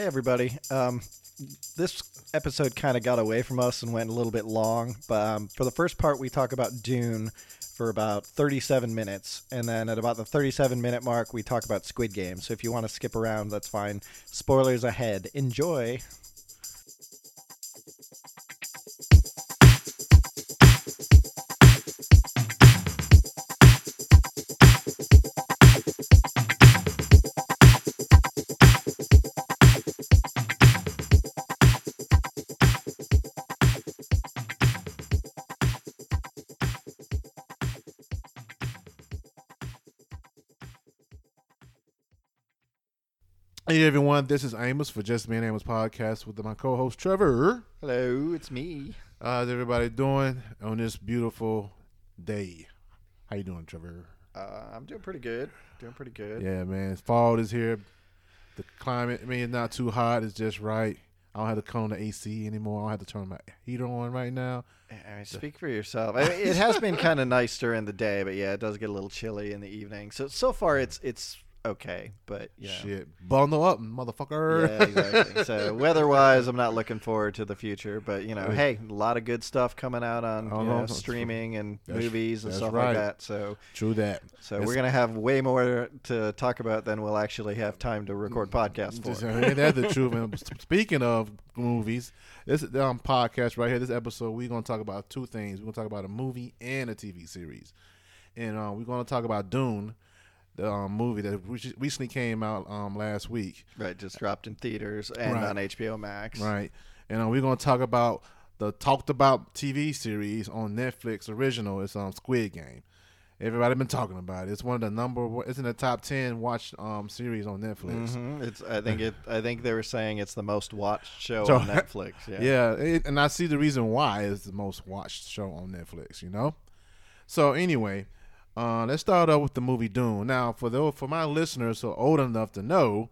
Hey, everybody. Um, this episode kind of got away from us and went a little bit long, but um, for the first part, we talk about Dune for about 37 minutes, and then at about the 37 minute mark, we talk about Squid Game. So if you want to skip around, that's fine. Spoilers ahead. Enjoy. Everyone, this is Amos for Just Me and Amos podcast with my co-host Trevor. Hello, it's me. How's everybody doing on this beautiful day? How you doing, Trevor? Uh, I'm doing pretty good. Doing pretty good. Yeah, man. Fall is here. The climate, I mean, it's not too hot. It's just right. I don't have to on the AC anymore. I don't have to turn my heater on right now. I mean, speak for yourself. I mean, it has been kind of nice during the day, but yeah, it does get a little chilly in the evening. So so far, it's it's okay, but you know. Shit, bundle up, motherfucker. Yeah, exactly. so weather-wise, I'm not looking forward to the future, but you know, hey, a lot of good stuff coming out on Oh, you no, know, streaming and that's- movies and stuff right. like that. So True that. so we're gonna have way more to talk about than we'll actually have time to record podcasts for. ain't that the truth? man. Speaking of movies, this um, podcast right here, this episode, we're gonna talk about two things. We're gonna talk about a movie and a TV series, and uh, we're gonna talk about Dune, the um, movie that recently came out um, last week, Right, just dropped in theaters and Right. on HBO Max. right? And uh, we're gonna talk about the talked about TV series on Netflix original. It's um, Squid Game. Everybody been talking about it. It's one of the number. It's in the top ten watched um, series on Netflix. hmm It's. I think it. I think they were saying it's the most watched show So- on Netflix. Yeah. Yeah, it, and I see the reason why it's the most watched show on Netflix. You know. So anyway, uh, let's start off with the movie Dune. Now, for those for my listeners who are old enough to know,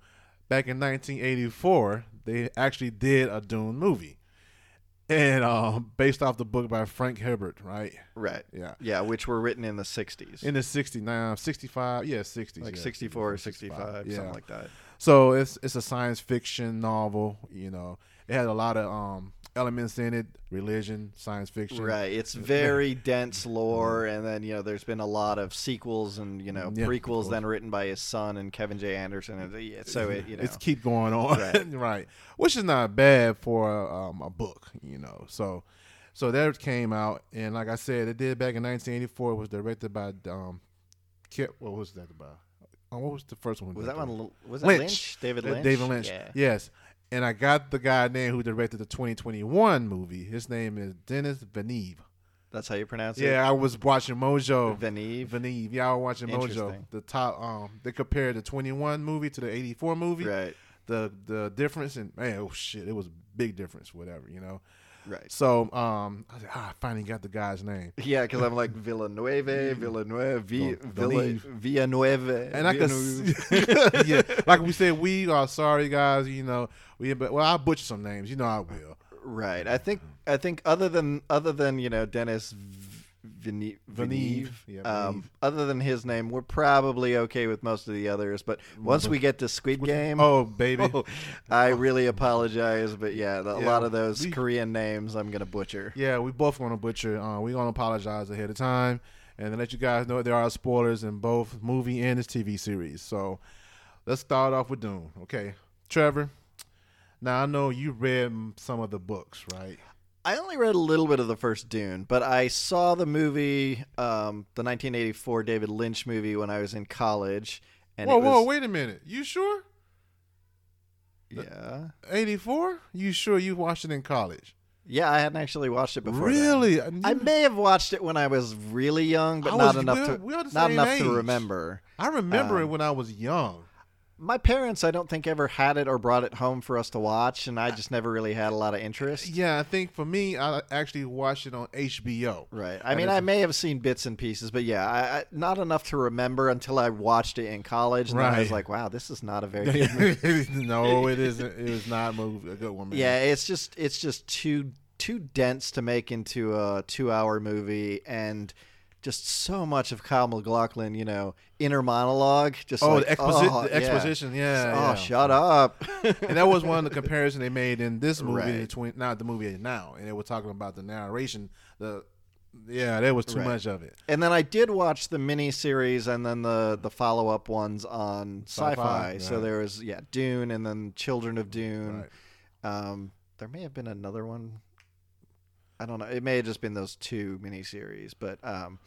back in 1984, they actually did a Dune movie, and um, based off the book by Frank Herbert, right? Right. Yeah. Yeah, which were written in the '60s, In the 69, 65, yeah, 60s, like yeah, '64 or '65, yeah. something like that. So it's it's a science fiction novel. You know, it had a lot of um, elements in it: religion, science fiction. Right. It's very dense lore, and then you know, there's been a lot of sequels and you know Yeah, prequels then written by his son and Kevin J. Anderson, and so it you know. It's keep going on, Right. right. Which is not bad for um, a book, you know. So, so that came out, and like I said, it did back in 1984. It was directed by um, What was that about? Oh, what was the first one? was that one? Was it Lynch. Lynch? David Uh, Lynch. David Lynch. Yeah. Yes. And I got the guy name who directed the 2021 movie. His name is Dennis Veneve. That's how you pronounce it. Yeah, I was watching Mojo. Veneve. Veneve. Yeah, I was watching Mojo. Interesting. The top. Um, they compared the 21 movie to the 84 movie. Right. The the difference and man, oh shit, it was a big difference. Whatever, you know. Right. So um, I, was like, ah, I finally got the guy's name. Yeah, because I'm like Villanueva, Villanueva, Vi- Don't Villa. Villanueva, And I could, Villanueva. s- yeah, like we said, we are sorry, guys. You know, we but well, I butcher some names. You know, I will. right. I think I think other than other than you know Dennis Veneve, Veneve, yeah, um, other than his name, we're probably okay with most of the others. But once we get to Squid Game, Oh, baby. oh, I really apologize. But yeah, a Yeah, lot of those we- Korean names I'm gonna butcher. Yeah, we both want to butcher. Uh, we're gonna apologize ahead of time, and let you guys know there are spoilers in both movie and this TV series. So let's start off with Dune. Okay, Trevor. Now I know you read some of the books, right? I only read a little bit of the first Dune, but I saw the movie, um, the 1984 David Lynch movie, when I was in college. And whoa, it whoa, wait a minute. You sure? Yeah, Eighty four? You sure you watched it in college? yeah, I hadn't actually watched it before. really? I may have watched it when I was really young, but I not was- enough to not enough age. to remember. I remember it um, when I was young. My parents, I don't think ever had it or brought it home for us to watch, and I just never really had a lot of interest. Yeah, I think for me, I actually watched it on HBO. Right. I mean, I may have seen bits and pieces, but yeah, I, I, not enough to remember until I watched it in college. And then I was Right. like, wow, this is not a very good movie. no, it isn't. It is not a movie- a good one, man. Yeah, it's just it's just too too dense to make into a two hour movie, and just so much of Kyle MacLachlan, you know, inner monologue. Just Oh, like, the, exposi- oh, the yeah. exposition, yeah. oh, yeah. shut up. and that was one of the comparisons they made in this movie, Right. between not the movie now, and they were talking about the narration. The yeah, there was too Right. much of it. And then I did watch the mini series and then the the follow up ones on Sci-fi, sci-fi. So there was yeah Dune and then Children of Dune. Right. Um, there may have been another one. I don't know. It may have just been those two miniseries, but um,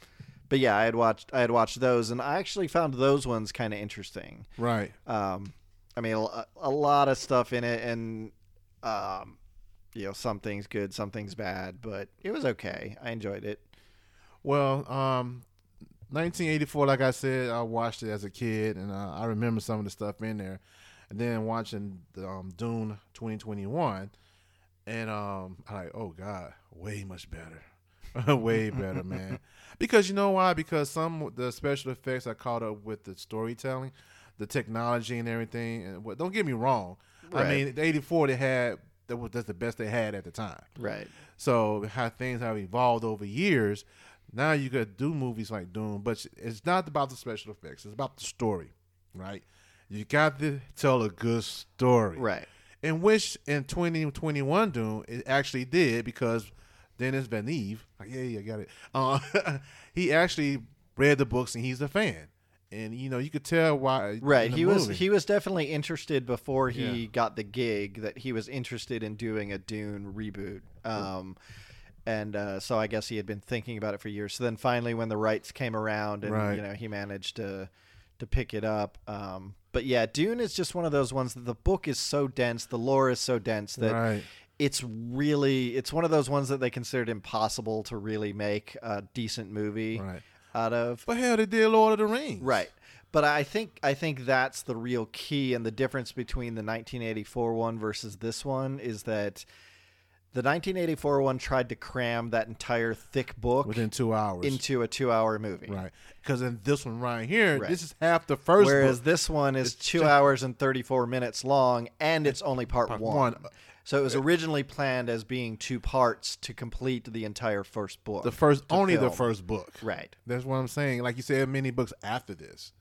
but yeah, I had watched I had watched those, and I actually found those ones kind of interesting. Right. Um, I mean, a, a lot of stuff in it, and um, you know, some things good, some things bad, but it was okay. I enjoyed it. Well, um, 1984, like I said, I watched it as a kid, and uh, I remember some of the stuff in there. And then watching the, um, Dune 2021, and um, I'm like, oh god, way much better, way better, man. Because you know why? Because some of the special effects I caught up with the storytelling, the technology, and everything. And what, don't get me wrong. I mean, the 84 they had that was that's the best they had at the time. Right. So how things have evolved over years. Now you could do movies like Dune, but it's not about the special effects. It's about the story, right? You got to tell a good story, Right. In which in 2021 Dune it actually did because Dennis Van Eve, like, yeah, yeah, I got it. Uh, he actually read the books and he's a fan, and you know you could tell why. Right. He was he was definitely interested before he Yeah. got the gig that he was interested in doing a Dune reboot. Um and uh, so I guess he had been thinking about it for years. So then finally when the rights came around and Right. you know he managed to to pick it up. Um but yeah, Dune is just one of those ones that the book is so dense, the lore is so dense that right. It's really it's one of those ones that they considered impossible to really make a decent movie Right. out of. But hell, they did Lord of the Rings, Right. But I think I think that's the real key and the difference between the 1984 one versus this one is that the 1984 one tried to cram that entire thick book Within two hours, into a 2-hour movie. Right. Because in this one right here, Right. this is half the first Whereas book. this one is It's 2 just- hours and 34 minutes long and it's only part, Part 1. one. So it was originally planned as being two parts to complete the entire first book. The first, to only the first book. Right. That's what I'm saying. Like you said, many books after this.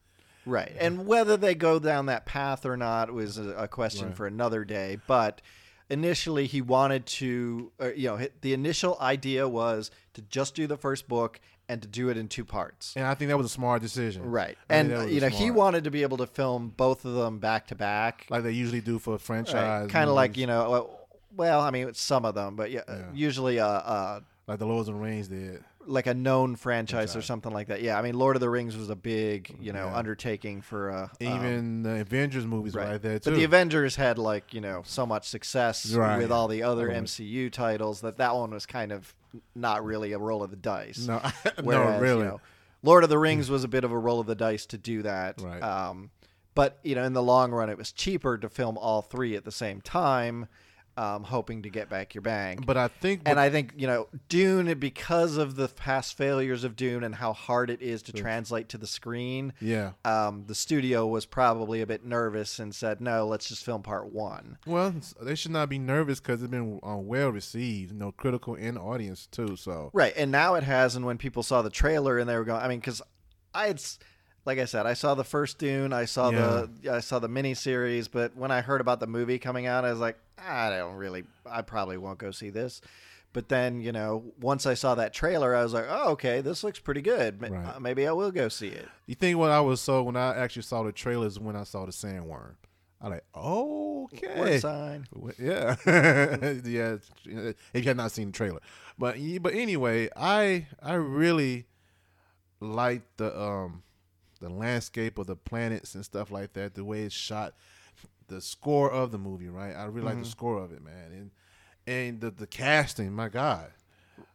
Right. And whether they go down that path or not was a, a question Right. for another day. But initially, he wanted to, uh, you know, the initial idea was to just do the first book and to do it in two parts. And I think that was a smart decision. Right. I And, you know, he wanted to be able to film both of them back to back. like they usually do for a franchise. Kind of like, you know, uh, well, I mean, some of them, but yeah, uh, Yeah. usually a, a, like the Lords of the Rings did. like a known franchise or something like that. Yeah. I mean, Lord of the Rings was a big, you know, Yeah. undertaking for uh, um, Even the Avengers movies Right. like that too. But the Avengers had like you know so much success Right. with all the other Right. MCU titles that that one was kind of not really a roll of the dice. no, Whereas, no, really. You know, Lord of the Rings was a bit of a roll of the dice to do that. Right. Um, but you know, in the long run, it was cheaper to film all three at the same time, um, hoping to get back your bang. but I think, and I think you know Dune because of the past failures of Dune and how hard it is to translate to the screen. yeah. Um, the studio was probably a bit nervous and said, "No, let's just film part one." Well, they should not be nervous because it's been uh, well received, you know, critical and audience too. So Right, and now it has. And when people saw the trailer and they were going, I mean, because I had, like I said, I saw the first Dune, I saw the, I saw the miniseries, but when I heard about the movie coming out, I was like, I don't really, I probably won't go see this. But then, you know, once I saw that trailer, I was like, oh, okay, this looks pretty good. Right. uh, maybe I will go see it. you think what I was so when I actually saw the trailers when I saw the Sandworm, I like okay. What sign? Yeah, yeah. If you have not seen the trailer, but but anyway, I I really like the um the landscape of the planets and stuff like that. The way it's shot, the score of the movie. Right, I really like Mm-hmm. the score of it, man, and and the the casting. My God,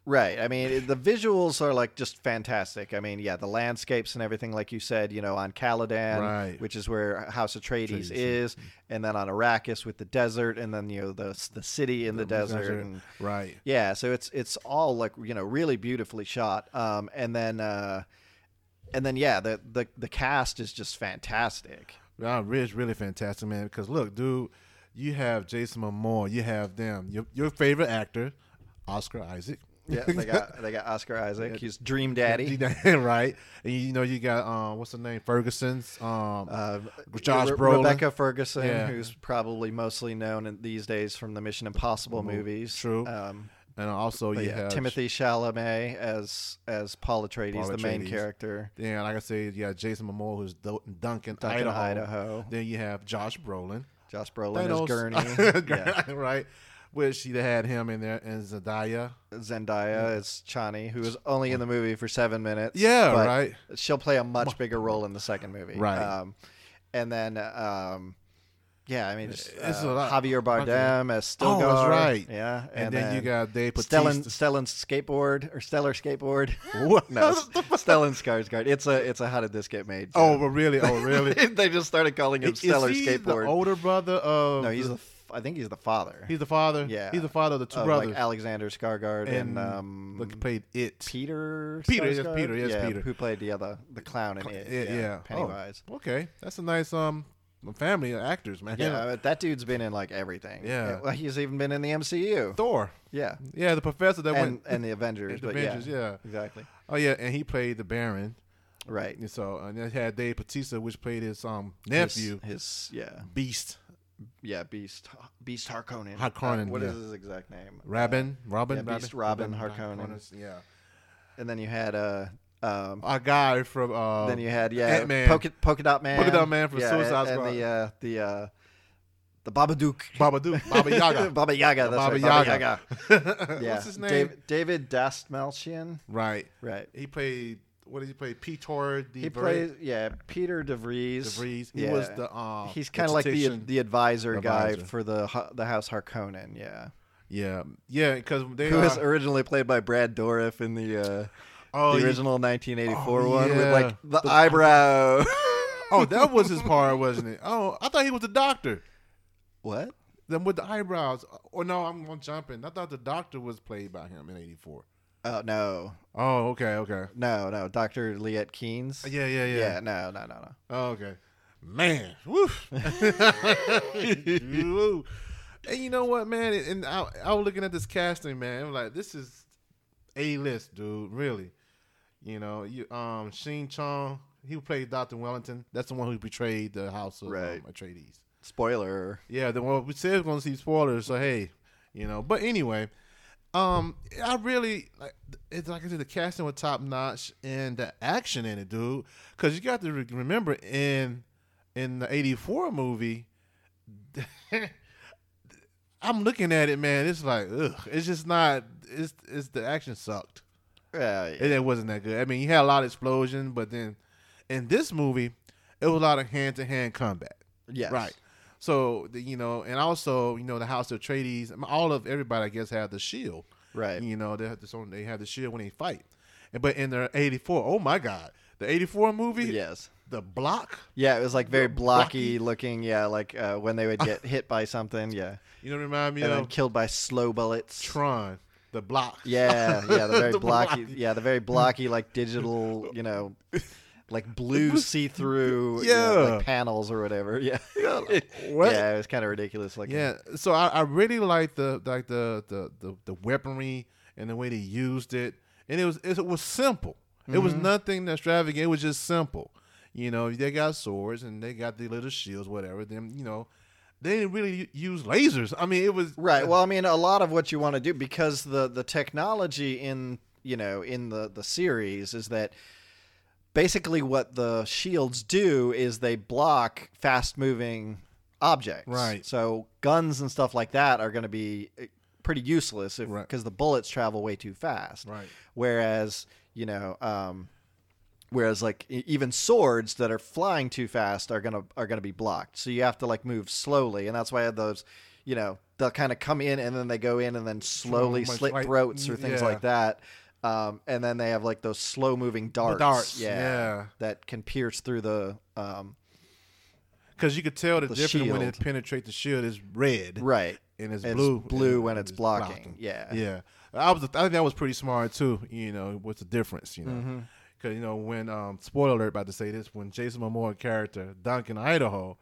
Right. I mean, the visuals are like just fantastic. I mean, yeah, the landscapes and everything, like you said, you know, on Caladan, Right. which is where House Atreides Atreides, is, and then on Arrakis with the desert, and then you know the the city in the, desert. desert. And, right? yeah, so it's it's all like you know really beautifully shot. Um, and then uh, and then yeah, the the the cast is just fantastic. Yeah, it's really fantastic, man. Because look, dude, you have Jason Momoa, you have them, your your favorite actor, Oscar Isaac. Yeah, they got they got Oscar Isaac. He's Dream Daddy. right? And you know you got um, what's the name? Ferguson's um, Uh, Josh Re- Brolin. Rebecca Ferguson, Yeah. who's probably mostly known in, these days from the Mission Impossible movies. true. Um, and also you yeah, have Timothée Chalamet as as Paul Atreides, Paul the main character. Yeah, like I said, yeah, Jason Momoa who's Duncan, Duncan, Idaho. Idaho. Then you have Josh Brolin. Josh Brolin Thanos. as Gurney. yeah. right? Which they had him in there, and Zendaya. Zendaya as Chani, who was only in the movie for seven minutes. Yeah, right. She'll play a much bigger role in the second movie. Right. Um, and then, um, yeah, I mean, It's uh, a lot. Javier Bardem as Oh, Stilgar. that's right. Yeah. And, then, you got Dave Stellan, Bautista. Stellan's skateboard or Stellar skateboard. What? no, Stellan Skarsgård. It's a it's a how did this get made? Oh, but really? Oh, really? they just started calling him Is Stellar he skateboard. the older brother of? no, he's the I think he's the father. he's the father. Yeah. he's the father of the two of, brothers. like Alexander Skarsgård and, And um, Look, played it. Peter. Peter, yes, Peter, yes, yeah, Peter. Who played the other the clown in Cl- it? yeah, Yeah, yeah. Pennywise. Oh, okay, that's a nice um family of actors, man. Yeah, but that dude's been in like everything. Yeah. he's even been in the MCU. Thor. Yeah, Yeah, the professor that and went. and the Avengers. the but Avengers, yeah, exactly. Oh yeah, and he played the Baron. Right. And so and then had Dave Bautista, which played his um His- nephew, his, yeah, Beast, yeah, Beast, Beast Harkonnen. Harkonnen, Uh, what is yeah. his exact name? Rabban, Rabban, yeah, Beast Rabban Harkonnen. Yeah, Uh, and then you had uh, um, a guy from uh, then you had yeah, Ant-Man. Polka, Polka Dot Man. Polka Dot Man from yeah, Suicide and, Squad. And the uh, the uh, the Babadook. Babadook, Baba Yaga. Baba Yaga. That's Baba right. Yaga. Baba Yaga. Yeah. What's his name? David, David Dastmalchian. Right. Right. He played. What did he play? Peter De He plays yeah Peter DeVries. De Vries. He yeah. was the. Uh, He's kind of like the the advisor, guy for the the House Harkonnen. Yeah. Yeah, yeah, because they Who are, was originally played by Brad Dourif in the uh, oh, the he- original 1984 Oh, one with like the, The- eyebrow. oh, that was his part, wasn't it? Oh, I thought he was the doctor. what? Then with the eyebrows. Oh no, I'm I'm jumping. I thought the doctor was played by him in '84. Oh no, Oh, okay, okay. no, no, Doctor Liet Kynes. Yeah, yeah, yeah. Yeah, no, no, no, no. Oh, okay. Man. Woo. And you know what, man? And I, I was looking at this casting, man. I'm like, this is a list, dude. Really. You know, you um Sheen Chong, he played Doctor Wellington. That's the one who betrayed the house of Right. um, Atreides. Spoiler. Yeah, the one we said we're gonna see spoilers, so hey, you know. But anyway, um, I really like it's like I said, the casting was top notch and the action in it, dude. Because you got to re- remember in in the '84 movie, I'm looking at it, man. It's like, ugh, it's just not. It's it's the action sucked. Yeah, It, it wasn't that good. I mean, you had a lot of explosion, but then in this movie, it was a lot of hand to hand combat. yes. Right. So the, you know, and also you know the House of Atreides, all of everybody I guess had the shield. Right. You know they have the so they have the shield when they fight. And, but in the '84, oh my God, the '84 movie, Yes. the block. Yeah, it was like very blocky, blocky- looking. Yeah, like uh, when they would get hit by something. Yeah, You know, remind me and then of killed by slow bullets. Tron, the block. Yeah, yeah, the very The blocky, blocky. yeah, the very blocky, like digital, you know, like blue see-through, you know, like panels or whatever. Yeah, What? yeah, it was kind of ridiculous Like, Yeah, so I, I really like the like the, the the the weaponry and the way they used it, and it was it was simple. It was mm-hmm. nothing extravagant. It was just simple. You know, they got swords and they got the little shields, whatever. Then you know, they didn't really use lasers. I mean, it was Right. Well, I mean, a lot of what you want to do because the the technology in you know in the the series is that basically what the shields do is they block fast moving objects. Right. So guns and stuff like that are going to be eh, pretty useless because Right. the bullets travel way too fast. Right. Whereas you know. Um, Whereas like even swords that are flying too fast are gonna are gonna be blocked. So you have to like move slowly, and that's why I have those, you know, they'll kind of come in and then they go in and then slowly slit like- throats or things yeah. like that. Um, and then they have like those slow moving darts, darts, yeah, yeah. that can pierce through the um, because you could tell the, The difference when it penetrates the shield is red right. and it's, It's blue. blue and when it's blocking. Yeah. Yeah, I was. I think that was pretty smart too. You know, what's the difference? You know, Mm-hmm. Because you know when um, spoiler alert, about to say this when Jason Momoa character Duncan Idaho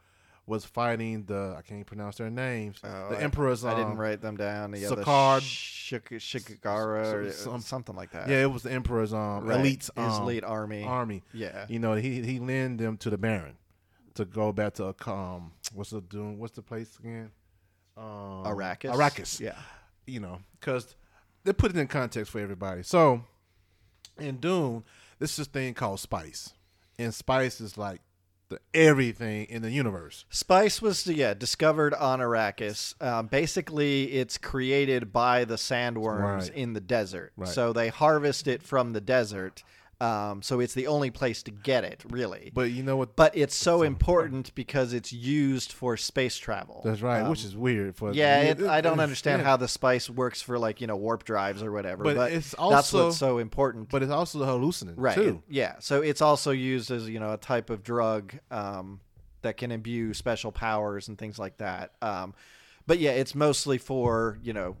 was fighting the I can't pronounce their names. Oh, the I- emperor's. I didn't um, write them down. Yeah, the Shik- Shikigara or some- some- something like that. Yeah, it was the emperor's um Right. elite um, elite army. army. Yeah. You know, he he lent them to the Baron to go back to um what's the doing what's the place again? Um, Arrakis. Arrakis. Yeah. You know, because they put it in context for everybody. So in Dune, this is a thing called spice, and spice is like the everything in the universe. Spice was yeah discovered on Arrakis. Um, basically, it's created by the sandworms Right. in the desert. Right. So they harvest it from the desert. Um, so it's the only place to get it, really. But you know what? But it's so important because it's used for space travel. That's right, Um, which is weird. For yeah, it, I don't understand yeah. how the spice works for like you know warp drives or whatever. But But, it's that's also- what's so important. But it's also the hallucinant right? too. it- yeah. So it's also used as you know a type of drug um, that can imbue special powers and things like that. Um, but yeah, it's mostly for you know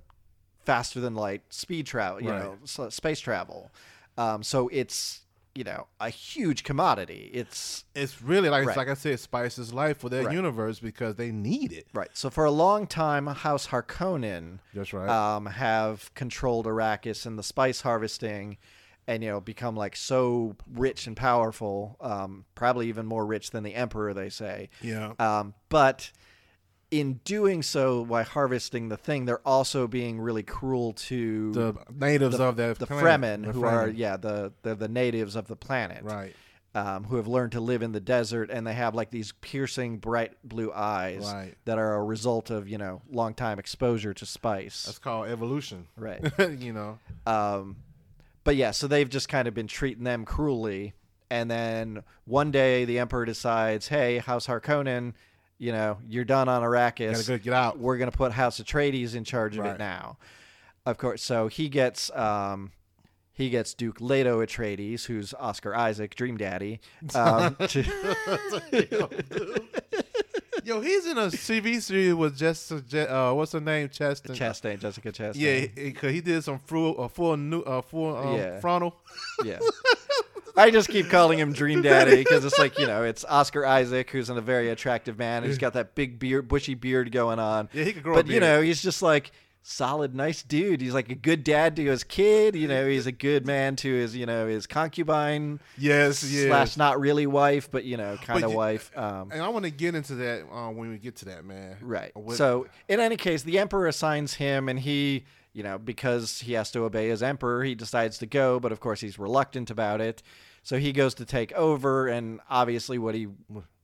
faster than light speed travel, you Right. know, space travel. Um, so it's you know a huge commodity. It's It's really like Right. like I said, spice is life for their Right. universe because they need it. right. So for a long time, House Harkonnen That's right. um, have controlled Arrakis and the spice harvesting, and you know become like so rich and powerful, um, probably even more rich than the Emperor, they say. yeah. Um, but in doing so, by harvesting the thing, they're also being really cruel to the natives of that the planet, Fremen, the who are yeah the they're the natives of the planet, right. um, who have learned to live in the desert, and they have like these piercing bright blue eyes Right. that are a result of you know long time exposure to spice. That's called evolution. Right. you know. Um, but yeah, so they've just kind of been treating them cruelly. And then one day the Emperor decides, hey, House Harkonnen, you know, you're done on Arrakis. Gotta go get out. We're to put House Atreides in charge of Right. it now. Of course. So he gets. Um, he gets Duke Leto Atreides, who's Oscar Isaac, Dream Daddy. Um, to, Yo, he's in a TV series with Jessica. Uh, what's her name? Chastain. Chastain, Jessica Chastain. Yeah, he, he, he did some full, uh, full, new, uh, full um, Yeah. frontal. Yeah. I just keep calling him Dream Daddy because it's like you know it's Oscar Isaac who's a very attractive man. He's got that big beard, bushy beard going on. Yeah, he could grow a But you know he's just like solid, nice dude. He's like a good dad to his kid. You know he's a good man to his you know his concubine Yes, yes. slash not really wife, but you know kind of wife. Um, And I want to get into that uh, when we get to that, man. Right. What- So, in any case, the emperor assigns him, and he, you know, because he has to obey his emperor, he decides to go. But of course, he's reluctant about it. So he goes to take over, and obviously, what he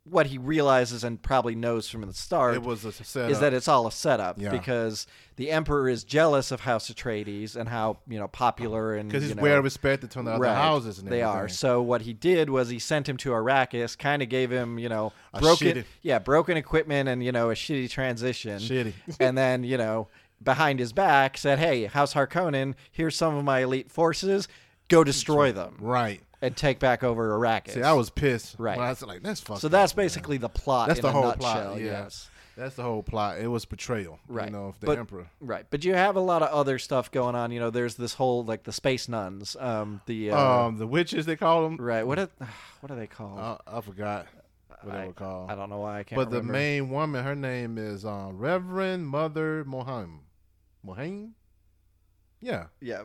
what he realizes and probably knows from the start it was a setup. is that it's all a setup Yeah. because the emperor is jealous of House Atreides and how you know popular and because he's know, well respected from the other Right. houses. And they are. So what he did was he sent him to Arrakis, kind of gave him, you know, A broken, shitty- yeah, broken equipment and you know a shitty transition. Shitty. and then you know behind his back said, "Hey, House Harkonnen, here's some of my elite forces. Go destroy them Right. And take back over Arrakis." See, I was pissed. Right. When I was like, that's fucked so up, that's man. basically the plot. That's in the a whole nutshell, plot. Yeah. Yes. That's the whole plot. It was betrayal. Right. You know, of the But- emperor. Right, but you have a lot of other stuff going on. You know, there's this whole like the space nuns. Um, the uh, um, the witches they call them. right. What are, what are they called? Uh, I forgot what they I- were called. I don't know why I can't. but the main woman, her name is um, Reverend Mother Moham. Moham? Yeah, Yeah,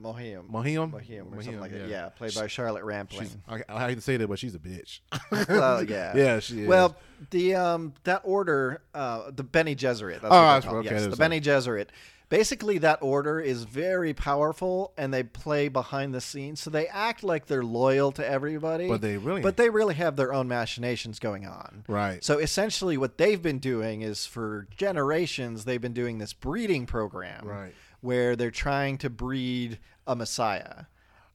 Mohim. Mohiam? Mohiam or something like that. Yeah, played by Charlotte Rampling. I, I hate to say that, but she's a bitch. Well, yeah. yeah, she is. Well, the um that order, uh, the Bene Gesserit. That's Oh, that's- okay, Yes, the Bene Gesserit. Basically, that order is very powerful, and they play behind the scenes, so they act like they're loyal to everybody. But they really- but they really have their own machinations going on. right. So essentially, what they've been doing is for generations they've been doing this breeding program, Right. Where they're trying to breed a Messiah.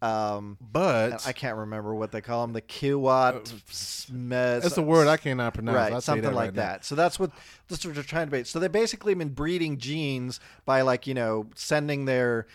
Um, but I can't remember what they call them. The Kiwat. Smes- that's a word I cannot pronounce. Right, I'll something that like right now. that. So that's what that's what they're trying to be. So they basically been breeding genes by like you know sending their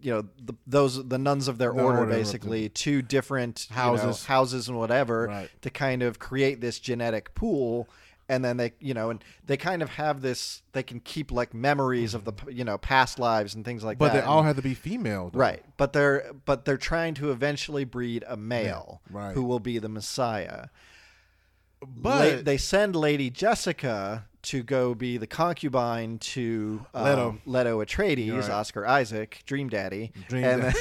you know the, those the nuns of their The order basically to different you know, Houses. houses and whatever Right. to kind of create this genetic pool. And then they, you know, and they kind of have this. They can keep like memories of the, you know, past lives and things like But that. But they all And- have to be female. though. Right, but they're but they're trying to eventually breed a male right. who will be the Messiah. La- but they send Lady Jessica to go be the concubine to um, Leto. Leto Atreides, Right. Oscar Isaac, Dream Daddy, Dream and Daddy.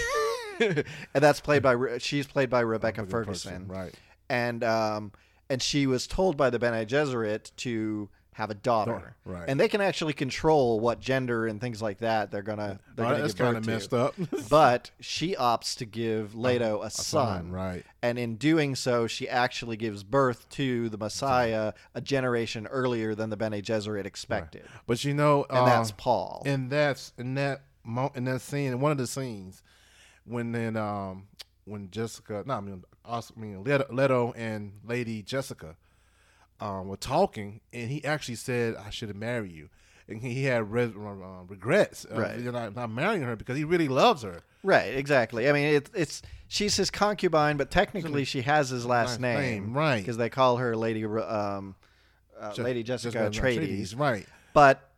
then- and that's played by she's played by Rebecca Rebecca Ferguson, right? and um, and she was told by the Bene Gesserit to have a daughter, Right. and they can actually control what gender and things like that they're gonna they're Right, gonna that's kind of messed up. But she opts to give Leto a, son, right? and in doing so, she actually gives birth to the Messiah a generation earlier than the Bene Gesserit expected, But you know, and uh, that's Paul. and that's in that mo- in that scene, in one of the scenes, when then um when Jessica, no, I mean, Os- I mean Leto, Leto and Lady Jessica, um, were talking, and he actually said, "I should have married you," and he had re- uh, regrets of Right. know, not marrying her because he really loves her. right, exactly. I mean, it, it's she's his concubine, but technically she has his last Last name, name, right. Because they call her Lady um, uh, Je- Lady Jessica, Atreides. right? But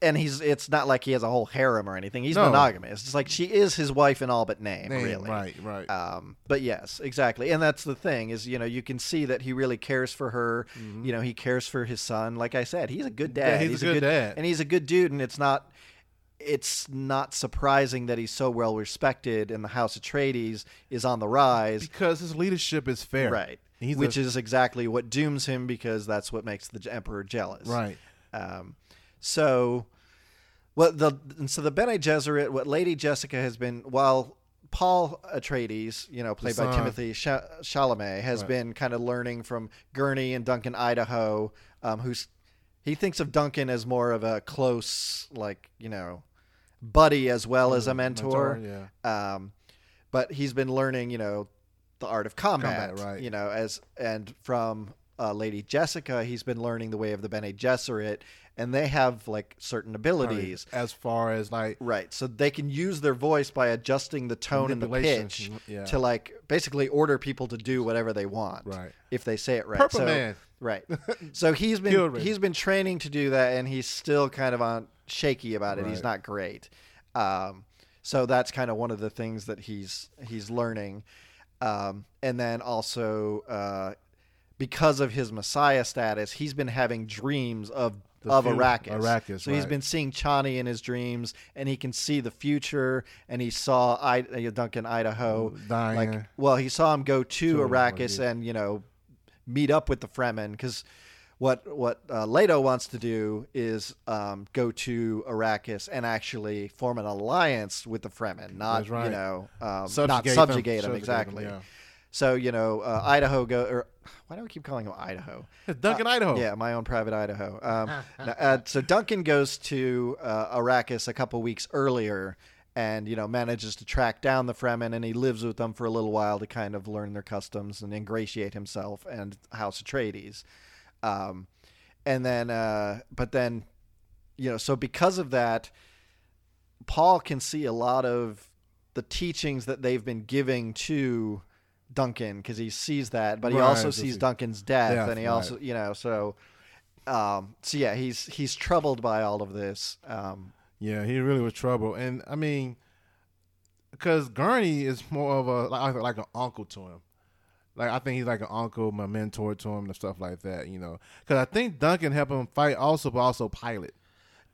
and he's it's not like he has a whole harem or anything. He's No. monogamous. It's like she is his wife in all but name, Name, really. right, right. Um, but yes, exactly, and that's the thing is you know you can see that he really cares for her. You know he cares for his son. Like I said, he's a good Mm-hmm. Yeah, dad. he's a good dad. and he's a good dude. And it's not it's not surprising that he's so well respected and the House of Atreides is on the rise. because his leadership is fair, Right, He's which a, is exactly what dooms him because that's what makes the emperor jealous. right. Um, so, what the and so the Bene Gesserit, what Lady Jessica has been, while Paul Atreides, you know, played by. Timothée Cha- Chalamet, has Right. been kind of learning from Gurney and Duncan Idaho, um, who's he thinks of Duncan as more of a close, like you know, buddy as well as a mentor. yeah. Um, but he's been learning, you know, the art of combat, Combat, right. You know, as and from uh, Lady Jessica, he's been learning the way of the Bene Gesserit, and they have like certain abilities, as far as like right? So they can use their voice by adjusting the tone and the pitch yeah. to like basically order people to do whatever they want, Right. If they say it right. Purple so, Man. Right. So he's been he's been training to do that, and he's still kind of on shaky about it. He's not great. Um, so that's kind of one of the things that he's he's learning, um, and then also uh, because of his Messiah status, he's been having dreams of The of Arrakis. Arrakis, so he's been seeing Chani in his dreams, and he can see the future. And he saw I, uh, Duncan Idaho Dying. like well he saw him go to To Arrakis and you know meet up with the Fremen because what what uh, Leto wants to do is um, go to Arrakis and actually form an alliance with the Fremen, not right. you know um, not Subjugate them. them, Subjugate them, exactly. yeah. So you know uh, Idaho go or why do I keep calling him Idaho? Duncan Idaho. Yeah, my own private Idaho. Um, uh, so Duncan goes to uh, Arrakis a couple weeks earlier, and you know manages to track down the Fremen, and he lives with them for a little while to kind of learn their customs and ingratiate himself and House Atreides. Um, and then, uh, but then, you know, so because of that, Paul can see a lot of the teachings that they've been giving to Duncan because he sees that, but he Right, also sees he- Duncan's death, Death, and he right. also, you know, so, um, so yeah, he's he's troubled by all of this. Um, Yeah, he really was troubled, and I mean, because Gurney is more of a like, like an uncle to him. Like I think he's like an uncle, my mentor to him, and stuff like that. You know, because I think Duncan helped him fight also, but also pilot.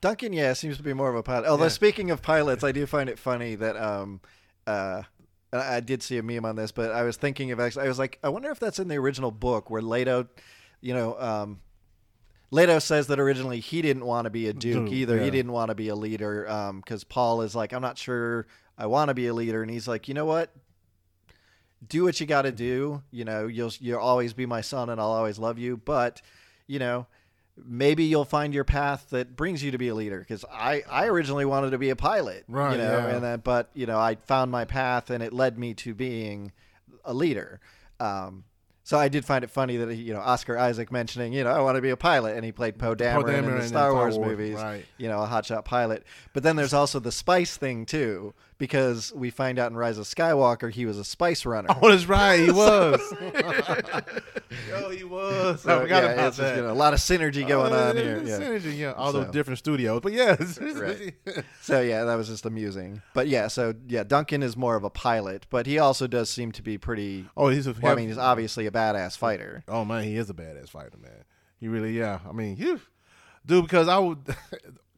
Duncan, yeah, seems to be more of a pilot. Although Yeah. speaking of pilots, I do find it funny that um, uh, and I did see a meme on this, but I was thinking of actually, I was like, I wonder if that's in the original book where Leto, you know, um, Leto says that originally he didn't want to be a duke Duke, either. He didn't want to be a leader because Paul is like, I'm not sure I want to be a leader, and he's like, you know what? Do what you got to do. You know, you'll you'll always be my son, and I'll always love you. But you know, maybe you'll find your path that brings you to be a leader. Because I I originally wanted to be a pilot, Right, You know, yeah. and then but you know I found my path, and it led me to being a leader. Um, so I did find it funny that you know Oscar Isaac mentioning you know I want to be a pilot, and he played Poe Dameron, in Dameron the Star Star Wars, Wars, movies, right. You know, a hotshot pilot. But then there's also the spice thing too, because we find out in Rise of Skywalker he was a spice runner. Oh, that's right, he was. Yo, he was. So, I forgot yeah, about that. a lot of synergy going Uh, on here. Yeah. Synergy, yeah. All those different studios, but yes, Right. So yeah, that was just amusing. But yeah, so yeah, Duncan is more of a pilot, but he also does seem to be pretty. Oh, he's a. Well, I mean, he's obviously a badass fighter. Oh man, he is a badass fighter, man. He really, yeah. I mean, you, dude, because I would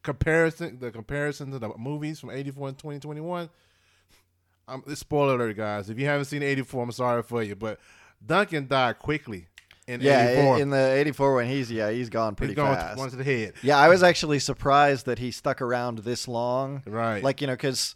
comparison the comparison to the movies from '84 and 2021. Um, it's spoiler alert, guys. If you haven't seen '84, I'm sorry for you, but Duncan died quickly in Yeah, '84. in, the '84 when he's yeah, he's gone pretty He's going fast. to the head. Yeah, I was actually surprised that he stuck around this long. Right. Like, you know, because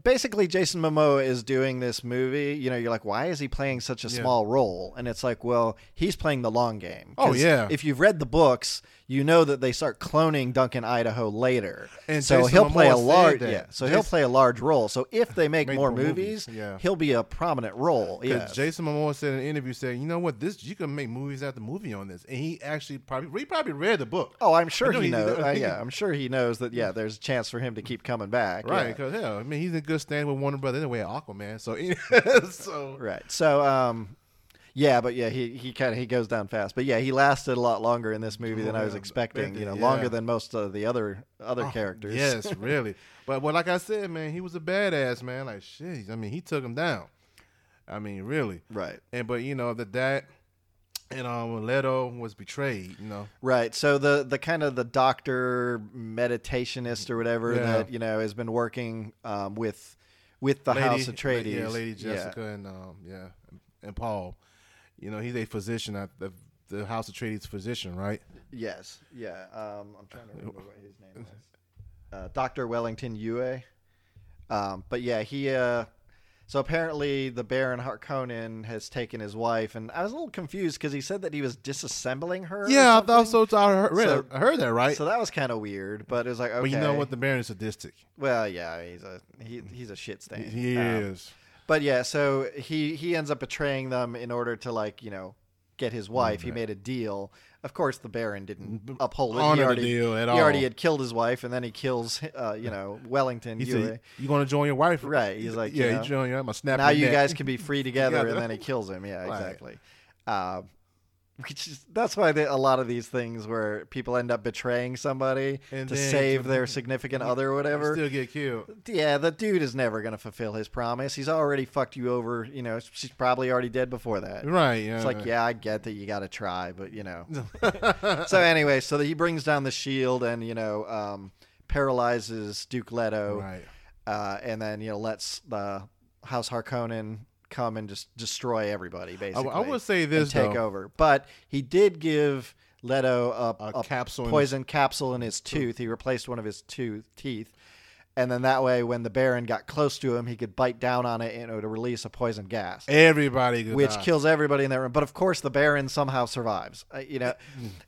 basically Jason Momoa is doing this movie. You know, you're like, why is he playing such a Yeah. small role? And it's like, well, he's playing the long game. Oh yeah. If you've read the books, you know that they start cloning Duncan Idaho later. And so Jason he'll play a large yeah. So he'll play a large role. So if they make, more movies, movies, yeah. he'll be a prominent role. Yeah. Jason Momoa said in an interview, saying, "You know what? This you can make movies after the movie on this." And he actually probably he probably read the book, Oh, I'm sure know he knows. Uh, yeah, I'm sure he knows that. Yeah, there's a chance for him to keep coming back. right? yeah. Because hell, I mean, he's in good standing with Warner Brother anyway, Aquaman. So, so Right. So, um, yeah, but yeah, he he kind of he goes down fast. But yeah, he lasted a lot longer in this movie than I was expecting. You know, yeah. longer than most of the other other Oh, characters. Yes, really. But well, like I said, man, he was a badass man. Like shit. I mean, he took him down. I mean, really. right. And but you know that that and um, Leto was betrayed, you know, Right. So the the kind of the doctor meditationist or whatever Yeah. that you know has been working um, with with the House of Atreides. yeah, Lady Jessica, and um, yeah, and Paul. You know, he's a physician at the the House of Atreides physician, right? Yes. Yeah. Um, I'm trying to remember what his name was. Uh, Doctor Wellington Yueh. Um, but yeah, he. Uh, so apparently, the Baron Harkonnen has taken his wife, and I was a little confused because he said that he was disassembling her. Yeah, I thought so. I heard, So- I heard that right. So that was kind of weird, but it was like okay. But you know what? The Baron is sadistic. well, yeah, he's a he, he's a shit stain. He Um, is. But yeah, so he he ends up betraying them in order to like you know get his wife. He made a deal. Of course, the Baron didn't uphold it. Honor he already, deal at he already had killed his wife, and then he kills uh, you know Wellington. He Yueh. said, "You going to join your wife?" Right, he's like, "Yeah, you you know, join your. I'm gonna snap now you neck." guys can be free together, and then he kills him. Yeah, Right. exactly. Uh, which is that's why they, a lot of these things where people end up betraying somebody And to save their significant other or whatever. still get cute. Yeah, the dude is never going to fulfill his promise. He's already fucked you over. You know, she's probably already dead before that. Right. Yeah. It's like, yeah, I get that you got to try, but you know. so anyway, so he brings down the shield and you know um, paralyzes Duke Leto, Right. uh, and then you know lets the House Harkonnen come and just destroy everybody basically. I would say and this take though. over, but he did give Leto a, A a capsule poison capsule in his tooth. He replaced one of his tooth teeth. And then that way, when the Baron got close to him, he could bite down on it you know, to release a poison gas Everybody could which die. kills everybody in that room. But of course, the Baron somehow survives. Uh, you know,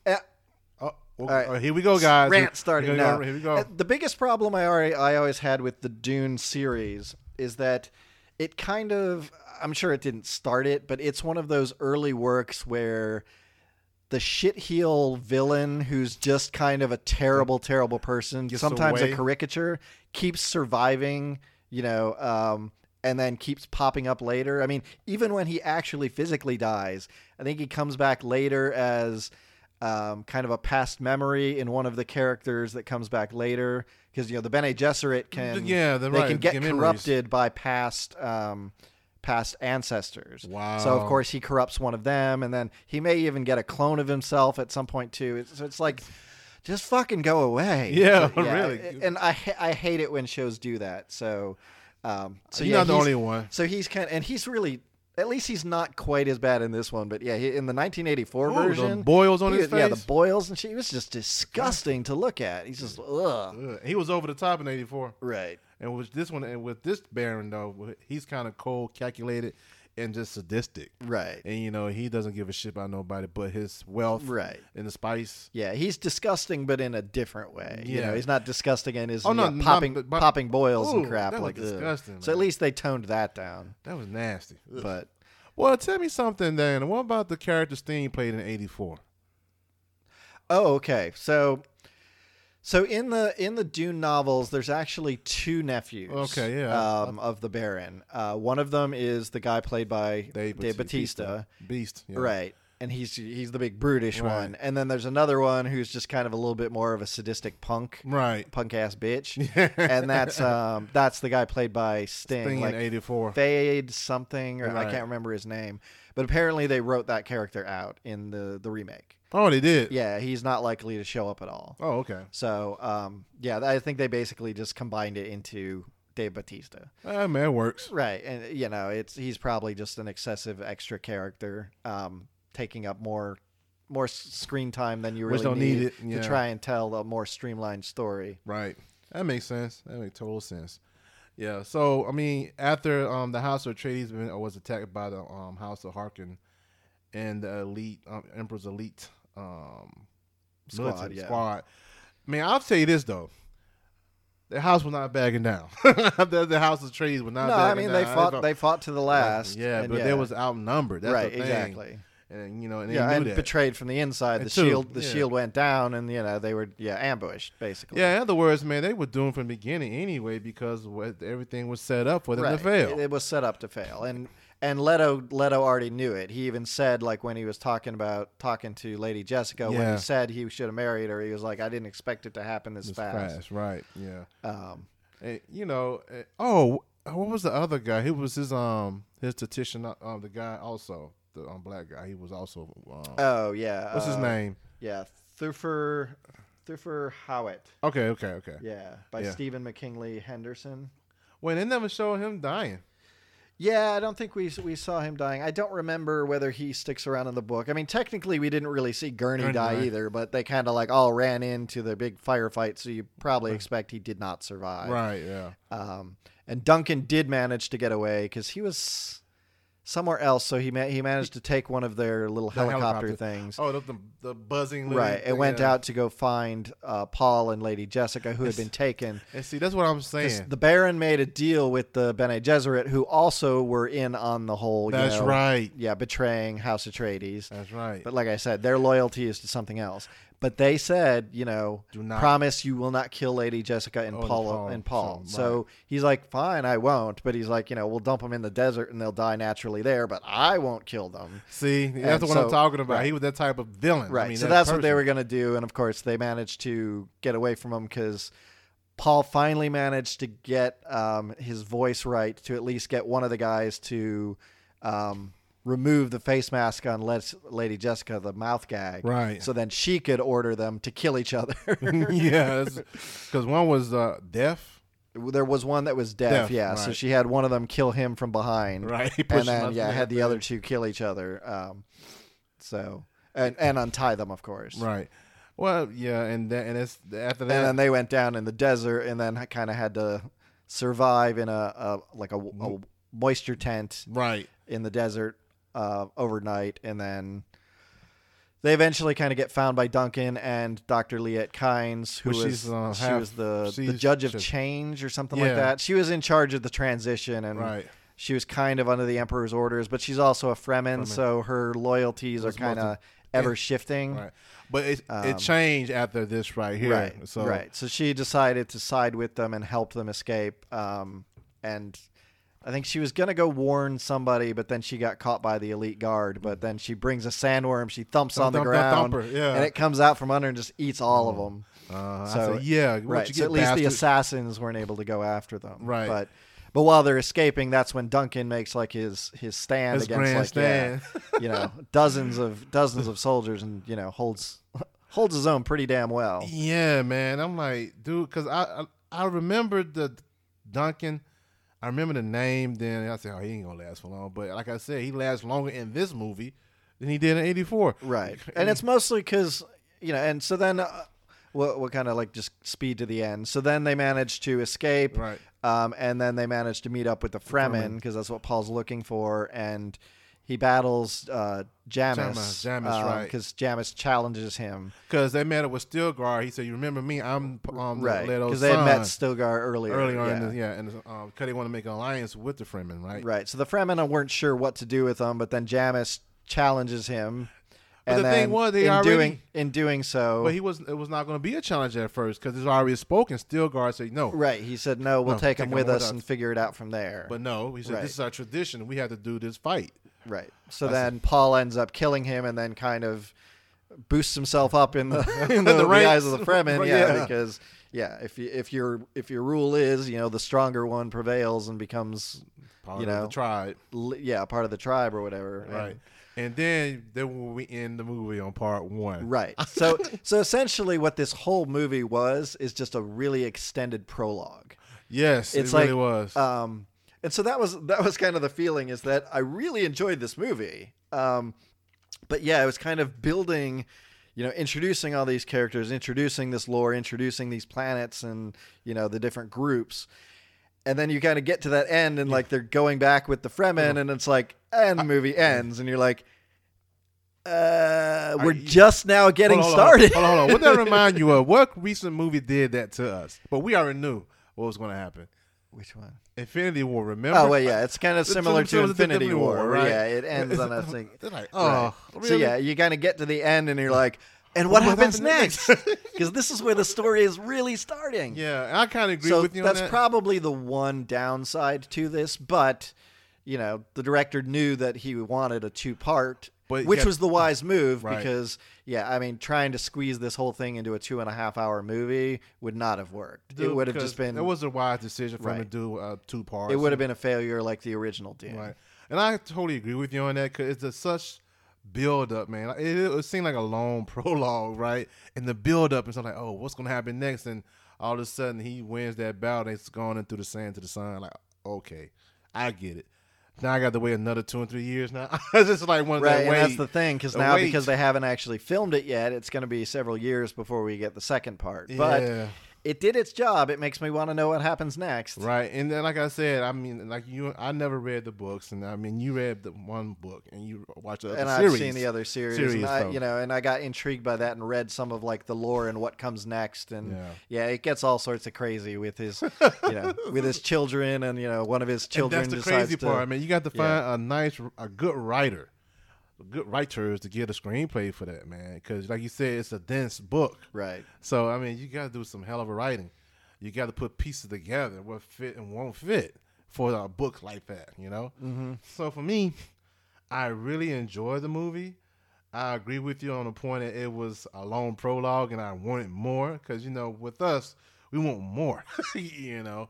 uh, Oh, well, right. oh, here we go, guys. rant starting here now. go, Here we go. Uh, The biggest problem I already I always had with the Dune series is that it kind of I'm sure it didn't start it, but it's one of those early works where the shitheel villain who's just kind of a terrible, terrible person, Gets sometimes away. a caricature, keeps surviving, you know, um, and then keeps popping up later. I mean, even when he actually physically dies, I think he comes back later as um, kind of a past memory in one of the characters that comes back later because you know the Bene Gesserit can Yeah, they're right, can get memories. corrupted by past um, past ancestors. Wow. So of course he corrupts one of them, and then he may even get a clone of himself at some point too. It's, so it's like. Just fucking go away. Yeah, So, really. And I I hate it when shows do that. So, um, so You're yeah, not the only one. so he's kind of, and he's really, at least he's not quite as bad in this one. But yeah, he, in the 1984 Ooh, the version, boils on he- his yeah, the boils and shit. Was just disgusting to look at. He's just ugh. Ugh. He was over the top in '84, Right. and with this one, and with this Baron though, he's kind of cold, calculated, and just sadistic. Right. And you know he doesn't give a shit about nobody but his wealth, Right. and the spice. Yeah, he's disgusting, but in a different way. You know, he's not disgusting in his Oh, no, know, popping but- but- popping boils and crap like ugh. disgusting, So at least they toned that down. That was nasty. Ugh. But well, tell me something, then. What about the character Sting played in '84? Oh, okay. So so in the in the Dune novels, there's actually two nephews. Okay, yeah. Um, of the Baron. Uh, one of them is the guy played by Dave Dave Bautista. Beast. yeah. Right. And he's he's the big brutish Right. one. And then there's another one who's just kind of a little bit more of a sadistic punk, Right. punk ass bitch. and that's um that's the guy played by Sting, Sting like in '84. Feyd something, or I can't remember his name. But apparently they wrote that character out in the the remake. Oh, they did. Yeah, he's not likely to show up at all. Oh, okay. So um, yeah, I think they basically just combined it into Dave Bautista. Ah, man, works. Right, and you know, it's he's probably just an excessive extra character, um, taking up more more screen time than you Which really don't need, need it, yeah. to try and tell a more streamlined story. Right. That makes sense. That makes total sense. Yeah. So I mean, after um the House of Atreides was attacked by the um House of Harkonnen and the elite um, Emperor's elite um Squad, military yeah. squad. I mean, I'll tell you this though. The house was not bagging down. the, the House of Atreides was not. no, I backing mean they down. fought they fought to the last. Yeah, and but they was outnumbered. That's right, the thing. exactly. And you know, and they Yeah, and that. betrayed from the inside. And the two, shield the yeah. shield went down, and you know they were yeah ambushed basically. Yeah, in other words, man, they were doomed from the beginning anyway because what, everything was set up for them right. to fail. It, it was set up to fail, and and Leto Leto already knew it. He even said like when he was talking about talking to Lady Jessica when he said he should have married her, he was like, I didn't expect it to happen this It's fast. fast, right? Yeah. Um, And, you know, eh, oh, what was the other guy? He was his um his statistician, uh, um, the guy also the um, black guy. He was also um, oh yeah, what's his uh, name? Yeah, Thufir Thufir Hawat. Okay, okay, okay. Yeah, by Yeah. Stephen McKinley Henderson. Well, they never showed him dying. Yeah, I don't think we we saw him dying. I don't remember whether he sticks around in the book. I mean, technically, we didn't really see Gurney, Gurney, die right. either, but they kind of like all ran into the big firefight, so you probably expect he did not survive. Right. Yeah. Um, and Duncan did manage to get away because he was somewhere else, so he ma- he managed to take one of their little The helicopter, helicopter. things. Oh, the the, the buzzing. Right, it thing, went yeah. out to go find uh, Paul and Lady Jessica, who had been taken. And see, that's what I'm saying. The Baron made a deal with the Bene Gesserit, who also were in on the whole. you That's know, right. Yeah, betraying House Atreides. That's right. But like I said, their loyalty is to something else. But they said, you know, Do not- promise you will not kill Lady Jessica and Oh, and Paul Paul, and Paul. so, So he's like, fine, I won't. But he's like, you know, we'll dump them in the desert and they'll die naturally there. But I won't kill them. See, that's And what I'm talking about. right. He was that type of villain. I Right. mean, so that that's what they person. were going to do. And of course, they managed to get away from him because Paul finally managed to get um, his voice right to at least get one of the guys to um, remove the face mask on Les- Lady Jessica, the mouth gag. Right. So then she could order them to kill each other. yeah, because one was uh, deaf. there was one that was deaf, Deaf, yeah. So she had one of them kill him from behind. Right. And then, yeah, had the other two kill each other. Um, so, and, and untie them, of course. Right. Well, yeah, and that, and it's after that. and then they went down in the desert and then kind of had to survive in a, a like a, a moisture tent right. in the desert uh, overnight and then they eventually kind of get found by Duncan and Dr. Liet Kynes, who Well, was she's, uh, she half- was the, the judge of change or something Yeah. like that. She was in charge of the transition and Right. she was kind of under the emperor's orders, but she's also a Fremen, Fremen. so her loyalties are kind of ever shifting. Right. But it Um, it changed after this right here. Right. So right. So she decided to side with them and help them escape. Um, and I think she was gonna go warn somebody, but then she got caught by the elite guard. But then she brings a sandworm, she thumps on the Thump, thump, ground, thumper, yeah. and it comes out from under and just eats all of them. Uh, So- I said, yeah. right. you So get, at least the bastard? assassins weren't able to go after them. Right. But but while they're escaping, that's when Duncan makes like his his stand His against like yeah, you know dozens of dozens of soldiers and you know holds holds his own pretty damn well. Yeah, man. I'm like, dude, because I, I I remember the Duncan. I remember the name. Then I said, oh, he ain't gonna last for long. But like I said, he lasts longer in this movie than he did in '84. Right. And it's mostly because, you know, and so then uh, we'll, we'll kind of like just speed to the end. So then they manage to escape. Right. Um, and then they manage to meet up with the Fremen because that's what Paul's looking for. And he battles uh, Jamis. Jamis, Jamis, right. Because Jamis challenges him. Because they met up with Stilgar. He said, "You remember me? I'm um, right. Because they had met son." Stilgar earlier. early on. Yeah. in the- Yeah, and because they want to make an alliance with the Fremen, right? Right. So the Fremen weren't sure what to do with him, but then Jamis challenges him. But and the thing was, they in already- doing in doing so, But he was. It was not going to be a challenge at first because it's already spoken. Stilgar said no. right? He said, "No, we'll No, take take him him with with us us." and figure it out from there." But no, he said Right. this is our tradition. We have to do this fight. Right. So I see. then Paul ends up killing him and then kind of boosts himself up in the in the, The the eyes of the Fremen. Right, yeah, yeah. because yeah, if you, if your if your rule is you know the stronger one prevails and becomes Part You of know, the tribe, li- yeah part of the tribe or whatever. and- right? And then then we end the movie on part one. Right. So so essentially what this whole movie was is just a really extended prologue. Yes, It's it really was. Um and so that was that was kind of the feeling is that I really enjoyed this movie. Um but yeah, it was kind of building you know, introducing all these characters, introducing this lore, introducing these planets and, you know, the different groups. And then you kind of get to that end and like they're going back with the Fremen and it's like and the movie ends and you're like uh, we're I- just now getting hold on, started. Hold on, hold on. What that remind you of? What recent movie did that to us? But we already knew what was going to happen. Which one? Infinity War. Remember? Oh, well, yeah, it's kind of similar to Infinity War, War, right? Yeah, it ends on a thing. Like, Right. oh, really? So yeah, you kind of get to the end, and you're like, and what, What happens next? Because this is where the story is really starting. yeah. I kind of agree so with you that's on that. probably the one downside to this, but you know, the director knew that he wanted a two part. Which yeah, was the wise move Right. because, yeah, I mean, trying to squeeze this whole thing into a two and a half hour movie would not have worked. it would have just been, It was a wise decision for him to do uh, two parts. it would have been a failure like the original did. Right. And I totally agree with you on that because it's a such build up, man. It, it seemed like a long prologue, right? And the build up, and so like, oh, what's gonna happen next? And all of a sudden, he wins that battle. And it's gone into the sand to the sun. Like, okay, I get it. Now I got to wait another two and three years. Now it's just like one of Right, that and that's the thing because now wait. because they haven't actually filmed it yet, it's going to be several years before we get the second part. But yeah. It did its job. It makes me want to know what happens next. Right, and then like I said, I mean, like you, I never read the books, and I mean, you read the one book, and you watched the other And series. I've seen the other series, series, and I, you know, and I got intrigued by that and read some of like the lore and what comes next, and Yeah. yeah, it gets all sorts of crazy with his, you know, with his children, and you know, one of his children. And that's the crazy to, part, man. You got to Yeah. find a nice, a good writer, good writers to get a screenplay for that, man. Because like you said, it's a dense book. right? So I mean, you got to do some hell of a writing. You got to put pieces together what fit and won't fit for a book like that, you know. Mm-hmm. So for me, I really enjoyed the movie. I agree with you on the point that it was a long prologue, and I wanted more because you know, with us, we want more, you know.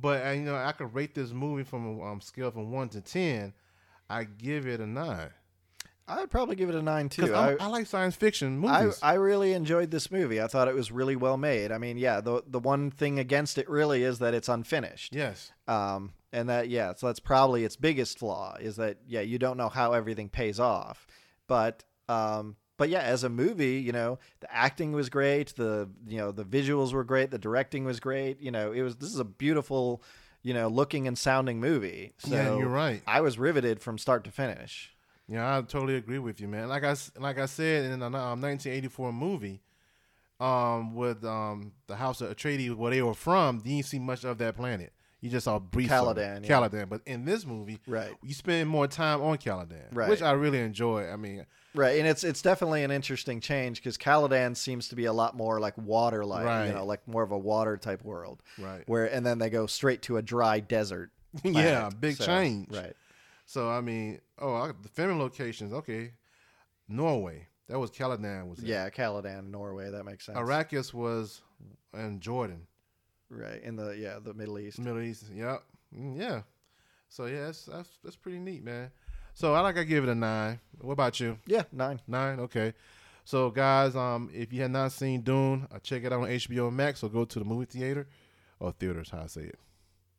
But uh, you know, I could rate this movie from a um, scale from one to ten. I give it a nine I'd probably give it a nine too. I, I like science fiction I, movies. I really enjoyed this movie. I thought it was really well made. I mean, yeah, the the one thing against it really is that it's unfinished. yes, Um, and that yeah, so that's probably its biggest flaw is that yeah, you don't know how everything pays off. But um, but yeah, as a movie, you know, the acting was great. The you know the visuals were great. The directing was great. You know, it was this is a beautiful, you know, looking and sounding movie. So yeah, you're right. I was riveted from start to finish. Yeah, I totally agree with you, man. Like I like I said in a um, 1984 movie, um, with um the House of Atreides, where they were from, you didn't see much of that planet. You just saw brief. Caladan, yeah. Caladan. But in this movie, Right. you spend more time on Caladan, Right. which I really enjoy. I mean, Right, and it's it's definitely an interesting change because Caladan seems to be a lot more like water like, Right. you know, like more of a water type world. right? Where and then they go straight to a dry desert. yeah, big So, change. Right. So I mean, oh, I, the filming locations, okay, Norway. That was Caladan. Was it. Yeah, Caladan, Norway. That makes sense. Arrakis was in Jordan. Right in the yeah the Middle East. Middle East. Yep. Mm, Yeah. So yeah, that's, that's that's pretty neat, man. So I like I give it a nine. What about you? Yeah, nine. Nine. Okay. So guys, um, if you have not seen Dune, uh, check it out on HBO Max or go to the movie theater or theaters. How I say it.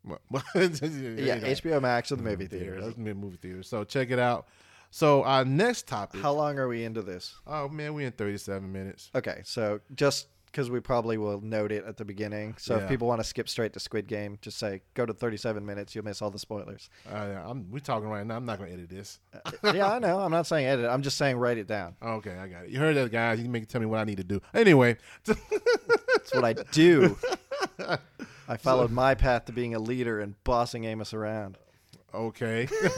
Well, Yeah, HBO Max or the movie theater. theaters. That's movie theater. So check it out. So our next topic. How long are we into this? oh man, we in thirty-seven minutes. Okay, so just because we probably will note it at the beginning. So Yeah. if people want to skip straight to Squid Game, just say go to 37 minutes. You'll miss all the spoilers. Uh, yeah, I'm, we talking right now. I'm not gonna edit this. Uh, yeah, I know. I'm not saying edit. I'm just saying write it down. Okay, I got it. You heard that, guys. You can make tell me what I need to do. Anyway, That's what I do. I followed my path to being a leader and bossing Amos around. okay.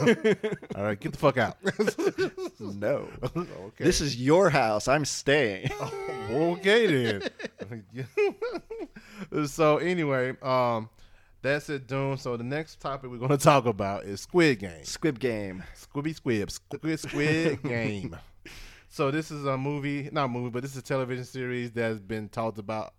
All right, get the fuck out. No. okay. This is your house. I'm staying. okay then. so anyway, um, that's it, Dune. So the next topic we're gonna talk about is Squid Game. Squid Game. Squibby Squib. Squid Squid Game. So this is a movie, not a movie, but this is a television series that's been talked about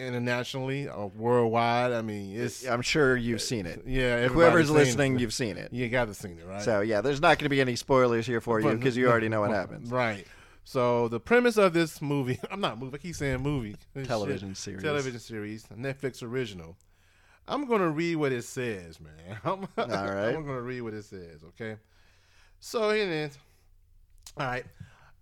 internationally or worldwide. I mean, it's I'm sure you've seen it. yeah. Whoever's listening, it. you've seen it. you got to seen it, right? So yeah, there's not going to be any spoilers here for you because you already know what happens. Right. So the premise of this movie, I'm not movie. I keep saying movie. Shit. Television series. television series, Netflix original. I'm gonna read what it says, man. I'm, All right. I'm gonna read what it says. Okay. So here it is. All right.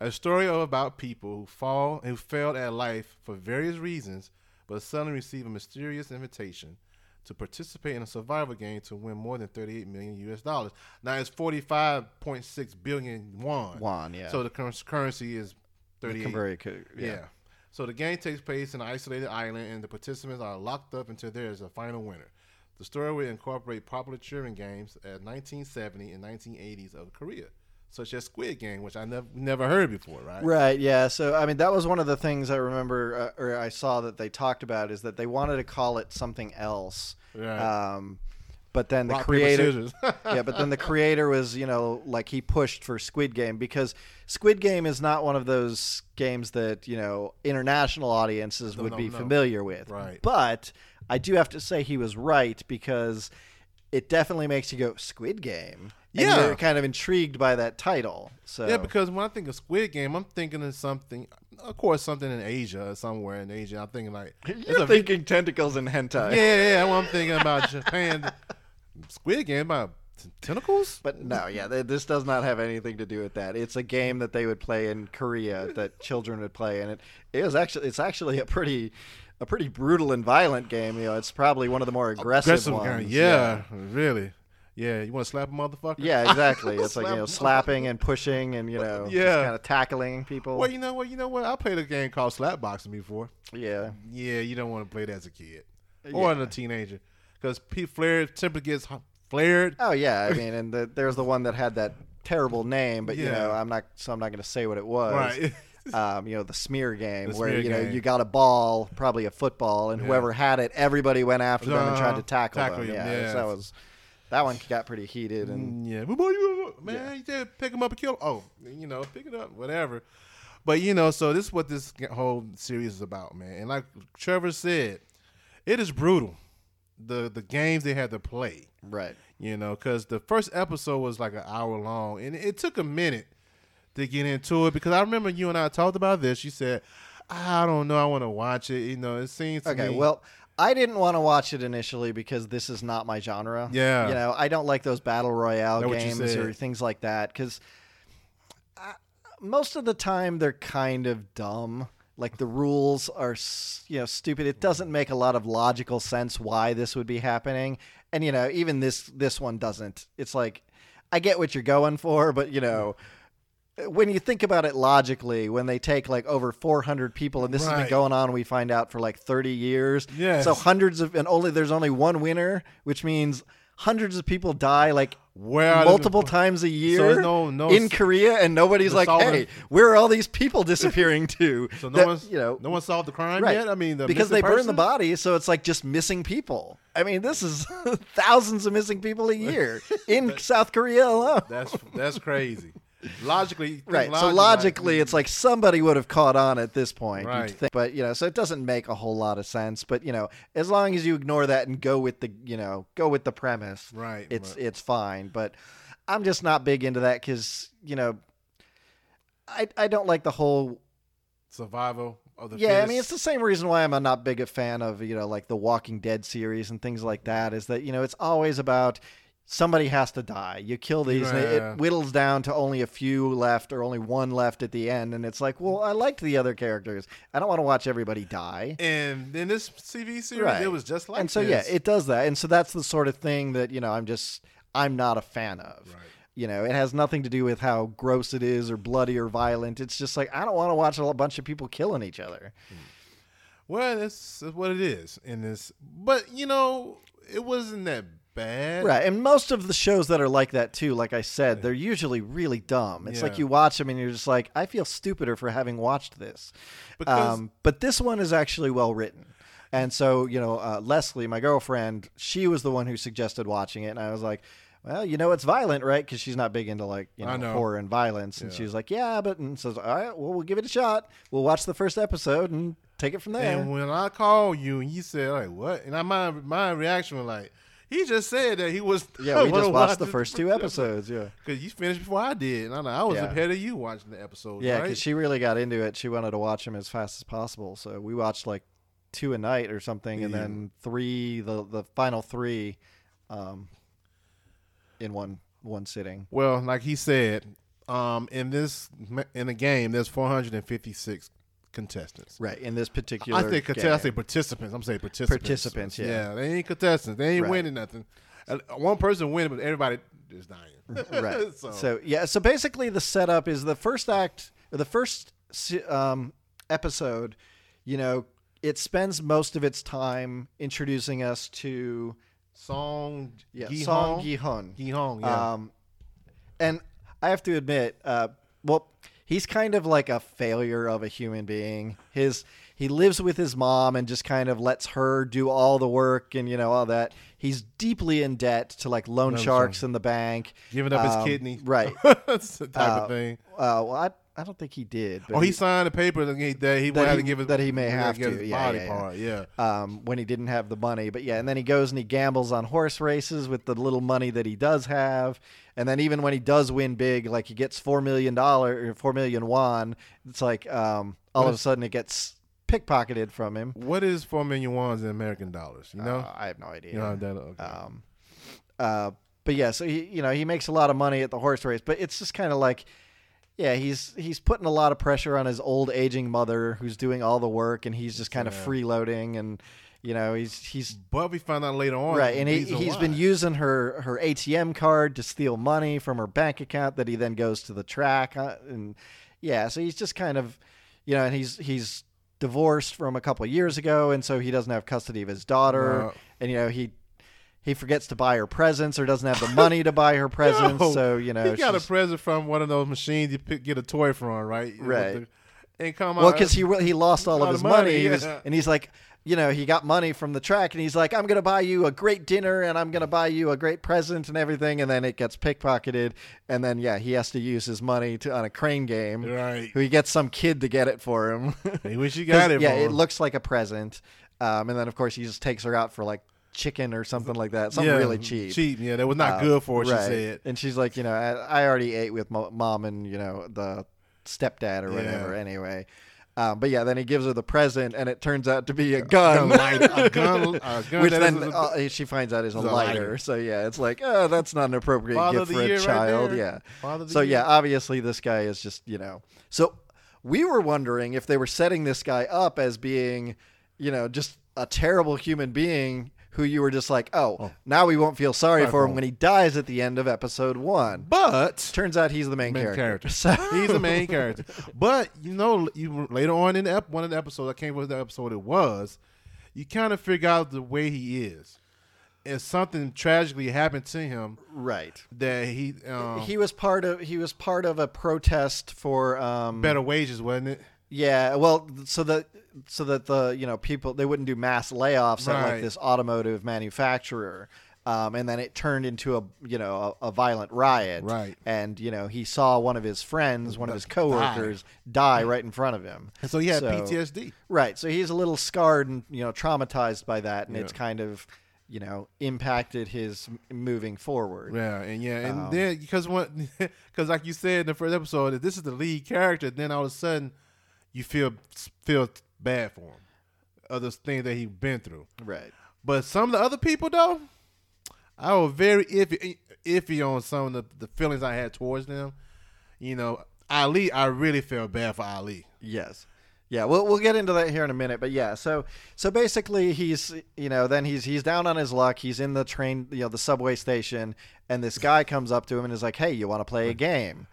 A story of about people who fall who failed at life for various reasons, but suddenly receive a mysterious invitation to participate in a survival game to win more than 38 million US dollars. Now it's 45.6 billion won. Juan, yeah. So the currency is 38. Convert- Yeah. yeah. So the game takes place in an isolated island, and the participants are locked up until there is a final winner. The story will incorporate popular children games at 1970 and 1980s of Korea, such as Squid Game, which I never never heard before, right? Right. Yeah. So I mean, that was one of the things I remember, uh, or I saw that they talked about is that they wanted to call it something else. Right. Um, but then the Rock, creator, yeah, but then the creator was, you know, like he pushed for Squid Game because Squid Game is not one of those games that you know international audiences No, would no, be no. familiar with. Right. But I do have to say he was right because it definitely makes you go Squid Game. Yeah. you're kind of intrigued by that title. So Yeah, because when I think of Squid Game, I'm thinking of something, of course, something in Asia, somewhere in Asia. I'm thinking like, you're thinking tentacles and hentai. yeah, yeah, yeah. I'm thinking about Japan. Squid Game about t- tentacles. But no, yeah, th- this does not have anything to do with that. It's a game that they would play in Korea that children would play, and it is actually it's actually a pretty a pretty brutal and violent game. You know, it's probably one of the more aggressive, Aggressive ones. kind. Yeah, really. Yeah, you want to slap a motherfucker? Yeah, exactly. It's like you know, slapping and pushing and you know, Yeah. just kind of tackling people. Well, you know what? You know what? I played a game called slapboxing before. yeah, Yeah, you don't want to play that as a kid or Yeah. as a teenager because P flared temper gets flared. Oh yeah, I mean, and the, there's the one that had that terrible name, but you know, I'm not, so I'm not going to say what it was. Right. um, you know, the smear game The where smear you know game. you got a ball, probably a football, and Yeah. whoever had it, everybody went after them and tried to Uh-huh. tackle, Tackle them. him, Yeah, yes. so that was that one got pretty heated, and Mm, yeah, but boy, you man, you did pick him up and kill him. Oh, you know, pick it up, whatever. But you know, so this is what this whole series is about, man. And like Trevor said, it is brutal. The the games they had to play. right. you know, because the first episode was like an hour long, and it took a minute to get into it. Because I remember you and I talked about this. You said, "I don't know, I want to watch it." You know, it seems to Okay, me- well, I didn't want to watch it initially because this is not my genre. Yeah. you know, I don't like those battle royale Know what you games or things like that because most of the time they're kind of dumb. Like the rules are, s- you know, stupid. It doesn't make a lot of logical sense why this would be happening, and you know, even this this one doesn't. It's like, I get what you're going for, but you know. When you think about it logically, when they take like over 400 people, and this has been going on, we find out for like 30 years. Yes. So hundreds of, and only there's only one winner, which means hundreds of people die like Where are the- multiple times a year no- no in Korea, and nobody's like, "Hey, where are all these people disappearing to?" so no That, one's you know, no one solved the crime right? yet. I mean, the because they burn the person? body, so it's like just missing people. I mean, this is thousands of missing people a year in South Korea alone. That's that's crazy. Logically, Right. So logically, logically, it's like somebody would have caught on at this point. Right. think. But you know, so it doesn't make a whole lot of sense. But you know, as long as you ignore that and go with the you know go with the premise, right. it's right. it's fine. But I'm just not big into that because you know, I I don't like the whole. survival of the. Yeah, I mean, it's the same reason why I'm a not big a fan of you know like the Walking Dead series and things like that. Is that you know it's always about somebody has to die. You kill these, and it, it whittles down to only a few left or only one left at the end, and it's like, well, I liked the other characters. I don't want to watch everybody die. And in this TV series, Right. it was just like and so this. yeah, it does that, and so that's the sort of thing that you know I'm just I'm not a fan of. Right. You know, it has nothing to do with how gross it is or bloody or violent. It's just like I don't want to watch a bunch of people killing each other. Hmm. Well, that's that's what it is in this. But you know, it wasn't that bad. Right, and most of the shows that are like that too, like I said, they're usually really dumb. It's like you watch them and you're just like, I feel stupider for having watched this. Because Um, but this one is actually well written. And so, you know, uh, Leslie, my girlfriend, she was the one who suggested watching it, and I was like, "Well, you know, it's violent, right?" Because she's not big into like you know, know. horror and violence, and Yeah. she was like, "Yeah," but and says, "All right, well, we'll give it a shot. We'll watch the first episode, and take it from there. And when I called you and you said like what, and I my my reaction was like, he just said that he was. yeah, we just watched the first two episodes. Yeah, because you finished before I did, and I, know, I was Yeah. ahead of you watching the episode. yeah, right? because she really got into it. She wanted to watch them as fast as possible. So we watched like two a night or something, and then three, the the final three, um, in one one sitting. Well, like he said, um, in this in the game, there's 456 contestants. Right in this particular. I think contest, I say participants. I'm saying participants. Participants, yeah. they ain't contestants. They ain't Right. winning nothing. Uh, One person winning, but everybody is dying. right. so, so. yeah, so basically the setup is the first act, the first um, episode. You know, it spends most of its time introducing us to Song yeah, Gi Song Hong? Gi-hun. Gi Hong, yeah. Um, and I have to admit, uh, well, he's kind of like a failure of a human being. His he lives with his mom and just kind of lets her do all the work and you know all that. He's deeply in debt to like loan Loan sharks shark. in the bank, Giving up his um, kidney. right? That's the type Uh, of thing. Uh, well, I, I don't think he did. But Oh, he signed a paper that he that he That he- to give his that he may yeah, have to. his Yeah, body yeah, yeah. part. Yeah. um, when he didn't have the money. But yeah, and then he goes and he gambles on horse races with the little money that he does have. And then even when he does win big, like he gets four million dollar or four million won, it's like um, all What of a sudden it gets pickpocketed from him. What is four million wons in American dollars? You know. Uh, I have no idea. you know that. Okay. Um, uh, but yeah, so he, you know, he makes a lot of money at the horse race, but it's just kind of like, yeah, he's he's putting a lot of pressure on his old aging mother, who's doing all the work, and he's just kind of Yeah. freeloading, and you know, he's he's but we found out later on. right, and he, he's been using her her ATM card to steal money from her bank account that he then goes to the track, uh, and yeah, so he's just kind of, you know, and he's he's divorced from a couple of years ago, and so he doesn't have custody of his daughter, and you know he he forgets to buy her presents or doesn't have the money to buy her presents, Yo, so you know he got a present from one of those machines you pick, get a toy from, right? Right. and come out. well because he he lost all of his money, money, yeah. and he's like. You know, he got money from the track, and he's like, "I'm gonna buy you a great dinner, and I'm gonna buy you a great present, and everything." And then it gets pickpocketed, and then yeah, he has to use his money to on a crane game. right. Who he gets some kid to get it for him. He wish 'Cause, got it. yeah, it looks like a present, um, and then of course he just takes her out for like chicken or something like that, something yeah, really cheap. Cheap. Yeah, that was not Uh, good for her. right. She said. And she's like, you know, I, I already ate with mo- mom and you know the stepdad or whatever. Yeah. Anyway, um, but yeah, then he gives her the present, and it turns out to be a gun, A light- a gun- a gun which then a- uh, she finds out is a lighter. lighter. So yeah, it's like, oh, that's not an appropriate Father gift for a year right child. yeah. Father of the So year. yeah, obviously this guy is just you know. So we were wondering if they were setting this guy up as being, you know, just a terrible human being who you were just like, oh, now we won't feel sorry for him when he dies at the end of episode one. But Turns out he's the main, main character. character. So He's the main character. But you know, you later on in the ep- one of the episodes, I can't remember what episode it was. You kind of figure out the way he is, and something tragically happened to him right. that he um, he was part of he was part of a protest for um better wages, wasn't it? Yeah, well, so that so that the you know people they wouldn't do mass layoffs at like this automotive manufacturer, um, and then it turned into a you know a, a violent riot. Right. and you know he saw one of his friends, one of his coworkers, die right in front of him. And so he had PTSD. Right, so he's a little scarred and you know traumatized by that, and it's kind of you know impacted his m- moving forward. Yeah, and yeah, and Um, then because when because like you said in the first episode, if this is the lead character, then all of a sudden you feel feel bad for him, other things that he's been through. Right. But some of the other people though, I was very iffy iffy on some of the, the feelings I had towards them. You know, Ali, I really felt bad for Ali. Yes. Yeah, we'll we'll get into that here in a minute, but yeah, so so basically he's you know then he's he's down on his luck. He's in the train, you know, the subway station, and this guy comes up to him and is like, "Hey, you want to play a game?"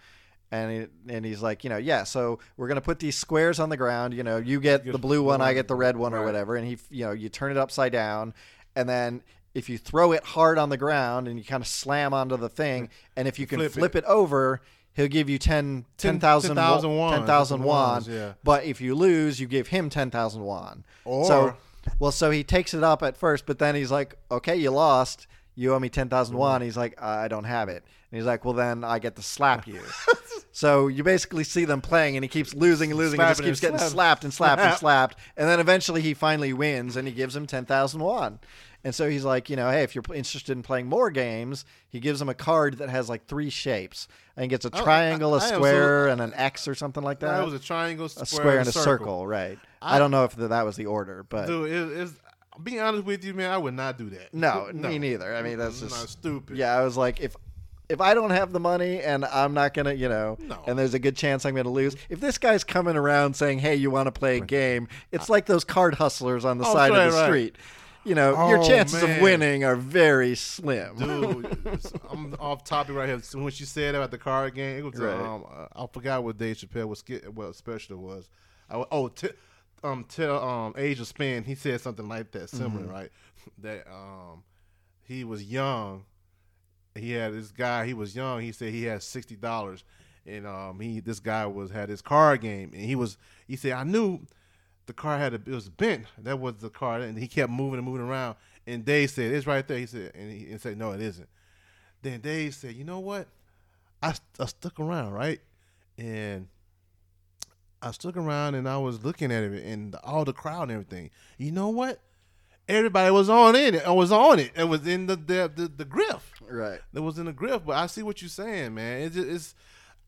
And he, and he's like, you know, yeah. So we're gonna put these squares on the ground. You know, you get get the blue one, I get the red one, or whatever. And he, you know, you turn it upside down, and then if you throw it hard on the ground and you kind of slam onto the thing, and if you can Flip flip, it. it. over, he'll give you 10 Ten- 10,000 10,000 won. 10,000 won. Yeah. But if you lose, you give him 10,000 won. Or- so, well, so he takes it up at first, but then he's like, okay, you lost. You owe me 10,000 won. Mm-hmm. He's like, I don't have it. And he's like, well, then I get to slap you. so you basically see them playing, and he keeps losing and losing, and just keeps and getting slapping. slapped and slapped and slapped. And then eventually he finally wins, and he gives him 10,000 won. And so he's like, you know, hey, if you're interested in playing more games, he gives him a card that has like three shapes. And gets a oh, I- triangle, a I am so- square, and an X or something like that. That was a triangle, square, a square and a circle. circle, right? I, I- don't know if th- that was the order, but Dude, it, it's, being honest with you, man, I would not do that. no, me neither. I mean, that's just not stupid. Yeah, I was like, if if I don't have the money and I'm not gonna, you know, No. and there's a good chance I'm gonna lose. If this guy's coming around saying, "Hey, you want to play a game?" It's like those card hustlers on the Oh, side right, of the right. street. You know, your Oh, chances of winning are very slim. Dude, I'm off topic right here. So when she said about the card game, it was Right. um, I forgot what Dave Chappelle was what special it was. I, oh, t- um, tell um, Age of Spin. He said something like that, similar, Mm-hmm. right? That um, he was young. He had this guy. He was young. He said he had sixty dollars, and um, he this guy was had his card game, and he was he said I knew the car had a, it was bent. That was the car, and he kept moving and moving around. And Dave said, "It's right there." He said, and he and said, "No, it isn't." Then Dave said, "You know what? I, I stuck around, right? And I stuck around, and I was looking at it, and all the crowd and everything. You know what? Everybody was on it. I was on it. It was in the the the, the griff. Right. It was in the griff. But I see what you're saying, man. It's, just, it's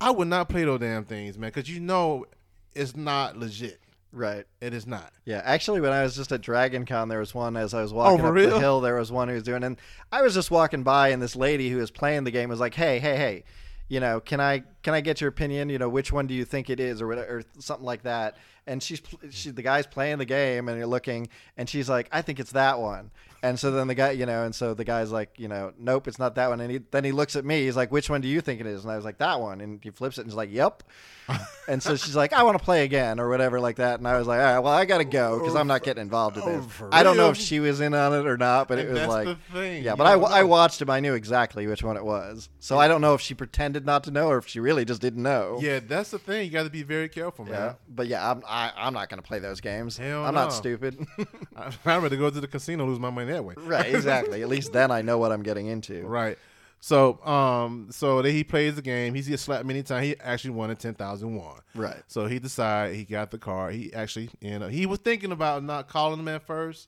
I would not play those damn things, man, because you know it's not legit. Right. It is not. Yeah, actually, when I was just at Dragon Con, there was one as I was oh, walking for up real? the hill. There was one who was doing, and I was just walking by, and this lady who was playing the game was like, "Hey, hey, hey, you know, can I can I get your opinion? You know, which one do you think it is, or whatever, or something like that." And she's she the guy's playing the game, and you're looking, and she's like, "I think it's that one." And so then the guy, you know, and so the guy's like, you know, nope, it's not that one. And he, then he looks at me. He's like, which one do you think it is? And I was like, that one. And he flips it and he's like, yep. and so she's like, I want to play again or whatever like that. And I was like, all right, well, I got to go because I'm not getting involved in Oh, this. for I don't know if she was in on it or not, but it And was like, yeah. But I, I watched him. I knew exactly which one it was. So I don't know if she pretended not to know or if she really just didn't know. Yeah, that's the thing. You got to be very careful, Yeah. man. But yeah, I'm I, I'm not going to play those games. Hell I'm no. not stupid. I, I'd rather go to the casino lose my money that way. right. Exactly. At least then I know what I'm getting into. Right. So, um, so then he plays the game. He's get slapped many times. He actually won a ten thousand won. Right. So he decided he got the car. He actually, you know, he was thinking about not calling him at first,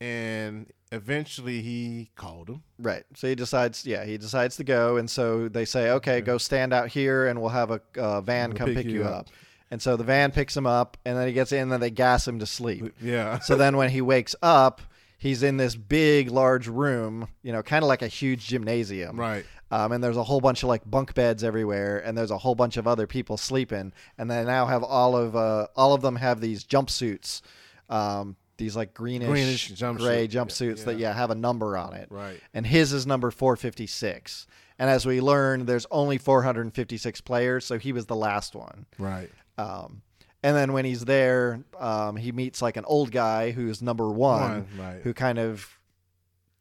and eventually he called him. Right. So he decides, yeah, he decides to go, and so they say, okay, go stand out here, and we'll have a uh, van We'll come pick pick, you you up. up. And so the van picks him up, and then he gets in, and then they gas him to sleep. Yeah. so then when he wakes up, he's in this big, large room, you know, kind of like a huge gymnasium. right. Um, and there's a whole bunch of like bunk beds everywhere, and there's a whole bunch of other people sleeping, and they now have all of uh, all of them have these jumpsuits, um, these like greenish, Greenish jumpsuit. gray Yeah, jumpsuits that yeah. yeah have a number on it, Right. and his is number 456. And as we learn, there's only 456 players, so he was the last one. Right. Um, and then when he's there, um, he meets like an old guy who's number one, One, right. who kind of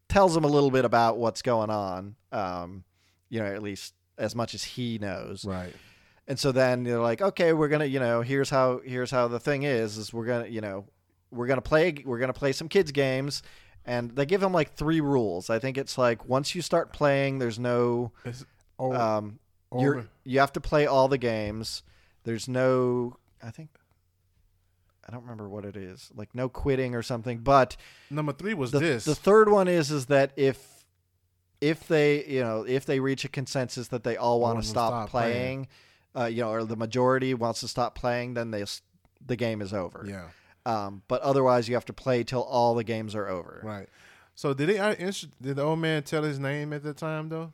tells him a little bit about what's going on. Um, you know, at least as much as he knows. Right. And so then they're like, okay, we're gonna, you know, here's how here's how the thing is, is we're gonna, you know, we're gonna play we're gonna play some kids games, and they give him like three rules. I think it's like once you start playing, there's no, over. um, you're over. you have to play all the games. There's no, I think. I don't remember what it is, like no quitting or something. But Number three was the, this. the third one is is that if if they you know if they reach a consensus that they all want wanna stop, stop playing, uh, you know, or the majority wants to stop playing, then they the game is over. yeah. Um, but otherwise, you have to play till all the games are over. Right. So did they? Inst- Did the old man tell his name at the time though?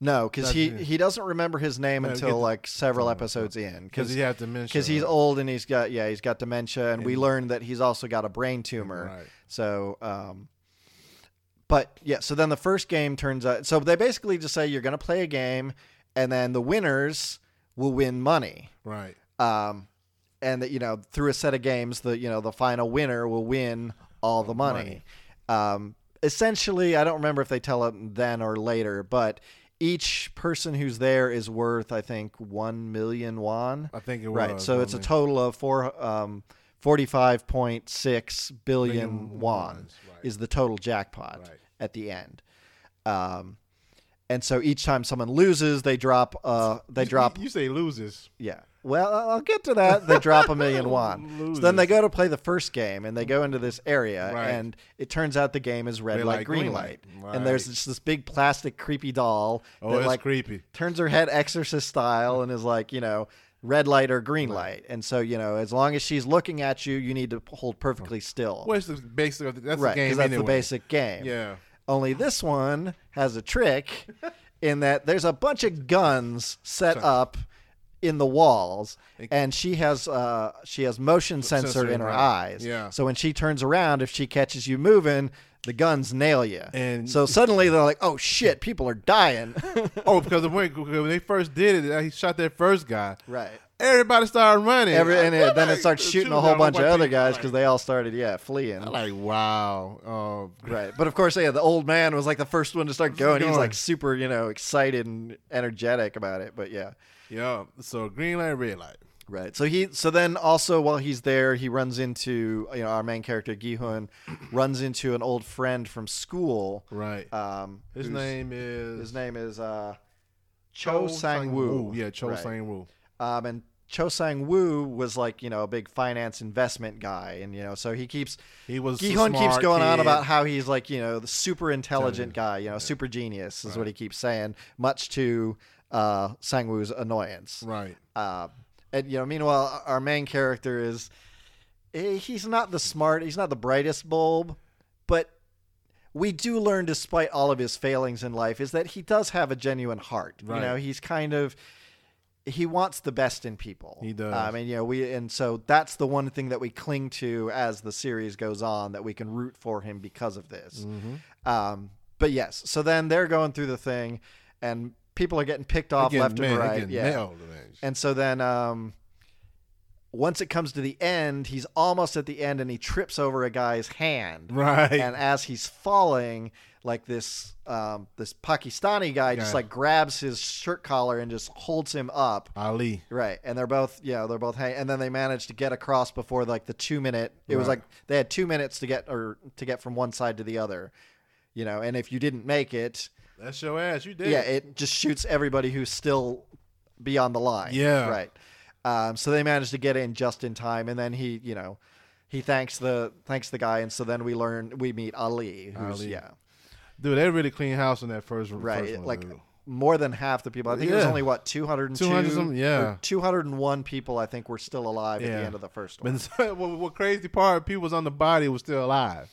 No, because he he doesn't remember his name No, until the- like several Oh, episodes in. Because he had dementia. because he's right? old and he's got yeah he's got dementia and, we And- learned that he's also got a brain tumor Right. so um but yeah so then the first game turns out so they basically just say you're going to play a game and then the winners will win money Right. um and that you know through a set of games the you know the final winner will win all the money, um essentially i don't remember if they tell it then or later but each person who's there is worth i think 1 million won I think it was right so it's a total of four um 45.6 billion million won right. is the total jackpot Right. at the end Um, and so each time someone loses, they drop. Uh, they drop. You say loses. Yeah. Well, I'll get to that. They drop a million won. So then they go to play the first game, and they go into this area, Right. and it turns out the game is red, Red light, light, green, green light. light. And there's just this big plastic creepy doll Oh, that it's like creepy. turns her head exorcist style and is like, you know, red light or green light. And so, you know, as long as she's looking at you, you need to hold perfectly still. What's the basic? That's right, the game that's anyway. the basic game. Yeah. Only this one has a trick in that there's a bunch of guns set up in the walls, and she has uh, she has motion sensor, Sensor, in her eyes. Yeah. So when she turns around, if she catches you moving, the guns nail you. And- so suddenly they're like, "Oh shit, people are dying." Oh, because when, when they first did it, he shot that first guy. right. Everybody started running. Every, and it, then it starts shooting a whole bunch of other guys because they all started, yeah, fleeing. I'm like, wow. Oh. Right. But of course, yeah, the old man was like the first one to start going. He was like super, you know, excited and energetic about it. But yeah. Yeah. So green light, red light. Right. So he so then also while he's there, he runs into you know our main character Gihun runs into an old friend from school. Right. Um, his name is his name is uh, Cho Sang Woo. Yeah, Cho Right. Sang Woo. Um, and Cho Sang Woo was like you know a big finance investment guy, and you know so he keeps He was Gihun keeps going on about how he's like you know the super intelligent guy, you know super genius is Right. what he keeps saying, much to uh, Sang Woo's annoyance. Right. Uh, and you know, meanwhile, our main character is eh, he's not the smart, he's not the brightest bulb, but we do learn, despite all of his failings in life, is that he does have a genuine heart. You know, he's kind of he wants the best in people. He does. I mean, you know, we and so that's the one thing that we cling to as the series goes on that we can root for him because of this. Mm-hmm. Um, but yes, so then they're going through the thing, and people are getting picked off Again, left man, and right. Yeah. nailed. And so then um, once it comes to the end, he's almost at the end and he trips over a guy's hand. Right. And as he's falling, like this um, this Pakistani guy just Yeah. like grabs his shirt collar and just holds him up. Ali. Right. And they're both yeah, they're both hang- and then they managed to get across before like the 2 minute it was like they had 2 minutes to get or to get from one side to the other. You know, and if you didn't make it, That's your ass. You did. yeah, it just shoots everybody who's still beyond the line. Yeah. Right. Um, so they managed to get in just in time, and then he, you know, he thanks the thanks the guy, and so then we learn we meet Ali, who's Ali. yeah, Dude, they really clean house in that first right, First one, like dude. more than half the people. I think it was only what two hundred and two, 200 yeah. two hundred and one people. I think were still alive at the end of the first one. What, what crazy part? People was on the body was still alive.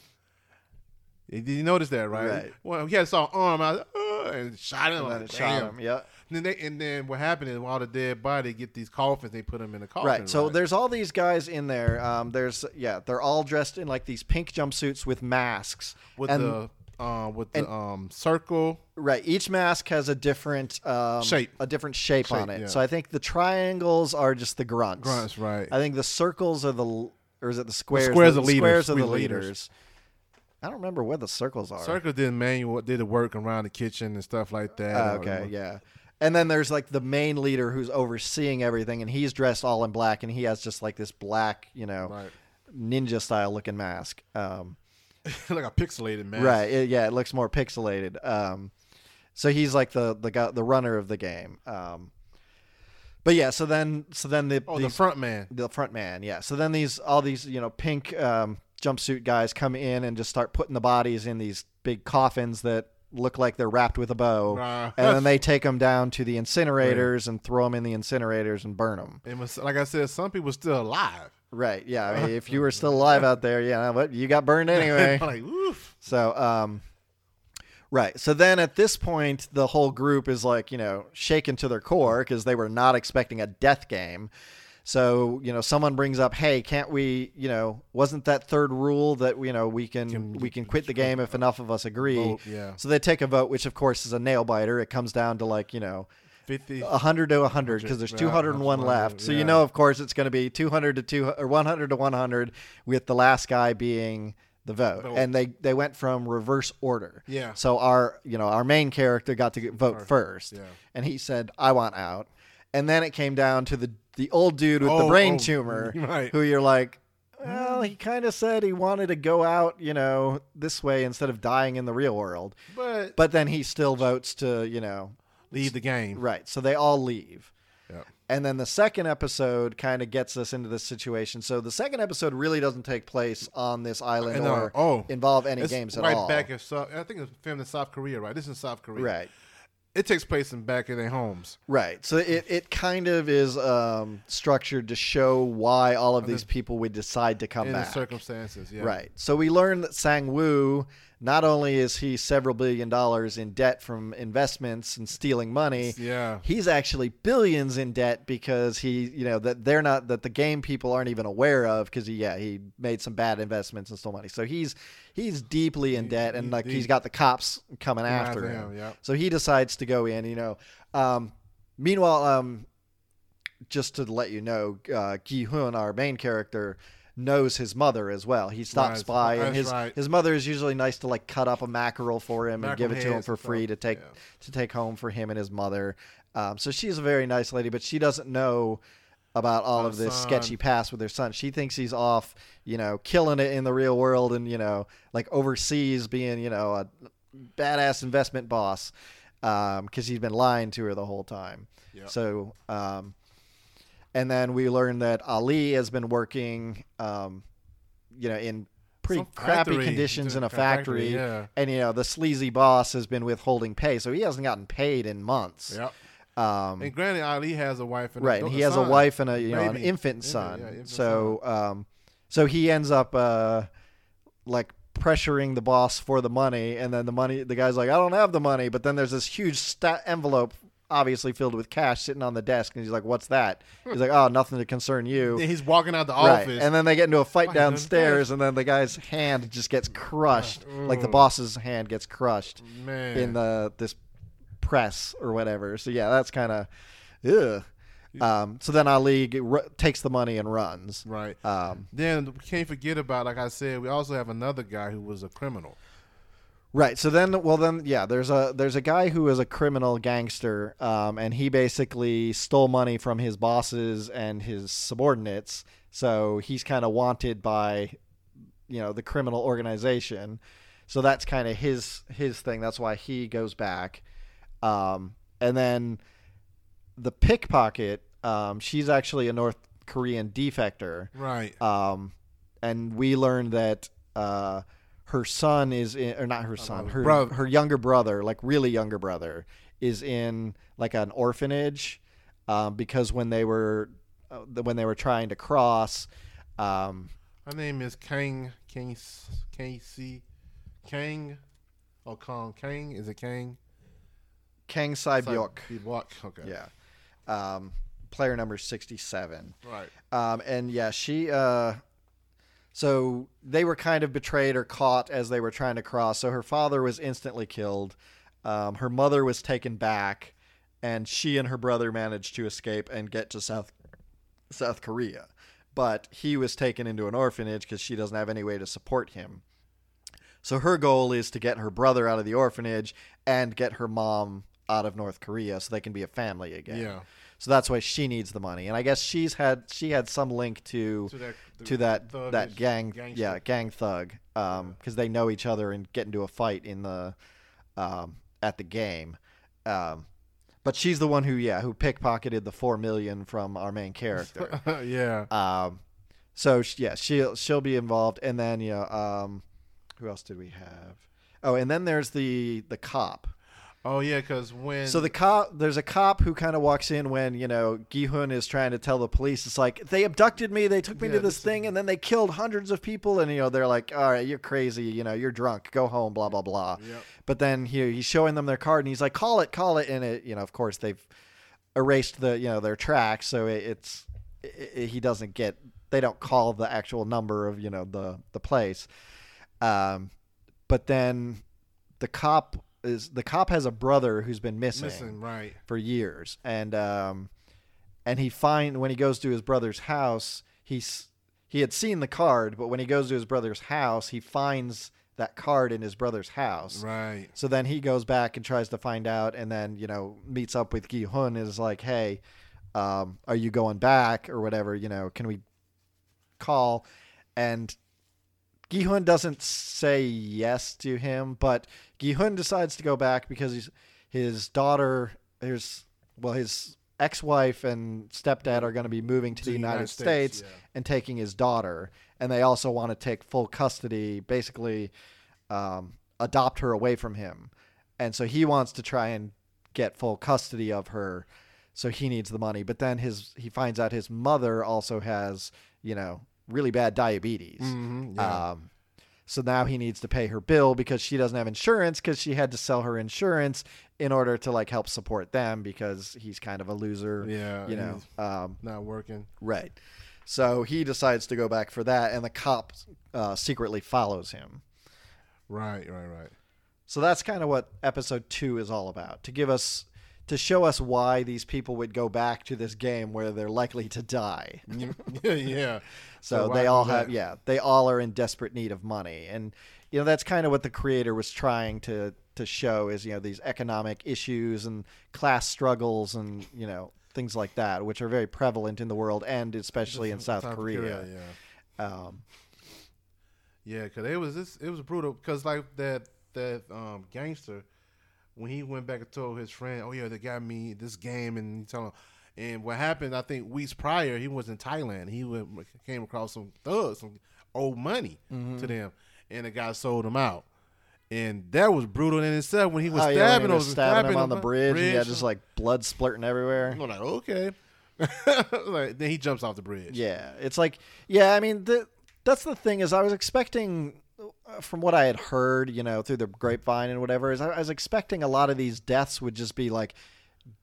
Did you notice that, right? Right. Well, he had saw arm out uh, and shot him. And like, shot him. Yeah. And then, they, and then what happened is while the dead body get these coffins, they put them in the coffin. Right. So there's all these guys in there. Um, there's yeah, they're all dressed in like these pink jumpsuits with masks. with and, the um with the and- um circle. Right. Each mask has a different um, Shape. a different shape, on it. yeah. So I think the triangles are just the grunts. Grunts, right? I think the circles are the or is it the squares? squares the, are leaders. Squares are the leaders. leaders. I don't remember where the circles are. Circle did manual did the work around the kitchen and stuff like that. Uh, okay, yeah. And then there's like the main leader who's overseeing everything, and he's dressed all in black, and he has just like this black, you know, Right. ninja style looking mask. Um, like a pixelated mask. Right. it- yeah, it looks more pixelated. Um, so he's like the the guy, the runner of the game. Um, but yeah, so then so then the Oh, the front man. the front man, yeah. So then these all these you know pink um, jumpsuit guys come in and just start putting the bodies in these big coffins that look like they're wrapped with a bow, and then they take them down to the incinerators and throw them in the incinerators and burn them. It was like I said, some people still alive. Right? Yeah. I mean, if you were still alive out there, yeah, but you got burned anyway. like, oof. So, um, right. So then at this point, the whole group is like, you know, shaken to their core because they were not expecting a death game. So, you know, someone brings up, "Hey, can't we, you know, wasn't that third rule that you know we can, Can- we can quit the game if enough of us agree?" Vote, yeah. So they take a vote, which of course is a nail biter. It comes down to like, you know, 50. 100 to 100 because there's 201 100, left. So you know, of course, it's going to be 200 to 2 or 100 to 100 with the last guy being the vote. Vote. And they they went from reverse order. Yeah. So our, you know, our main character got to vote first. Yeah. And he said, "I want out." And then it came down to the the old dude with the Oh, brain oh, tumor right. who you're like Well, he kind of said he wanted to go out, you know, this way instead of dying in the real world. But, But then he still votes to, you know, leave the game. right. So they all leave. Yep. And then the second episode kind of gets us into this situation. So the second episode really doesn't take place on this island And, uh, or oh, involve any games at right all. back in South. I think it's filmed in South Korea, right? This is South Korea. right. It takes place in back in their homes. Right. So it, it kind of is um, structured to show why all of these people would decide to come in the back. circumstances. Yeah. Right. So we learn that Sang Woo, not only is he several billion dollars in debt from investments and stealing money, Yeah. he's actually billions in debt because he, you know, that they're not that the game people aren't even aware of because he, yeah, he made some bad investments and stole money. So he's he's deeply in debt and he's like he's got the cops coming after him. yep. So he decides to go in. You know, um, meanwhile, um, just to let you know, uh, Gi Hun, our main character, knows his mother as well. He stops Right, by, and his right. his mother is usually nice to like cut up a mackerel for him and give it to him for free to take yeah. to take home for him and his mother. Um, so she's a very nice lady, but she doesn't know about all of this son. sketchy past with her son. She thinks he's off, you know, killing it in the real world and you know, like overseas being, you know, a badass investment boss because he's been lying to her the whole time. Yep. So, um, and then we learn that Ali has been working, um, you know, in pretty Some crappy factory. conditions in a factory, factory, Yeah. and you know the sleazy boss has been withholding pay, so he hasn't gotten paid in months. Yep. Um, And granted, Ali has a wife and right, da- and he has a wife and a you know an infant Infant, son. yeah, infant so, um, so he ends up uh, like pressuring the boss for the money, and then the money, the guy's like, I don't have the money, but then there's this huge sta- envelope. Obviously filled with cash sitting on the desk, and he's like, "What's that?" He's like, "Oh, nothing to concern you." Then he's walking out the Right. office. And then they get into a fight downstairs, and then the guy's hand just gets crushed, like the boss's hand gets crushed Man. in the this press or whatever. So yeah, that's kind of, ugh. Um, so then Ali get, r- takes the money and runs. right. Um, Then we can't forget about, like I said, we also have another guy who was a criminal. right. So then, well, then, yeah, there's a there's a guy who is a criminal gangster, um, and he basically stole money from his bosses and his subordinates. So he's kind of wanted by, you know, the criminal organization. So that's kind of his his thing. That's why he goes back. Um, and then the pickpocket, um, she's actually a North Korean defector. Right. Um, and we learned that uh, her son is in, or not her son, her brother. her younger brother, like really younger brother, is in like an orphanage um, because when they were uh, when they were trying to cross. Um, Her name is Kang Kang K C Kang or Kong Kang is it Kang? Kang. Byuk. Okay. Yeah. Um, player number 67. Right. Um, and yeah, she. Uh, so they were kind of betrayed or caught as they were trying to cross. So her father was instantly killed. Um, her mother was taken back, and she and her brother managed to escape and get to South South Korea. But he was taken into an orphanage because she doesn't have any way to support him. So her goal is to get her brother out of the orphanage and get her mom out of North Korea so they can be a family again. Yeah. So that's why she needs the money, and I guess she's had she had some link to To that to that that gang gangster. yeah gang thug um because they know each other and get into a fight in the um at the game um but she's the one who yeah who pickpocketed the four million from our main character yeah. um so yeah she'll she'll be involved and then you know um who else did we have oh and then there's the the cop Oh yeah, because when so the cop, there's a cop who kind of walks in when you know Gihun is trying to tell the police. It's like they abducted me, they took me Yeah, to this thing, and then they killed hundreds of people. And you know they're like, "All right, you're crazy. You know, you're drunk. Go home." Blah blah blah. Yep. But then he, he's showing them their card, and he's like, "Call it, call it." And it, you know, of course, they've erased the you know their tracks, so it, it's it, it- he doesn't get. They don't call the actual number of you know the the place. Um, but then the cop is the cop has a brother who's been missing, missing right. for years, and um, and he find when he goes to his brother's house, he's he had seen the card, but when he goes to his brother's house, he finds that card in his brother's house. Right. So then he goes back and tries to find out, and then you know meets up with Gi Hun. Is like, hey, um, are you going back or whatever? You know, can we call? and Gihun doesn't say yes to him, but Gihun decides to go back because he's, his daughter, his well, his ex-wife and stepdad are going to be moving to, the United, States, yeah. and taking his daughter, and they also want to take full custody, basically um, adopt her away from him, and so he wants to try and get full custody of her, so he needs the money. But then his he finds out his mother also has you know really bad diabetes. Mhm, yeah. Um, so now he needs to pay her bill because she doesn't have insurance because she had to sell her insurance in order to like help support them because he's kind of a loser. yeah, You know. Um, not working. right. So he decides to go back for that, and the cop uh, secretly follows him. Right, right, right. So that's kind of what episode two is all about to give us, to show us why these people would go back to this game where they're likely to die. yeah, yeah. So, they all have, yeah, they all are in desperate need of money, and you know that's kind of what the creator was trying to to show is you know these economic issues and class struggles and you know things like that, which are very prevalent in the world and especially in South, Korea. yeah. Um, Yeah, cause it was this, it was brutal. Cause like that that um gangster, when he went back and told his friend, "Oh yeah, they got me this game," and he told him, and what happened? I think weeks prior, he was in Thailand. He went, came across some thugs, some old money Mm-hmm. to them, and the guy sold him out. And that was brutal in itself when he was oh, yeah, stabbing he was those stabbing him on the bridge, he had just like blood splurting everywhere. I'm like, okay. like, then he jumps off the bridge. Yeah, it's like yeah. I mean, the, that's the thing is I was expecting, Uh, from what I had heard, you know, through the grapevine and whatever, is I, I was expecting a lot of these deaths would just be like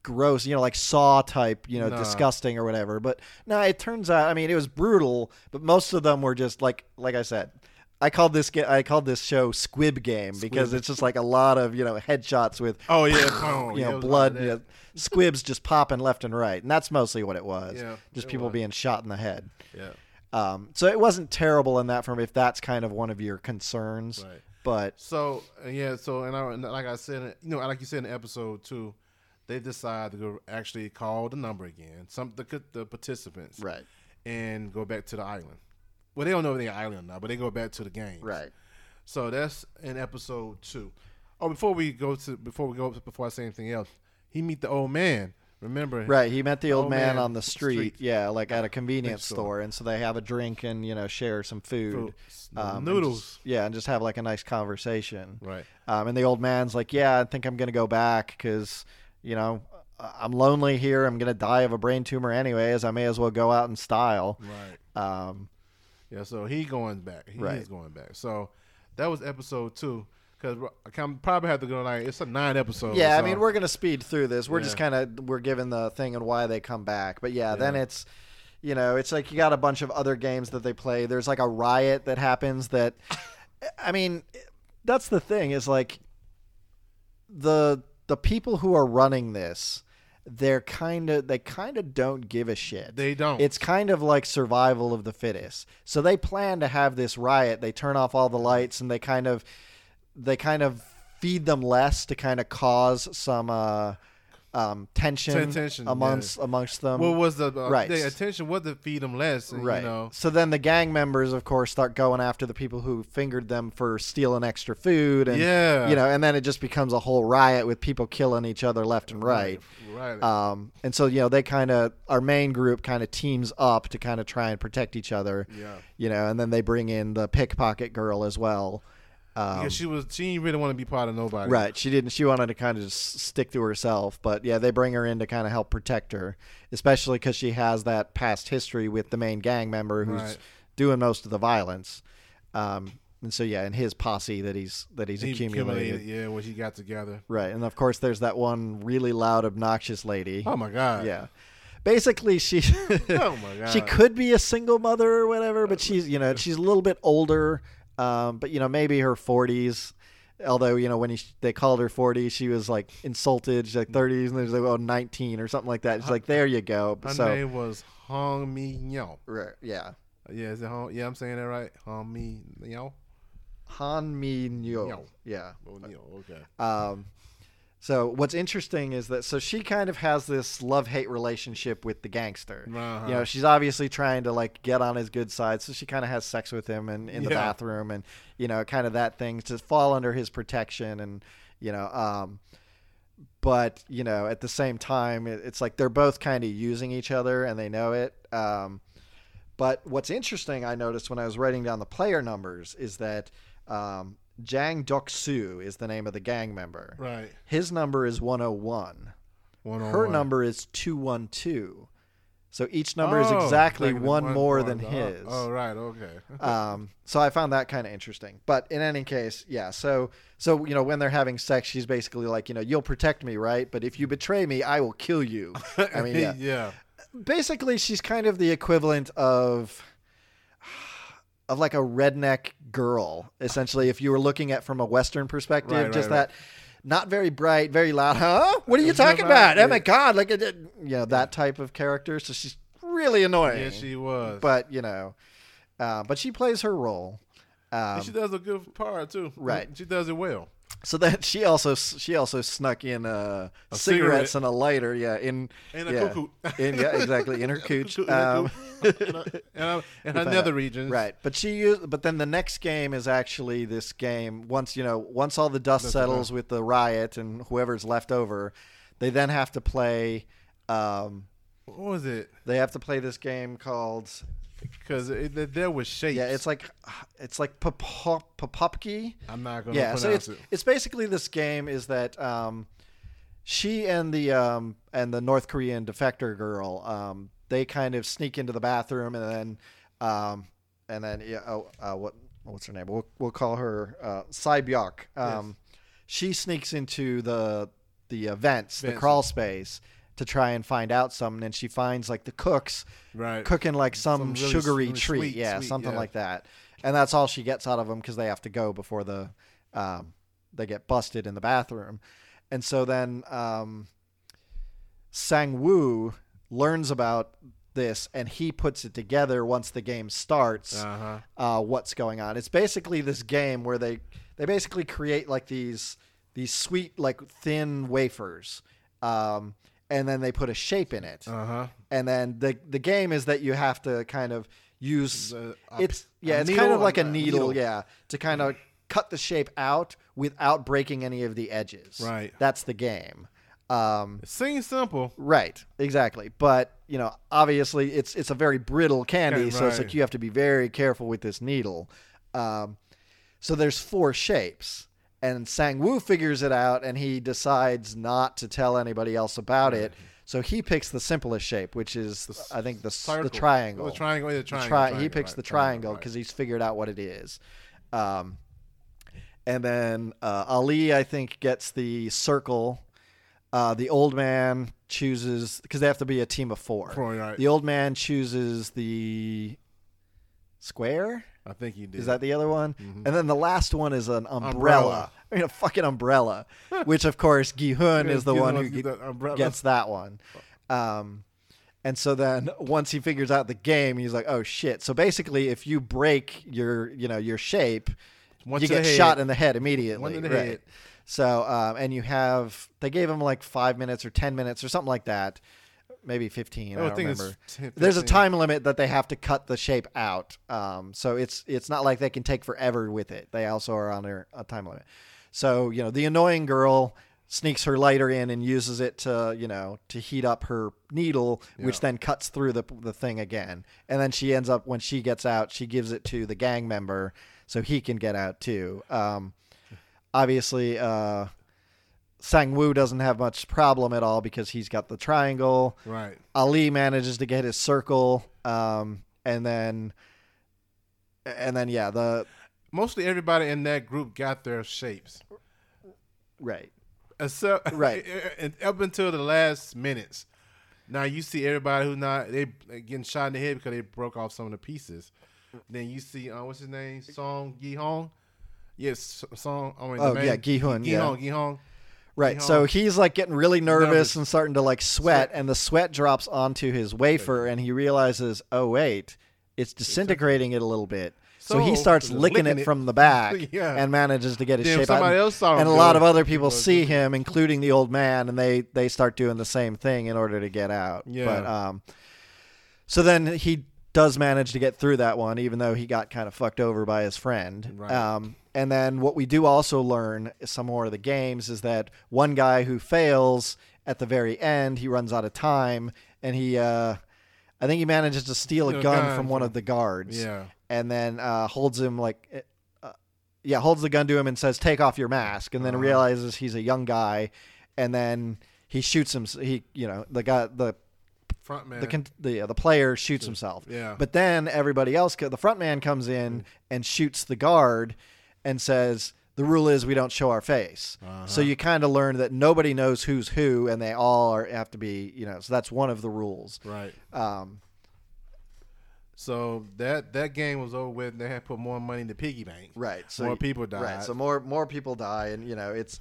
gross, you know, like Saw type, you know, Nah. disgusting or whatever. But no, it turns out, I mean, it was brutal, but most of them were just like, like I said. I called this I called this show Squib Game because it's just like a lot of you know headshots with Oh yeah, boom. you know blood, you know, squibs just popping left and right, and that's mostly what it was. Yeah, just it people was. being shot in the head. Yeah, Um, so it wasn't terrible in that form if that's kind of one of your concerns. right. But So uh, yeah, so and, I, and like I said, you know, like you said in episode two, they decide to go actually call the number again, some the the participants, right, and go back to the island. Well, they don't know if they're island now, but they go back to the game. right, So that's in episode two. Oh, before we go to before we go before I say anything else, he meet the old man. Remember? right. He met the old Old man, man on the street, street. yeah, like at a convenience store. store, and so they have a drink and you know share some food, um, and noodles. just- yeah, and just have like a nice conversation. Right. Um, and the old man's like, "Yeah, I think I'm gonna go back because, you know, I'm lonely here. I'm gonna die of a brain tumor anyways. I may as well go out in style." Right. Um, Yeah, so he going back. He Right. is going back. So that was episode two. Because I probably have to go like it's a nine episode. yeah, I mean, we're gonna speed through this. We're just kind of we're given the thing and why they come back. But yeah, then it's, you know, it's like you got a bunch of other games that they play. There's like a riot that happens that, I mean, that's the thing is like, the the people who are running this, they're kind of they kind of don't give a shit. they don't. It's kind of like survival of the fittest. So they plan to have this riot. They turn off all the lights and they kind of they kind of feed them less to kind of cause some uh, um, tension, tension, amongst amongst them. what was the uh, right. The attention was to feed them less, and, right. You know, So then the gang members, of course, start going after the people who fingered them for stealing extra food, and Yeah. you know, and then it just becomes a whole riot with people killing each other left and right. right. Um, and so you know they kind of our main group kind of teams up to kind of try and protect each other. yeah. You know, and then they bring in the pickpocket girl as well. Um, Because she was, she didn't really want to be part of nobody. right, she didn't. She wanted to kind of just stick to herself, but yeah, they bring her in to kind of help protect her, especially because she has that past history with the main gang member who's Right. doing most of the violence. Um, and so yeah, and his posse that he's that he's He accumulated. accumulated, yeah, when she got together. Right, and of course there's that one really loud, obnoxious lady. Oh my god. Yeah. Basically, she Oh my god. she could be a single mother or whatever, but she's you know she's a little bit older, um, but you know maybe her forties. Although you know when he, they called her forty, she was like insulted. She's like thirties, and there's like oh 19 or something like that. She's like there you go. Her so name was Hong Mi Yo. right, yeah, Yeah, is it Hong? Yeah, I'm saying that right. Hong Mi Yo. Han Mi Nyo. Nyo. Yeah. Oh, Nyo, Okay. Um, So what's interesting is that so she kind of has this love hate relationship with the gangster. Uh-huh. You know, she's obviously trying to like get on his good side, so she kind of has sex with him and in the Yeah. bathroom, and you know, kind of that thing to fall under his protection, and you know, um, but you know, at the same time, it, it's like they're both kind of using each other, and they know it. Um, but what's interesting, I noticed when I was writing down the player numbers, is that um, Jang Dok Soo is the name of the gang member. Right. His number is 101. One on Her number is 212. So each number is Oh, exactly one, more than oh, his. Oh, right. Okay. Um, so I found that kind of interesting. But in any case, yeah. So so you know when they're having sex, she's basically like, you know, you'll protect me, right? But if you betray me, I will kill you. I mean, yeah. yeah. Basically, she's kind of the equivalent of of like a redneck girl, essentially. If you were looking at from a Western perspective, Right, right, just right. that. Not very bright, very loud. Huh? What are you talking about- about? Oh my god! Like, it, you know, that type of character. So she's really annoying. Yeah, she was. but you know, uh, but she plays her role. Um, she does a good part too. Right. She does it well. So that she also she also snuck in uh, cigarettes cigarette. and a lighter. Yeah, in And a yeah, cuckoo. in yeah exactly in her cooch. Um, in in her- in her With, uh, regions. Right, but she used. But then the next game is actually this game. Once you know, once all the dust That's settles with the riot and whoever's left over, they then have to play. Um, What was it? they have to play this game called. Because there was shapes. Yeah, it's like it's like Popop- Popopki. I'm not gonna yeah, so it's it. it's basically this game is that um, she and the um, and the North Korean defector girl um, they kind of sneak into the bathroom and then um, and then yeah, oh, uh, what what's her name? We'll we'll call her uh, Sai Byok. Um, She sneaks into the the the Vents. crawl space. To try and find out something, and she finds like the cooks Right. cooking like some, Some really sugary really treat, sweet, yeah, sweet, something yeah. like that. And that's all she gets out of them because they have to go before the um, they get busted in the bathroom. And so then um, Sang Woo learns about this and he puts it together once the game starts. Uh huh. Uh, what's going on? It's basically this game where they they basically create like these these sweet like thin wafers. Um, and then they put a shape in it Uh huh. and then the the game is that you have to kind of use a- it's yeah it's kind of like a needle, needle. yeah to kind of cut the shape out without breaking any of the edges Right. that's the game um, It seems simple. right exactly but you know obviously it's it's a very brittle candy Yeah, so it's like you have to be very careful with this needle um, so there's four shapes and Sang Woo figures it out and he decides not to tell anybody else about it so he picks the simplest shape which is I think the, Circle. the triangle The triangle. The the triangle. he picks right, the triangle right. because he's figured out what it is. Um, and then uh, Ali, I think, gets the circle. Uh, the old man chooses because they have to be a team of four. Four, right. The old man chooses the square. I think he did. Is that the other one? Mhm. And then the last one is an umbrella. Umbrella. I mean, a fucking umbrella. which, of course, Gi-hun is the one who gets that one. Um, and so then once he figures out the game, he's like, "Oh shit!" So basically, if you break your, you know, your shape, One you get head. shot in the head immediately. In the right. head. So, um, and you have they gave him like five minutes or ten minutes or something like that, maybe fifteen. I, I don't think it's remember. 10, There's a time limit that they have to cut the shape out. Um, so it's it's not like they can take forever with it. They also are under a time limit. So you know the annoying girl sneaks her lighter in and uses it to you know to heat up her needle, which Yeah. then cuts through the the thing again. And then she ends up when she gets out, she gives it to the gang member so he can get out too. Um, obviously. Uh, Sang Woo doesn't have much problem at all because he's got the triangle. Right. Ali manages to get his circle, um, and then, and then yeah, the Mostly everybody in that group got their shapes. right, Except Right. and up until the last minutes. Now you see everybody who's not they getting shot in the head because they broke off some of the pieces. Then you see uh, what's his name? Song Gi Hong. Yes, Song. I mean, Oh, main- yeah, Gi Hun, Gi yeah. Hong. Gi Hong. Right. Gi So he's like getting really nervous, Nervous. and starting to like sweat, Sweat. and the sweat drops onto his wafer, and he realizes, oh wait, it's disintegrating it a little bit. So he starts licking, licking it it. from the back Yeah. and manages to get his Then shape out. else saw him and a lot of other people see him, including the old man, and they they start doing the same thing in order to get out. Yeah. But um, so then he does manage to get through that one, even though he got kind of fucked over by his friend. Right. Um, and then what we do also learn some more of the games is that one guy who fails at the very end, he runs out of time, and he, uh, I think he manages to steal a gun, gun from one of the guards, Yeah. and then uh, holds him like. Uh, yeah, holds the gun to him and says, "Take off your mask," and then Uh-huh. realizes he's a young guy, and then he shoots him. He, you know, the guy, the Front man. the the uh, the player shoots himself. yeah. But then everybody else, the front man comes in and shoots the guard, and says the rule is we don't show our face. So Uh-huh. you kind of learn that nobody knows who's who, and they all are have to be, you know. So that's one of the rules. right. Um, So that that game was over with. They had put more money in the piggy bank. right. So more people died. Right. So more more people die, and you know it's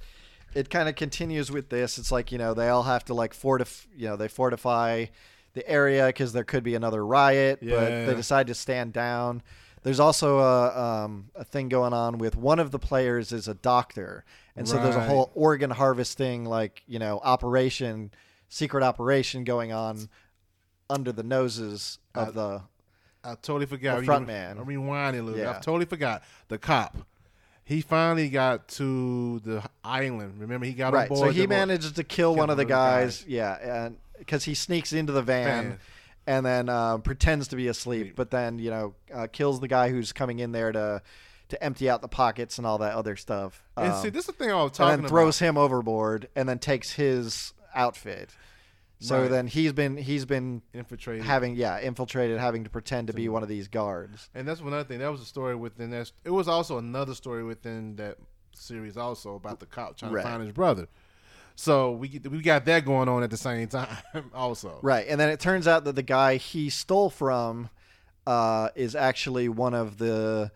it kind of continues with this. It's like you know they all have to like fortify. you know they fortify the area because there could be another riot, but Yeah. they decide to stand down. There's also a um, a thing going on with one of the players is a doctor, and so there's a Right. whole organ harvesting like you know operation, secret operation going on under the noses of the I totally forgot. The front man. I'm rewinding a little bit. Yeah. I totally forgot. The cop. He finally got to the island. Remember, he got right. on So he the manages to kill one of the one of the guys. guys. Yeah, and because he sneaks into the van, Van. And then uh, pretends to be asleep, but then you know uh, kills the guy who's coming in there to to empty out the pockets and all that other stuff. And Um, see, this is the thing I was talking. and then throws about. him overboard, and then takes his outfit. So Right. then he's been he's been Infiltrated. having yeah infiltrated, having to pretend to be one of these guards. and that's another thing. That was a story within that. It was also another story within that series, also about the cop trying Right. to find his brother. So we we got that going on at the same time, also. Right, and then it turns out that the guy he stole from uh, is actually one of the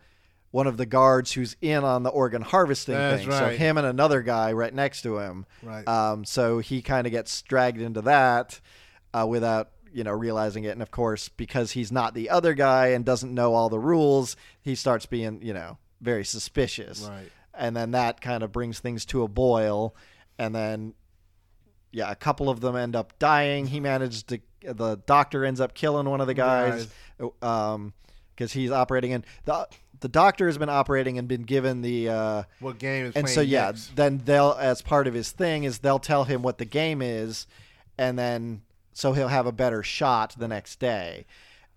one of the guards who's in on the organ harvesting That's thing. So him and another guy right next to him. Right. Um, so he kind of gets dragged into that uh, without you know realizing it, and of course because he's not the other guy and doesn't know all the rules, he starts being you know very suspicious. Right. And then that kind of brings things to a boil, and then yeah, a couple of them end up dying. He manages to the doctor ends up killing one of the guys um because he's operating in the the doctor has been operating and been given the uh What game is and playing so yeah next? then they'll as part of his thing is they'll tell him what the game is and then so he'll have a better shot the next day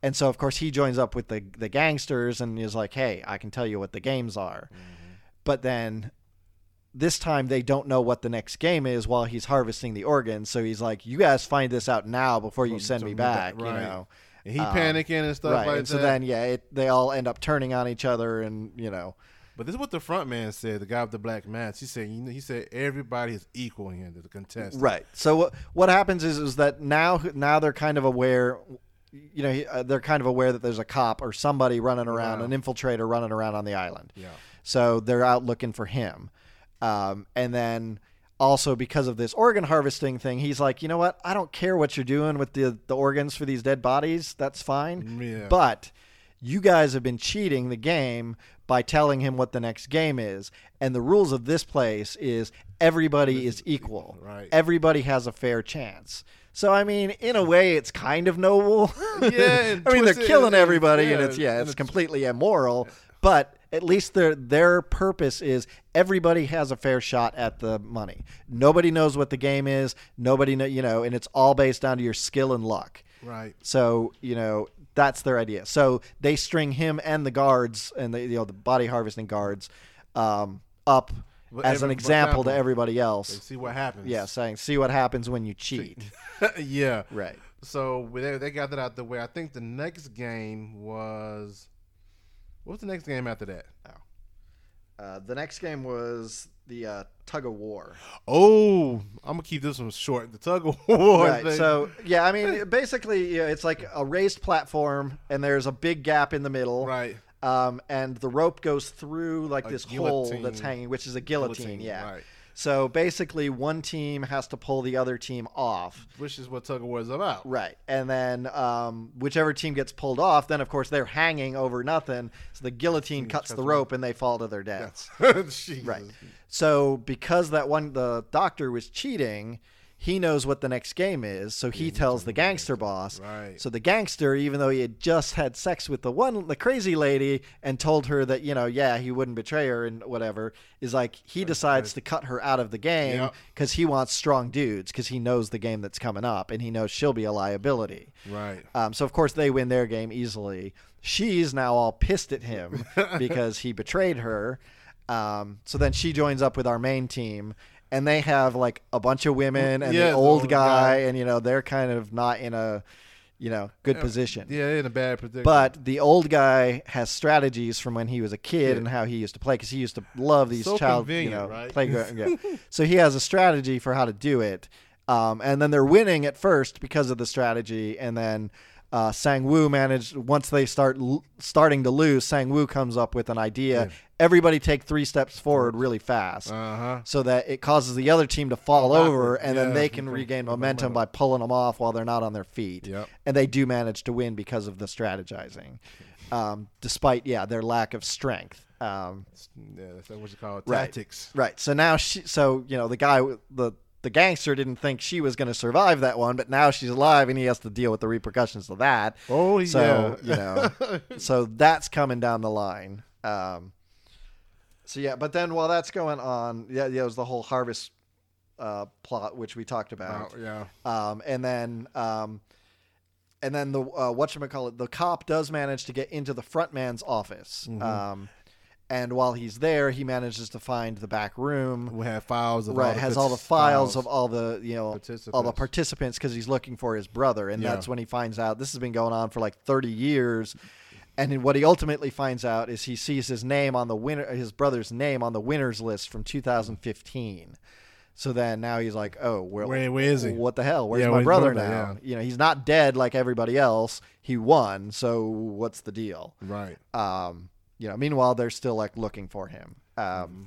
and so of course he joins up with the the gangsters and is like hey i can tell you what the games are but then this time they don't know what the next game is while he's harvesting the organs so he's like you guys find this out now before you send me back- back you right. know And he um, panicking and stuff right like and that. so then yeah it, they all end up turning on each other and you know But this is what the front man said. The guy with the black mask. He said, you know, he said everybody is equal in here. The contestant. Right. So what what happens is is that now now they're kind of aware, you know, he- uh, they're kind of aware that there's a cop or somebody running around, Wow. an infiltrator running around on the island. Yeah. So they're out looking for him, um, and then also because of this organ harvesting thing, he's like, you know what? I don't care what you're doing with the the organs for these dead bodies. That's fine. Yeah. But you guys have been cheating the game by telling him what the next game is. And the rules of this place is everybody is equal. Right. Everybody has a fair chance. So I mean, in a way, it's kind of noble. Yeah, I mean, they're killing everybody, and it's yeah, it's it's- completely immoral. But at least their their purpose is everybody has a fair shot at the money. Nobody knows what the game is. Nobody know, you know, and it's all based to your skill and luck. Right. So you know that's their idea. So they string him and the guards and the you know the body harvesting guards um, up Well, as an example to everybody else. see what happens. Yeah, saying see what happens when you cheat. yeah. right. So they, they got that out the way. I think the next game was. What's the next game after that? Uh, the next game was the uh, tug of war. Oh, I'm gonna keep this one short. The tug of war. right. thing. So yeah, I mean, basically, yeah, it's like a raised platform, and there's a big gap in the middle. right. Um, and the rope goes through like A this hole that's hanging, which is a guillotine. Guillotine, yeah. right. So basically, one team has to pull the other team off. Which is what tug of war is about. Right. And then um, whichever team gets pulled off, then of course they're hanging over nothing. So the guillotine cuts the rope and they fall to their deaths. Right. So because that one the doctor was cheating, he knows what the next game is, so he tells the gangster boss. Right. So the gangster, even though he had just had sex with the one the crazy lady and told her that, you know, yeah, he wouldn't betray her and whatever, is like he decides to cut her out of the game Yep. because he wants strong dudes because he knows the game that's coming up and he knows she'll be a liability. Right. Um, so of course they win their game easily. She's now all pissed at him because he betrayed her. Um, so then she joins up with our main team, and they have like a bunch of women and Yeah, the old old guy, guy. and you know they're kind of not in a, you know, good position. Yeah, in a bad predicament. But the old guy has strategies from when he was a kid Yeah. and how he used to play because he used to love these So child, you know, right? playground. Yeah. so he has a strategy for how to do it, um, and then they're winning at first because of the strategy, and then uh, Sang Woo managed once they start l- starting to lose. Sang Woo comes up with an idea: Yeah. Everybody take three steps forward really fast. uh huh. so that it causes the other team to fall over, and then they can regain momentum by pulling them off while they're not on their feet Yep. and they do manage to win because of the strategizing, um, despite yeah their lack of strength. Um, Yeah, that's what you call it. Right. Tactics. right. So now she, so you know the guy, the the gangster didn't think she was going to survive that one, but now she's alive and he has to deal with the repercussions of that. Oh, yeah. So you know, so that's coming down the line. Um, so yeah, but then while that's going on, yeah, yeah, it was the whole harvest uh, plot which we talked about. Oh, yeah. um, and then um, and then the uh, what call it the cop does manage to get into the front man's office Mm-hmm. um, and while he's there he manages to find the back room We have files of all right the has all the partic- files of all the you know all the Participants. because he's looking for his brother and Yeah. that's when he finds out this has been going on for like 30 years and then what he ultimately finds out is he sees his name on the winner his brother's name on the winners list from 2015 so then now he's like oh well Where- where is he? what the hell where's Yeah, my where's brother brother? now Yeah. you know he's not dead like everybody else he won so what's the deal Right. um you know meanwhile they're still like looking for him um Mm-hmm.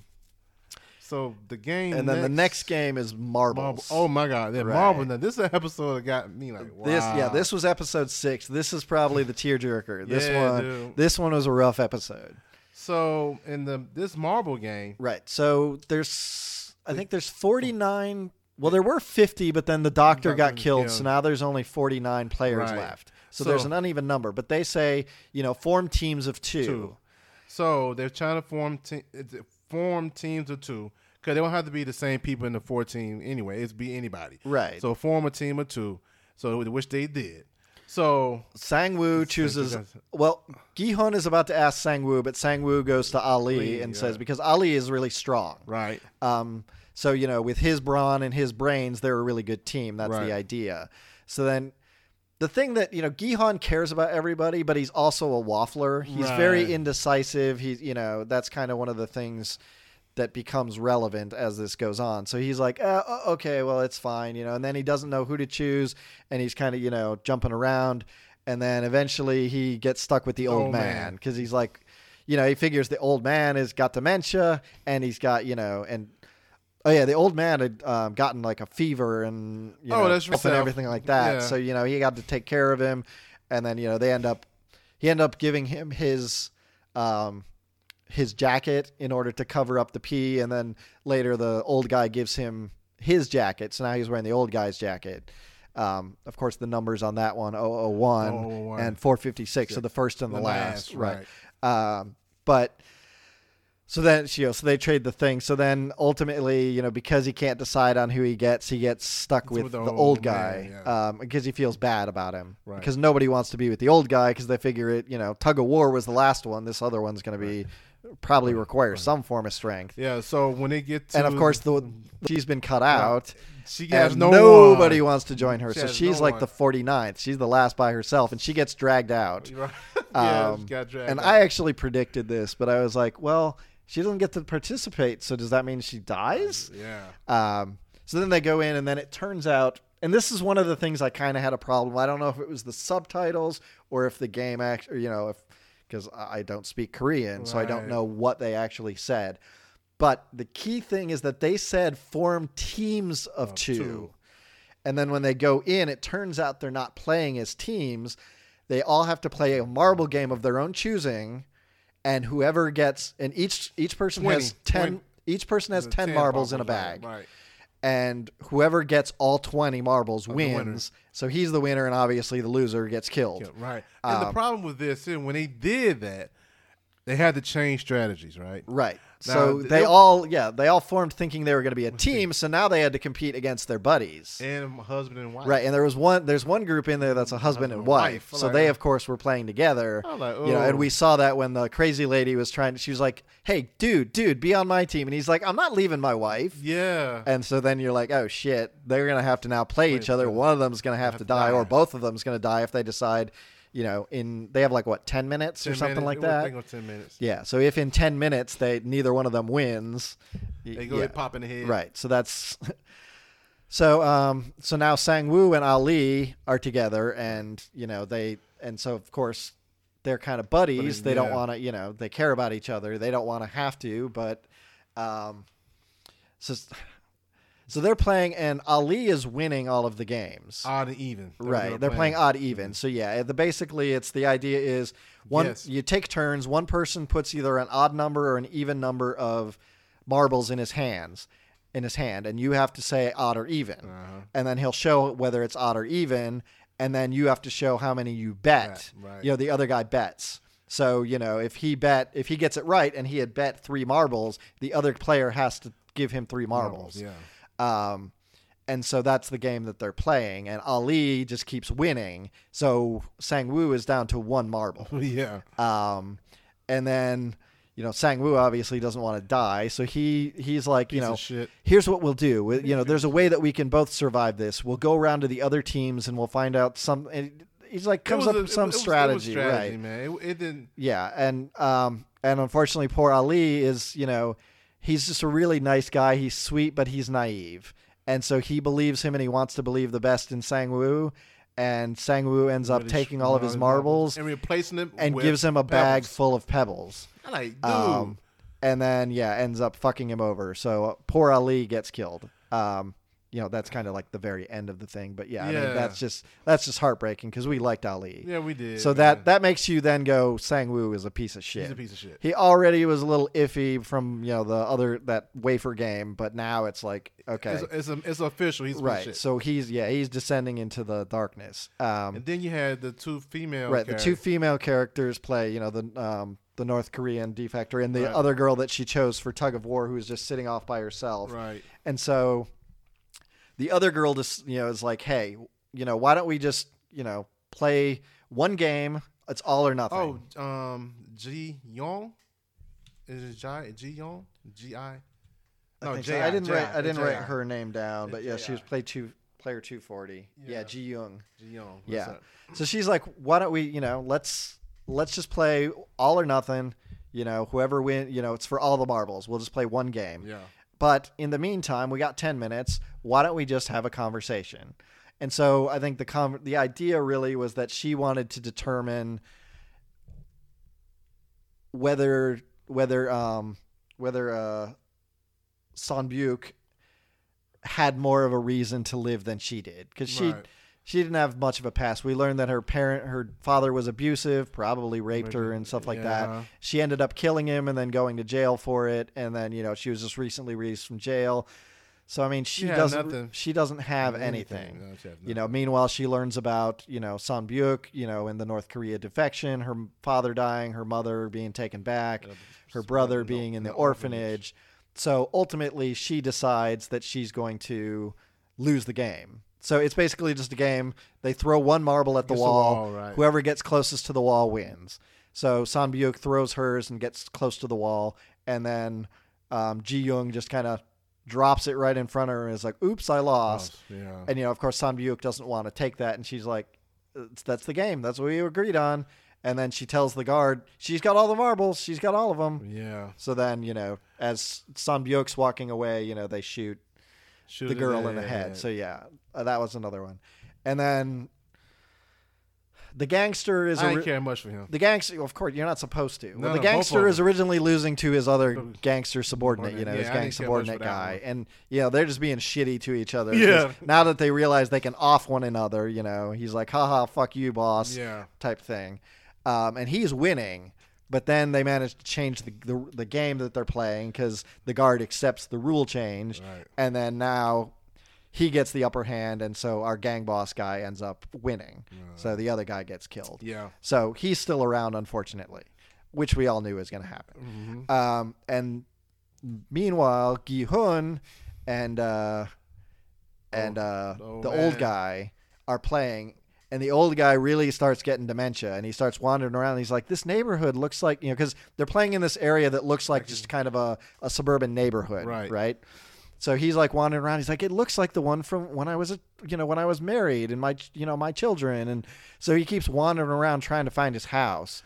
So the game. and then the next game is marbles Marble. Oh my God! Yeah, Right. Marble. Now this is an episode that got me like wow. This yeah, this was episode six. This is probably the tearjerker. This Yeah, one, dude. this one was a rough episode. So in the this Marble game, Right. So there's, I think there's 49. Well, there were 50, but then the doctor Doctor got killed, killed. so now there's only 49 players Right. left. So, So- there's an uneven number, but they say you know form teams of two. two. So they're trying to form te- form teams of two because they don't have to be the same people in the four team anyway. It's be anybody. Right. So form a team of two. So which they did. So Sang Woo chooses. Well, Gihon is about to ask Sang Woo, but Sang Woo goes to Ali Ali, and yeah. says because Ali is really strong. right. Um, so you know, with his brawn and his brains, they're a really good team. That's Right. the idea. So then, the thing that you know, Gihon cares about everybody, but he's also a waffler. He's very indecisive. He's you know, that's kind of one of the things that becomes relevant as this goes on. So he's like, uh, okay, well, it's fine, you know. And then he doesn't know who to choose, and he's kind of you know jumping around. And then eventually he gets stuck with the old man man. because he's like, you know, he figures the old man has got dementia and he's got you know and. Oh yeah, the old man had um, gotten like a fever and you Oh, know, that's and everything like that. Yeah. So you know he got to take care of him, and then you know they end up he ended up giving him his um, his jacket in order to cover up the pee, and then later the old guy gives him his jacket, so now he's wearing the old guy's jacket. Um, of course, the numbers on that one 001 001. and 456, so the first and the, The last, last, right? Um, but so then you know, so they trade the thing. So then ultimately, you know, because he can't decide on who he gets, he gets stuck It's with, with the, the old guy man, yeah. um, because he feels bad about him. Right. Because nobody wants to be with the old guy because they figure it. You know, tug of war was the last one. This other one's going to be probably require some form of strength. Yeah. So when they get to And of course, the she's been cut out. she has no nobody one. wants to join her. She so she's no like one. the 49th. She's the last by herself, and she gets dragged out. Right. yeah, Um, got dragged and out. I actually predicted this, but I was like, well, she doesn't get to participate, so does that mean she dies? yeah. Um, so then they go in, and then it turns out, and this is one of the things I kind of had a problem. I don't know if it was the subtitles or if the game actually, you know, if because I don't speak Korean, so I don't know what they actually said. But the key thing is that they said form teams of Of two. two. And then when they go in, it turns out they're not playing as teams. They all have to play a marble game of their own choosing, and whoever gets and each each person has ten. 20. Each person has ten, 10 marbles in a bag, Right. And whoever gets all twenty marbles the winner. wins. So he's the winner, and obviously the loser gets killed. Yeah, right. And the Um, problem with this is when they did that, they had to change strategies, right? Right. So they all, yeah, they all formed thinking they were going to be a team. So now they had to compete against their buddies. And husband and wife. Right, and there was one. There's one group in there that's a husband and wife. So Like- they, of course, were playing together. Like, You know, and we saw that when the crazy lady was trying. She was like, "Hey, dude, dude, be on my team," and he's like, "I'm not leaving my wife." Yeah. And so then you're like, "Oh shit, they're gonna have to now play each other. One of them's gonna have, Have to to die, or both of them's gonna die if they decide." You know, in they have like what ten minutes or 10 something minutes. like that. ten minutes. Yeah. So if in ten minutes they neither one of them wins, They go yeah. they pop in the head. Right. So that's so um so now Sang Woo and Ali are together and you know they and so of course they're kind of buddies. They don't want to, you know, they care about each other. They don't want to have to, but um so so they're playing and Ali is winning all of the games. Odd and even. What Right, they're playing odd even. So yeah, the basically it's the idea is one Yes. you take turns. One person puts either an odd number or an even number of marbles in his hands, in his hand, and you have to say odd or even, Uh-huh. and then he'll show whether it's odd or even, and then you have to show how many you bet. Right, right. You know, the other guy bets. So you know, if he bet, if he gets it right, and he had bet three marbles, the other player has to give him three marbles. Yeah. Um, and so that's the game that they're playing, and Ali just keeps winning. So Sang Woo is down to one marble. yeah. Um, and then you know Sang Woo obviously doesn't want to die, so he he's like, you Piece know, here's what we'll do. You know, there's a way that we can both survive this. We'll go around to the other teams and we'll find out some. and He's like comes up with it some it was strategy, strategy, right? man. It, it didn't. Yeah, and um, and unfortunately, poor Ali is you know, he's just a really nice guy. He's sweet, but he's naive, and so he believes him, and he wants to believe the best in Sang Woo, and Sang Woo ends up taking all of his marbles and replacing them and gives him a bag pebbles. full of pebbles. I'm like, dude. Um, and then yeah, ends up fucking him over. So poor Ali gets killed. Um, you know that's kind of like the very end of the thing, but yeah, I mean that's just that's just heartbreaking because we liked Ali. yeah, we did. so man. that that makes you then go Sang Woo is a piece of shit. he's a piece of shit. He already was a little iffy from you know the other that wafer game, but now it's like okay, It's, it's, a, it's official. He's a piece of right. So he's yeah he's descending into the darkness. Um, and then you had the two female. right, the two female characters play you know the um the North Korean defector and the Right. other girl that she chose for tug of war who was just sitting off by herself, Right. and so the other girl just you know is like hey you know why don't we just you know play one game it's all or nothing. Oh, um, Ji Young. Is it Ji Ji Young? G I. I, No, so. J.I., I didn't write. I didn't write her name down, but yeah, she was play two player two forty. Yeah, Yeah. Ji Young. Ji Young. Yeah. So she's like, why don't we? You know, let's let's just play all or nothing. You know, whoever win. You know, it's for all the marbles. We'll just play one game. Yeah. But in the meantime, we got ten minutes. Why don't we just have a conversation? And so I think the con- the idea really was that she wanted to determine whether whether um whether uh had more of a reason to live than she did because she Right. She didn't have much of a past. We learned that her parent her father was abusive, probably raped her and stuff like that. She ended up killing him and then going to jail for it and then you know she was just recently released from jail. So I mean she had doesn't nothing. she doesn't have Anything. anything. No, had You know, meanwhile, she learns about, you know, Son Buke, you know, in the North Korea defection, her father dying, her mother being taken back, Yeah, her brother no, being in the no orphanage. So ultimately, she decides that she's going to lose the game. So it's basically just a game. They throw one marble at the Against the wall. wall, right. Whoever gets closest to the wall wins. So Son Buke throws hers and gets close to the wall. And then um, Ji Young just kind of drops it right in front of her and is like, oops, I lost. Yeah. And you know, of course, San Buick doesn't want to take that, and she's like, "It's- "That's the game. That's what we agreed on." And then she tells the guard, "She's got all the marbles. She's got all of them." yeah. So then, you know, as San Buick's walking away, you know, they shoot The girl in the head. So yeah, uh, that was another one. And then, the gangster is I didn't care much for him. the gangster. Of course, you're not supposed to. No, well, the no, both gangster of is originally losing to his other gangster subordinate. You know, his Yeah, I gang didn't care much subordinate that guy, and you know they're just being shitty to each other. 'cause Yeah. Now that they realize they can off one another, you know, he's like, "Haha, fuck you, boss," Yeah. type thing, um, and he's winning. But then they manage to change the the, the game that they're playing because the guard accepts the rule change, Right. and then now he gets the upper hand, and so our gang boss guy ends up winning. So the other guy gets killed. Yeah. So he's still around, unfortunately, which we all knew was going to happen. Mhm. Um, and meanwhile, Gi Hun and uh, and uh, the old the old guy are playing. And the old guy really starts getting dementia, and he starts wandering around. And he's like, "This neighborhood looks like you know, because they're playing in this area that looks like just kind of a, a suburban neighborhood, Right. Right. So he's like wandering around. He's like, it looks like the one from when I was, a, you know, when I was married and my, you know, my children. And so he keeps wandering around trying to find his house.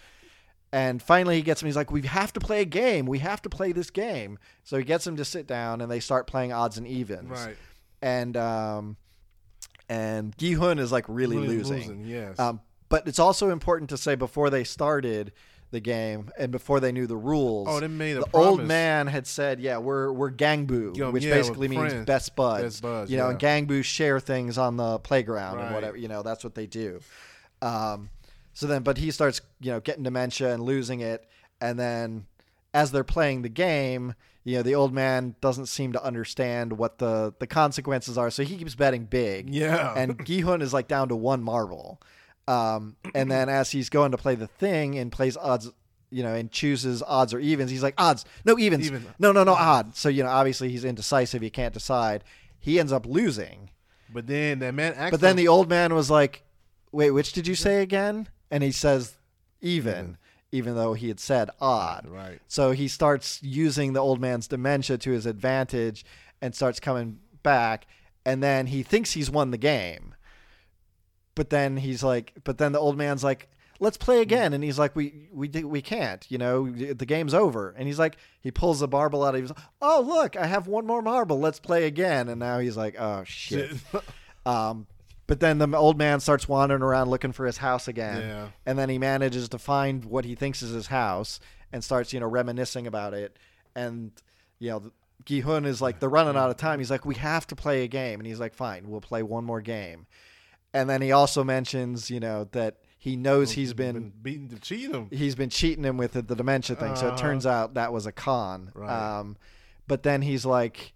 And finally, he gets him. He's like, we have to play a game. We have to play this game. So he gets him to sit down, and they start playing odds and evens. Right. And um, and Gi Hun is like really, Really losing. Yes. Um, but it's also important to say before they started the game and before they knew the rules. oh, they made a the promise. old man had said, "Yeah, we're we're gganbu, Yo, which yeah, basically means friends. best buds. Best buds, you know, yeah. and gganbus share things on the playground and whatever. You know, that's what they do. Um, so then, but he starts, you know, getting dementia and losing it, and then as they're playing the game, you know, the old man doesn't seem to understand what the the consequences are, so he keeps betting big. Yeah. and Gihun is like down to one marble. Um, and then as he's going to play the thing and plays odds, you know, and chooses odds or evens, he's like odds, no evens, Even. no, no, no odds. So you know, obviously he's indecisive. He can't decide. He ends up losing. but then that man But then him- the old man was like, "Wait, which did you say again?" And he says, "Even," even though he had said odd. Right. So he starts using the old man's dementia to his advantage and starts coming back. And then he thinks he's won the game. But then he's like, but then the old man's like, let's play again. And he's like, we, we, we can't, you know, the game's over. And he's like, he pulls a marble out of his, oh, look, I have one more marble. Let's play again. And now he's like, oh, shit. Um, but then the old man starts wandering around looking for his house again, Yeah. and then he manages to find what he thinks is his house and starts, you know, reminiscing about it. And you know, Gi Hun is like, they're running out of time. He's like, we have to play a game, and he's like, fine, we'll play one more game. And then he also mentions, you know, that he knows he's been beaten to cheat him. he's been cheating him with the, the dementia thing. So it Uh-huh. turns out that was a con. Right. Um, but then he's like,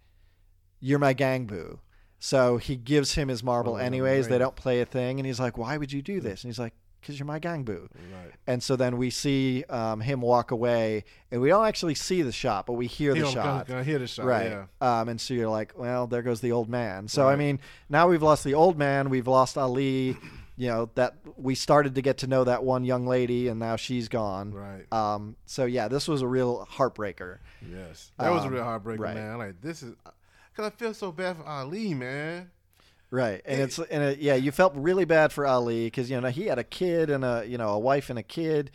"You're my gganbu." So he gives him his marble Oh, anyways. They don't play a thing, and he's like, "Why would you do this?" And he's like, "Cause you're my gganbu." Right. And so then we see um, him walk away, and we don't actually see the shot, but we hear He the shot. Gonna hear the shot. Right. Yeah. Um, and so you're like, well, there goes the old man. So I mean, now we've lost the old man, we've lost Ali. You know that we started to get to know that one young lady, and now she's gone. Right. Um, so yeah, this was a real heartbreaker. Yes. That was a Um, real heartbreaker, right. man. Like this is, cause I feel so bad for Ali, man. Right, and Hey. it's and it, yeah, you felt really bad for Ali because you know he had a kid and a you know a wife and a kid,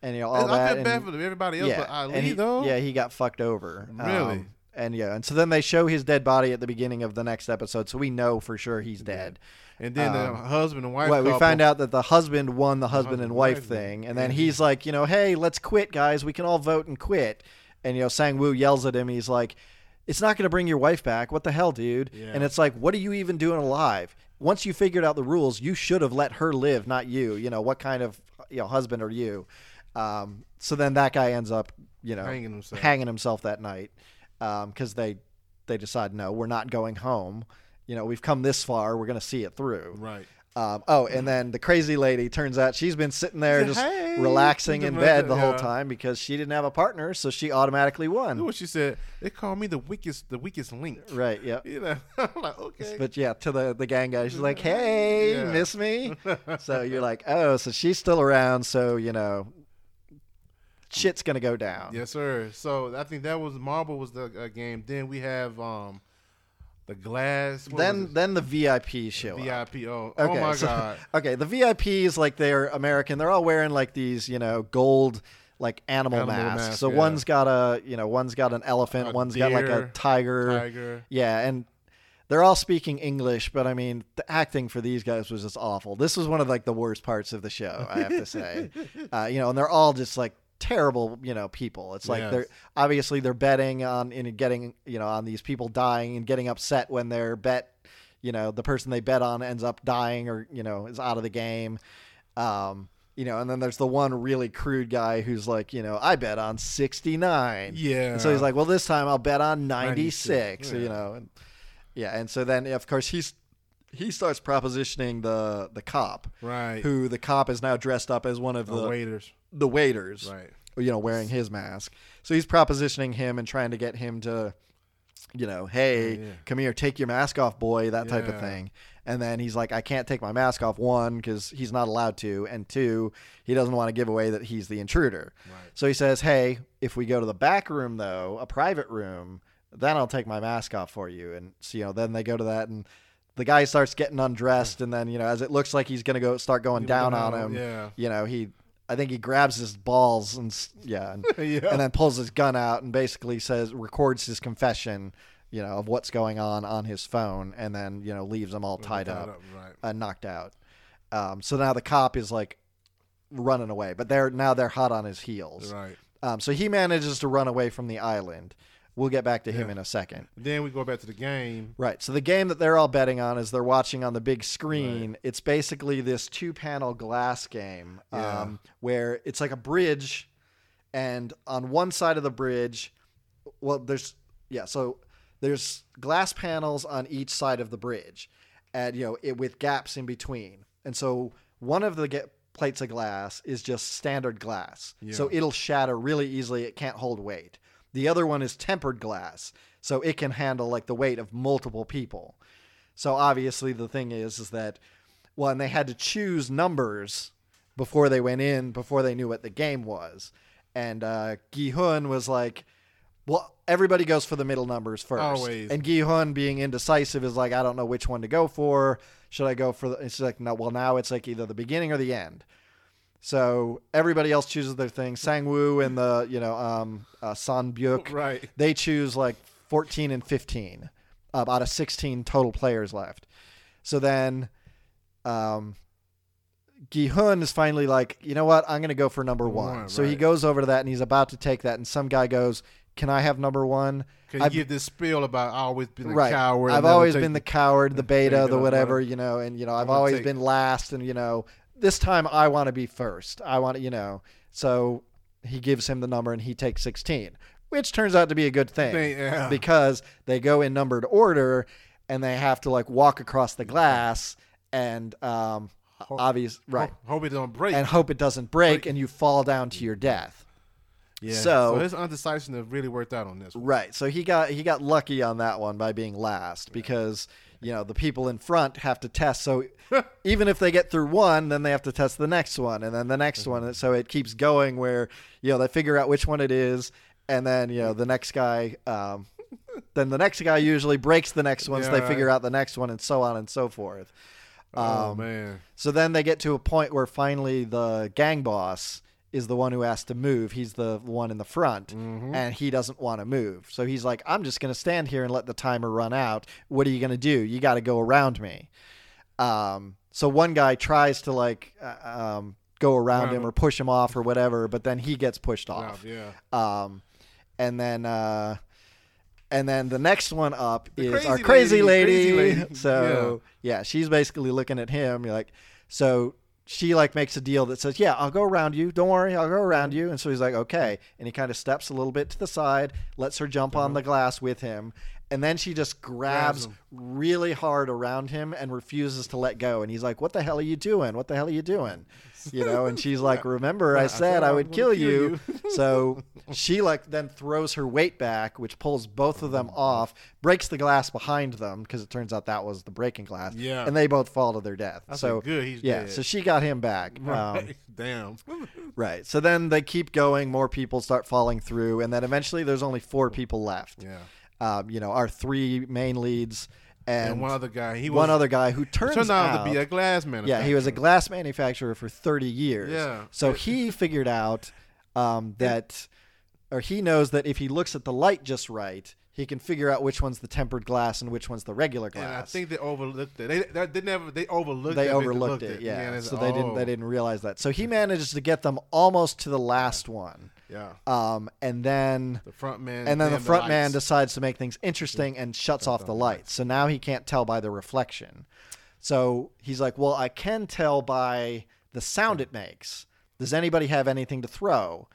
and you know all And I that. feel bad for everybody else, yeah, but Ali and he, though. yeah, he got fucked over. Really? Um, and yeah, and so then they show his dead body at the beginning of the next episode, so we know for sure he's dead. And then the Um, husband and wife. Right, we find out that the husband won the husband and husband wife wife thing, and then he's like, you know, hey, let's quit, guys. We can all vote and quit. And you know, Sang Woo yells at him. He's like, "It's not going to bring your wife back. What the hell, dude?" Yeah. And it's like, what are you even doing alive? Once you figured out the rules, you should have let her live, not you. You know, what kind of you know husband are you? Um, so then that guy ends up, you know, hanging himself. hanging himself that night because they they decide no, we're not going home. You know, we've come this far. We're going to see it through. Right. Um, oh, and then the crazy lady turns out she's been sitting there just Hey. relaxing in bed the whole time because she didn't have a partner, so she automatically won. what she said. They call me the weakest, the weakest link. Right, yeah. You know, I'm like okay. But yeah, to the the gang guy, she's like, "Hey, Yeah. miss me?" so you're like, "Oh, so she's still around." So you know, shit's gonna go down. Yes, sir. So I think that was Marble was the uh, game. Then we have um the glass. Then then the VIP show up. VIP. Oh, Okay, oh my so- god. Okay, the VIPs like they're American. They're all wearing like these, you know, gold like animal, Animal masks. mask, so yeah. one's got a, you know, one's got an elephant, A one's got like a tiger. Tiger. Yeah, and they're all speaking English, but I mean, the acting for these guys was just awful. This was one of like the worst parts of the show, I have to say. uh, you know, and they're all just like terrible, you know, people. It's like Yes. they're obviously they're betting on in getting, you know, on these people dying and getting upset when their bet, you know, the person they bet on ends up dying or you know is out of the game. Um, you know, and then there's the one really crude guy who's like, you know, I bet on 69. Yeah. And so he's like, well, this time I'll bet on 96, 96, you know. And, yeah, and so then of course he's he starts propositioning the the cop, right. who the cop is now dressed up as one of the the waiters. The waiters, Right. you know, wearing his mask. So he's propositioning him and trying to get him to, you know, hey, yeah. come here, take your mask off, boy, that type of thing. And then he's like, I can't take my mask off, one, because he's not allowed to, and two, he doesn't want to give away that he's the intruder. Right. So he says, hey, if we go to the back room, though, a private room, then I'll take my mask off for you. And so, you know, then they go to that, and the guy starts getting undressed, and then, you know, as it looks like he's going to go start going down on him, Yeah. you know, he I think he grabs his balls and yeah, and, Yeah. and then pulls his gun out and basically says records his confession, you know, of what's going on on his phone, and then you know leaves them all tied up Right. and knocked out. Um, so now the cop is like running away, but they're now they're hot on his heels. Right. Um, so he manages to run away from the island. We'll get back to him in a second. Then we go back to the game. Right. So the game that they're all betting on is they're watching on the big screen. It's basically this two panel glass game Yeah. um, where it's like a bridge, and on one side of the bridge, well, there's yeah, so there's glass panels on each side of the bridge, and you know it with gaps in between, and so one of the ga- plates of glass is just standard glass, so it'll shatter really easily. It can't hold weight. The other one is tempered glass, so it can handle like the weight of multiple people. So obviously the thing is is that well, and they had to choose numbers before they went in, before they knew what the game was. And uh, Gi Hun was like, well, everybody goes for the middle numbers first. Always. And Gi Hun, being indecisive, is like, I don't know which one to go for. Should I go for the. It's like, no, well, now it's like either the beginning or the end. So everybody else chooses their thing. Sang Woo and the, you know, um, uh, San Byuk, Right. they choose like 14 and 15 uh, out of 16 total players left. So then um, Gi Hun is finally like, you know what? I'm going to go for number one. One, so he goes over to that and he's about to take that. And some guy goes, Can I have number one? Can you I've- give this spiel about I've always been a right. coward? I've always been the coward, the beta, the whatever, you know, and, you know, I've always been last. And, you know, this time I want to be first. I want to, you know. So he gives him the number and he takes 16, which turns out to be a good thing thing. Yeah. because they go in numbered order and they have to like walk across the glass and um Ho- obvious right Ho- hope it don't break. and hope it doesn't break and you fall down to your death yeah. so- his undecisiveness really worked out on this one. right so he got he got lucky on that one by being last because you know the people in front have to test. So even if they get through one then they have to test the next one and then the next one. So it keeps going where you know they figure out which one it is and then you know the next guy um then the next guy usually breaks the next one so Yeah, they figure out the next one and so on and so forth. Oh Um, man. So then they get to a point where finally the gang boss is the one who has to move. He's the one in the front, Mm-hmm. and he doesn't want to move. So he's like, "I'm just going to stand here and let the timer run out. What are you going to do? You got to go around me." Um, so one guy tries to like uh, um, go around him or push him off or whatever, but then he gets pushed off. Yeah. Um, and then uh, and then the next one up The is our crazy crazy lady, lady. crazy lady. So yeah. she's basically looking at him. You're like, so she like makes a deal that says, yeah, I'll go around you. Don't worry, I'll go around mm-hmm. you. And so he's like, okay. And he kind of steps a little bit to the side, lets her jump on mm-hmm. the glass with him. And then she just grabs Grabs really hard around him and refuses to let go. And he's like, "What the hell are you doing? What the hell are you doing?" You know. And she's like, "Remember, I said I would kill you." so she like then throws her weight back, which pulls both of them off, breaks the glass behind them because it turns out that was the breaking glass. Yeah. And they both fall to their death. I so good, he's yeah. dead. So she got him back. Um, Right. Damn. right. So then they keep going. More people start falling through, and then eventually there's only four people left. Yeah. Um, you know, our three main leads and, And, one other guy. He was one other guy who turns turned out, out to be a glass man. yeah, he was a glass manufacturer for 30 years. Yeah. So he figured out um, that, or he knows that if he looks at the light just right, he can figure out which one's the tempered glass and which one's the regular glass. And I think they overlooked it. They they, they never they overlooked. It. They it, overlooked looked it, yeah. it's- so they didn't oh, they didn't realize that. So he manages to get them almost to the last one, Yeah, um, and then the front man. and then the front man decides to make things interesting and shuts off the lights. So now he can't tell by the reflection. So he's like, "Well, I can tell by the sound it makes. Does anybody have anything to throw?"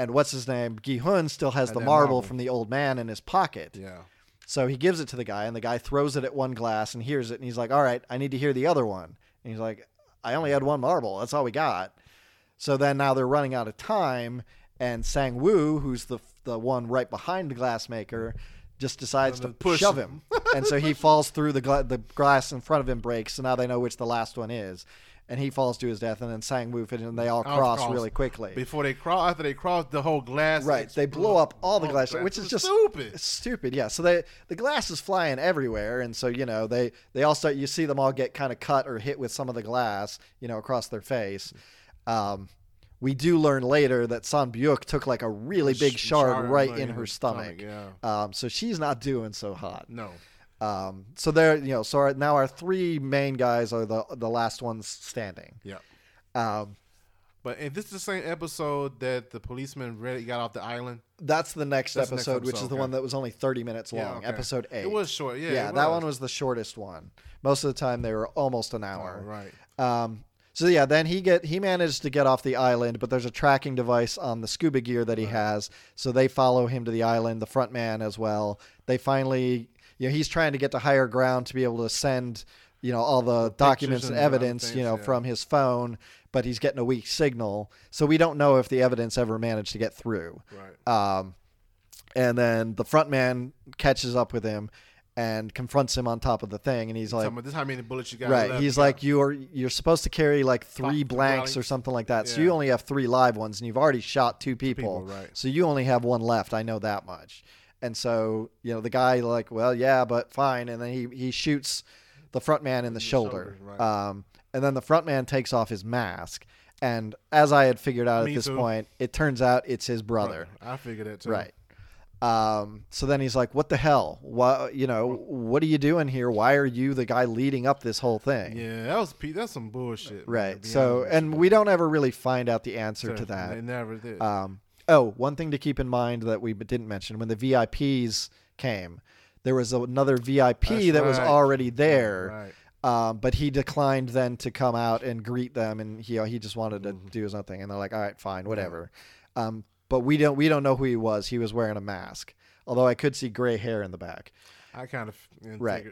And what's his name? Gi-hun still has Had the marble, marble. from the old man in his pocket. Yeah, So he gives it to the guy, and the guy throws it at one glass and hears it, and he's like, "All right, I need to hear the other one." And he's like, "I only had one marble. That's all we got." So then now they're running out of time, and Sang Woo, who's the the one right behind the glassmaker, just decides to push shove him. him, and so he falls through the gla- the glass in front of him breaks. So now they know which the last one is, and he falls to his death, and then Sang Woo and they all cross cross. really quickly. before they cross, after they cross the whole glass, Right, they blow up all the glass, which is just stupid. Stupid, yeah. So they the glass is flying everywhere, and so you know they they all start. You see them all get kind of cut or hit with some of the glass, you know, across their face. Um, we do learn later that San Byuk took like a really big shard shard right in her her stomach. stomach, Um, so she's not doing so hot. No, Um, so there, you know, so our, now our three main guys are the the last ones standing. yeah. Um, But and this is the same episode that the policeman ready got off the island. that's the next That's the episode, which is episode, the one that was only thirty minutes long. Yeah, okay. Episode eight. It was short. Yeah, yeah, that one was the shortest one. Most of the time they were almost an Oh, hour. right. Um, so yeah, then he get he managed to get off the island, but there's a tracking device on the scuba gear that he has. So they follow him to the island, the front man as well. They finally, you know, he's trying to get to higher ground to be able to send, you know, all the, documents and and evidence, you know, yeah. from his phone. But he's getting a weak signal, so we don't know if the evidence ever managed to get through. Right. Um, and then the front man catches up with him and confronts him on top of the thing, and he's like, this is how many bullets you got. right. left. He's You like, you're you're supposed to carry like three Five blanks or something like that. So you only have three live ones, and you've already shot two people. people, right. So you only have one left. I know that much. And so you know the guy like, well, yeah, but fine. And then he he shoots the front man in the, the shoulder. shoulder, right. Um, and then the front man takes off his mask. And as I had figured out Me at this too. point, it turns out it's his brother. I figured that too. Right. Um, so then he's like, "What the hell? What you know? What are you doing here? Why are you the guy leading up this whole thing?" Yeah, that was Pete. That's some bullshit. Right. So, and we don't ever really find out the answer to that. They never did. Um, oh, one thing to keep in mind that we didn't mention when the VIPs came, there was another VIP That's that was right. already there. Right. Um, but he declined then to come out and greet them, and he he just wanted to Mm-hmm. do his own thing. And they're like, "All right, fine, whatever." Um, but we don't we don't know who he was. He was wearing a mask, although I could see gray hair in the back. I kind of yeah, Right.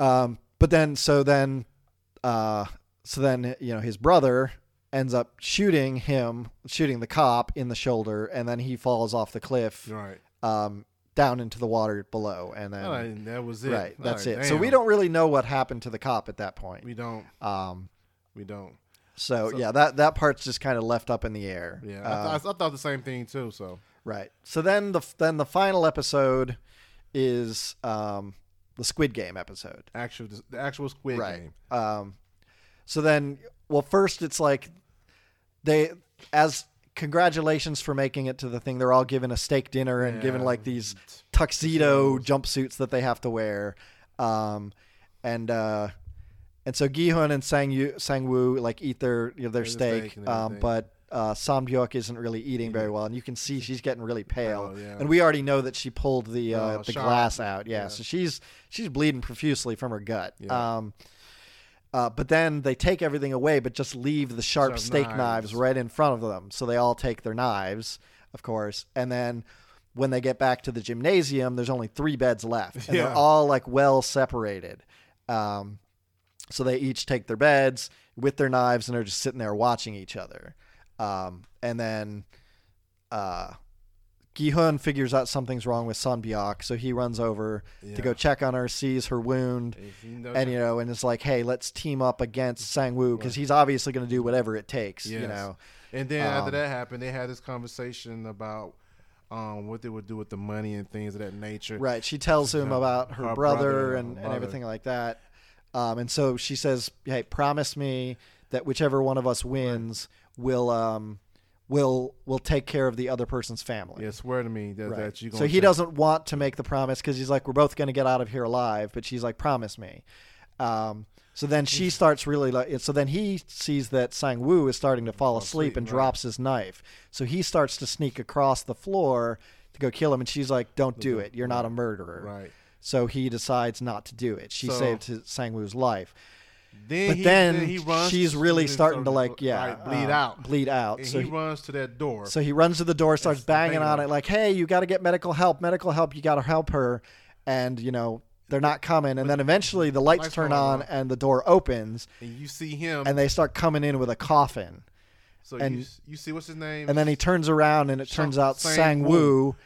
Um, but then so then, uh, so then you know his brother ends up shooting him, shooting the cop in the shoulder, and then he falls off the cliff Right. um, down into the water below, and then right, that was it. right, that's All it. right, So we don't really know what happened to the cop at that point. We don't. Um, We don't. so, So- yeah, that that part's just kind of left up in the air. Yeah, Uh, I, th- I thought the same thing too. So right. So then the then the final episode is um, the Squid Game episode. actual the actual Squid right. Game. Um, so then, well, first it's like they, as congratulations for making it to the thing, they're all given a steak dinner and given like these tuxedo jumpsuits that they have to wear. Um, and uh, and so Gihun and Sang Yu, Sang Woo like eat their you know, their steak, um, but uh, Sam Byuk isn't really eating very well, and you can see she's getting really pale. Oh, yeah. And we already know that she pulled the uh, Oh, the shot. glass out. Yeah, Yeah. so she's she's bleeding profusely from her gut. Yeah. Um, uh, but then they take everything away, but just leave the sharp Sharp steak knives. knives. right in front of them. So they all take their knives, of course, and then when they get back to the gymnasium, there's only three beds left, and they're all like well separated. Um, so they each take their beds with their knives, and they're just sitting there watching each other. Um, and then uh, Gihun figures out something's wrong with Sun Byok, so he runs over to go check on her, sees her wound, If you know and you know, and it's like, hey, let's team up against Sangwoo because he's obviously going to do whatever it takes. You know, And then after Um, that happened, they had this conversation about um, what they would do with the money and things of that nature. right? She tells him Yeah. about her, Her brother, brother, and, and everything like that. Um, and so she says, hey, promise me that whichever one of us wins will um, will will take care of the other person's family. Yeah, swear to me that, Right. that you. so he doesn't want to make the promise because he's like, we're both going to get out of here alive. But she's like, promise me. Um, so then she starts really like. So then he sees that Sang Woo is starting to fall asleep asleep, and right. drops his knife. So he starts to sneak across the floor to go kill him, and she's like, "Don't do it. You're not a murderer." Right. So he decides not to do it. She So- saved his, Sang Woo's life. Then But he, then, he runs. she's really starting to like, yeah, right, bleed uh, out. bleed out. And so he, he, runs to that door. so he runs to the door, starts That's banging on it, like, "Hey, you got to get medical help! Medical help! You got to help her!" And you know they're not coming. And then eventually the lights Lights turn on on. and the door opens, and you see him. and they start coming in with a coffin. so and- you, you see what's his name? And then he turns around, and it turns out Sang. Woo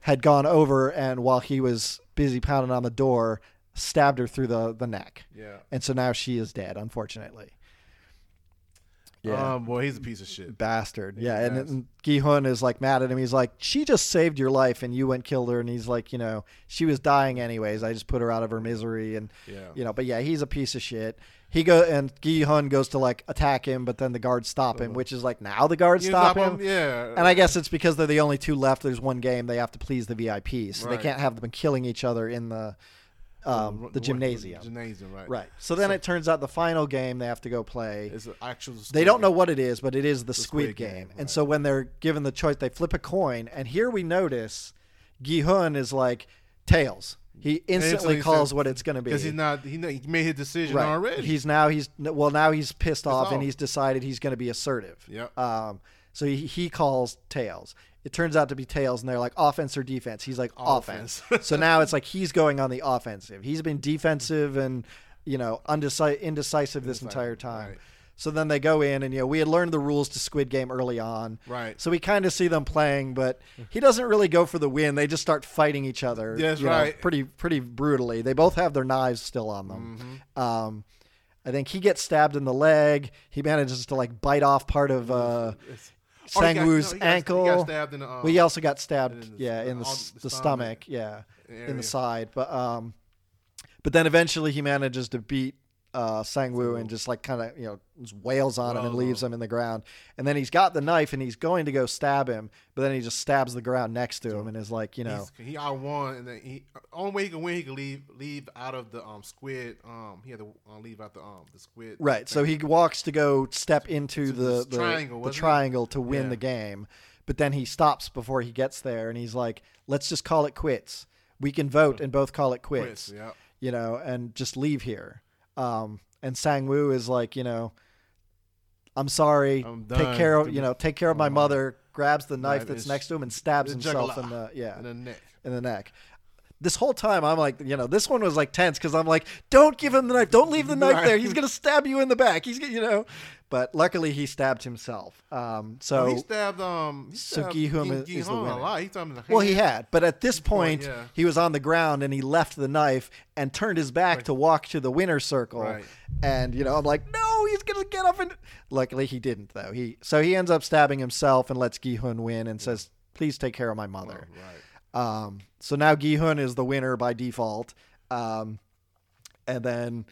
had gone over, and while he was busy pounding on the door, stabbed her through the the neck. yeah. And so now she is dead, unfortunately. Yeah. Um, boy, he's a piece of shit. bastard. He's Yeah, and, bastard. and Gi Hun is like mad at him. He's like, "She just saved your life, and you went killed her." And he's like, "You know, she was dying anyways. I just put her out of her misery." And Yeah. you know, but yeah, he's a piece of shit. He go and Gi Hun goes to like attack him, but then the guards stop him, which is like now the guards You stop stop him. Yeah. And I guess it's because they're the only two left. There's one game they have to please the VIPs, so Right. they can't have them killing each other in the um, the gymnasium. Gymnasium, right? Right. So then it turns out the final game they have to go play. An actual. They don't know what it is, but it is the, Squid, Squid Game. Game, And right. so when they're given the choice, they flip a coin. And here we notice Gi Hun is like, Tails. He instantly he calls said- what it's going to be. because he's not. He, he made his decision right. already. He's now he's well now he's pissed off and he's decided he's going to be assertive. Yep. Um. So he, he calls Tails. It turns out to be Tails, and they're like offense or defense. He's like offense. Offense. so now it's like he's going on the offensive. He's been defensive and you know undeci- indecisive this entire time. right. So then they go in, and you know we had learned the rules to Squid Game early on. Right. So we kind of see them playing, but he doesn't really go for the win. They just start fighting each other. You know, right. pretty pretty brutally. They both have their knives still on them. Mm-hmm. Um, I think he gets stabbed in the leg. He manages to like bite off part of uh, It's- Oh, Sang-woo's no, got- ankle. He got the. Um, well, he also got stabbed, in the- yeah, in the, the the stomach stomach, yeah, in the side. But um, but then eventually he manages to beat uh, Sang-woo and just like kind of you know wails on him and leaves him in the ground. And then he's got the knife and he's going to go stab him, but then he just stabs the ground next to him and is like, you know, He's- he out won, and then he only way he can win, he can leave leave out of the um squid. Um, he had to uh, leave out the um the squid. Right. So he walks to go step into To the the triangle, the it? triangle to win Yeah. the game, but then he stops before he gets there, and he's like, "Let's just call it quits. We can vote and both call it quits, quits. Yeah. you know, and just leave here." Um, and Sang Woo is like, you know, "I'm sorry. I'm take care of you know, take care of my Oh. mother." Grabs the knife that's next to him and stabs himself in the yeah In the neck. in the neck. This whole time, I'm like, you know, this one was like tense because I'm like, don't give him the knife, don't leave the knife there. He's gonna stab you in the back. He's gonna, you know, but luckily he stabbed himself. Um, so Oh, he stabbed um. He so stabbed Gi-hun is- is the winner. a lot. He well, he had, but at this point, yeah. he was on the ground and he left the knife and turned his back to walk to the winner's circle. Right. And you know, I'm like, no, he's gonna get up and. Luckily, he didn't though. He so he ends up stabbing himself and lets Gi-hun win and says, "Please take care of my mother." Right. Um, so now Gi-hun is the winner by default. Um, and then,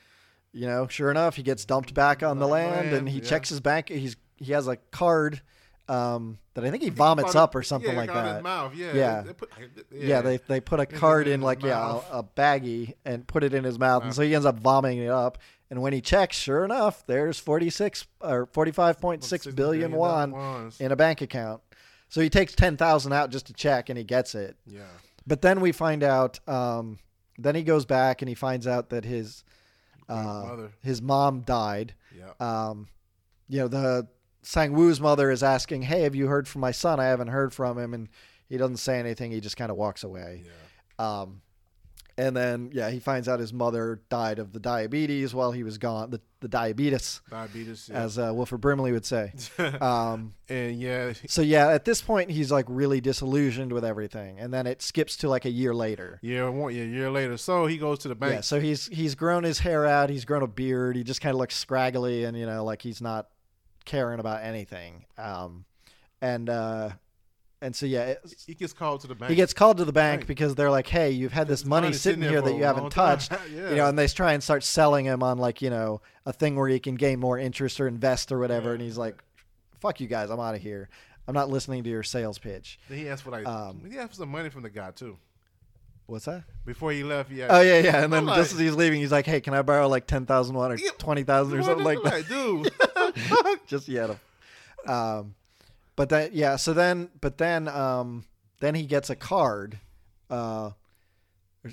you know, sure enough, he gets dumped back on the the land, and he yeah. checks his bank. He's he has a card um, that I think he vomits up or something yeah, like that. Yeah. Yeah. They put, Yeah, they they put a card in in like yeah a, a baggie and put it in his mouth, and so he ends up vomiting it up. And when he checks, sure enough, there's forty six or forty five point six billion won in a bank account. So he takes ten thousand out just to check, and he gets it. Yeah. But then we find out. Um, then he goes back and he finds out that his uh, his mom died. Yeah. Um, you know, the Sang Woo's mother is asking, "Hey, have you heard from my son? I haven't heard from him." And he doesn't say anything. He just kind of walks away. Yeah. Um, and then yeah, he finds out his mother died of the diabetes while he was gone. The the diabetes, Diabetes. Yeah. as uh, Wilford Brimley would say. Um, and yeah, so yeah, at this point, he's like really disillusioned with everything, and then it skips to like a year later. year one, yeah, a year later. So he goes to the bank. Yeah, so he's he's grown his hair out. He's grown a beard. He just kind of looks scraggly, and you know, like he's not caring about anything. Um, and uh, and so yeah, He gets called to the bank. he gets called to the bank Right. because they're like, "Hey, you've had this money sitting here that you haven't time." touched." Yeah. You know, and they try and start selling him on like you know a thing where he can gain more interest or invest or whatever. Yeah. And he's like, "Fuck you guys, I'm out of here." I'm not listening to your sales pitch. Then he asked what I Um, he asked for some money from the guy too. What's that? Before he left, asked, Oh yeah, yeah. And then I'm just as he's leaving, he's like, "Hey, can I borrow like ten thousand one or Yeah, twenty thousand or something like that?" dude. just yeah. Um, but then yeah, so then but then um then he gets a card. Uh,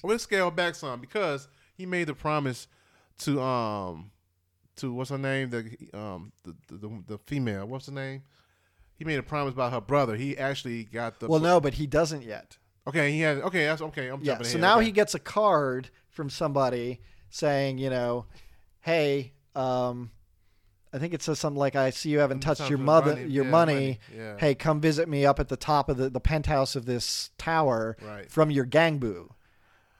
We'll scale back some because he made the promise to um to what's her name the um the the, the, the female what's her name. He made a promise about her brother. He actually got the well, no, but he doesn't yet. Okay, he had okay. That's okay. I'm Yeah. So ahead. now okay. he gets a card from somebody saying, you know, hey, um, I think it says something like, "I see you haven't touched your mother, money. your Yeah, money. Yeah. Hey, come visit me up at the top of the, the penthouse of this tower Right. from your gganbu,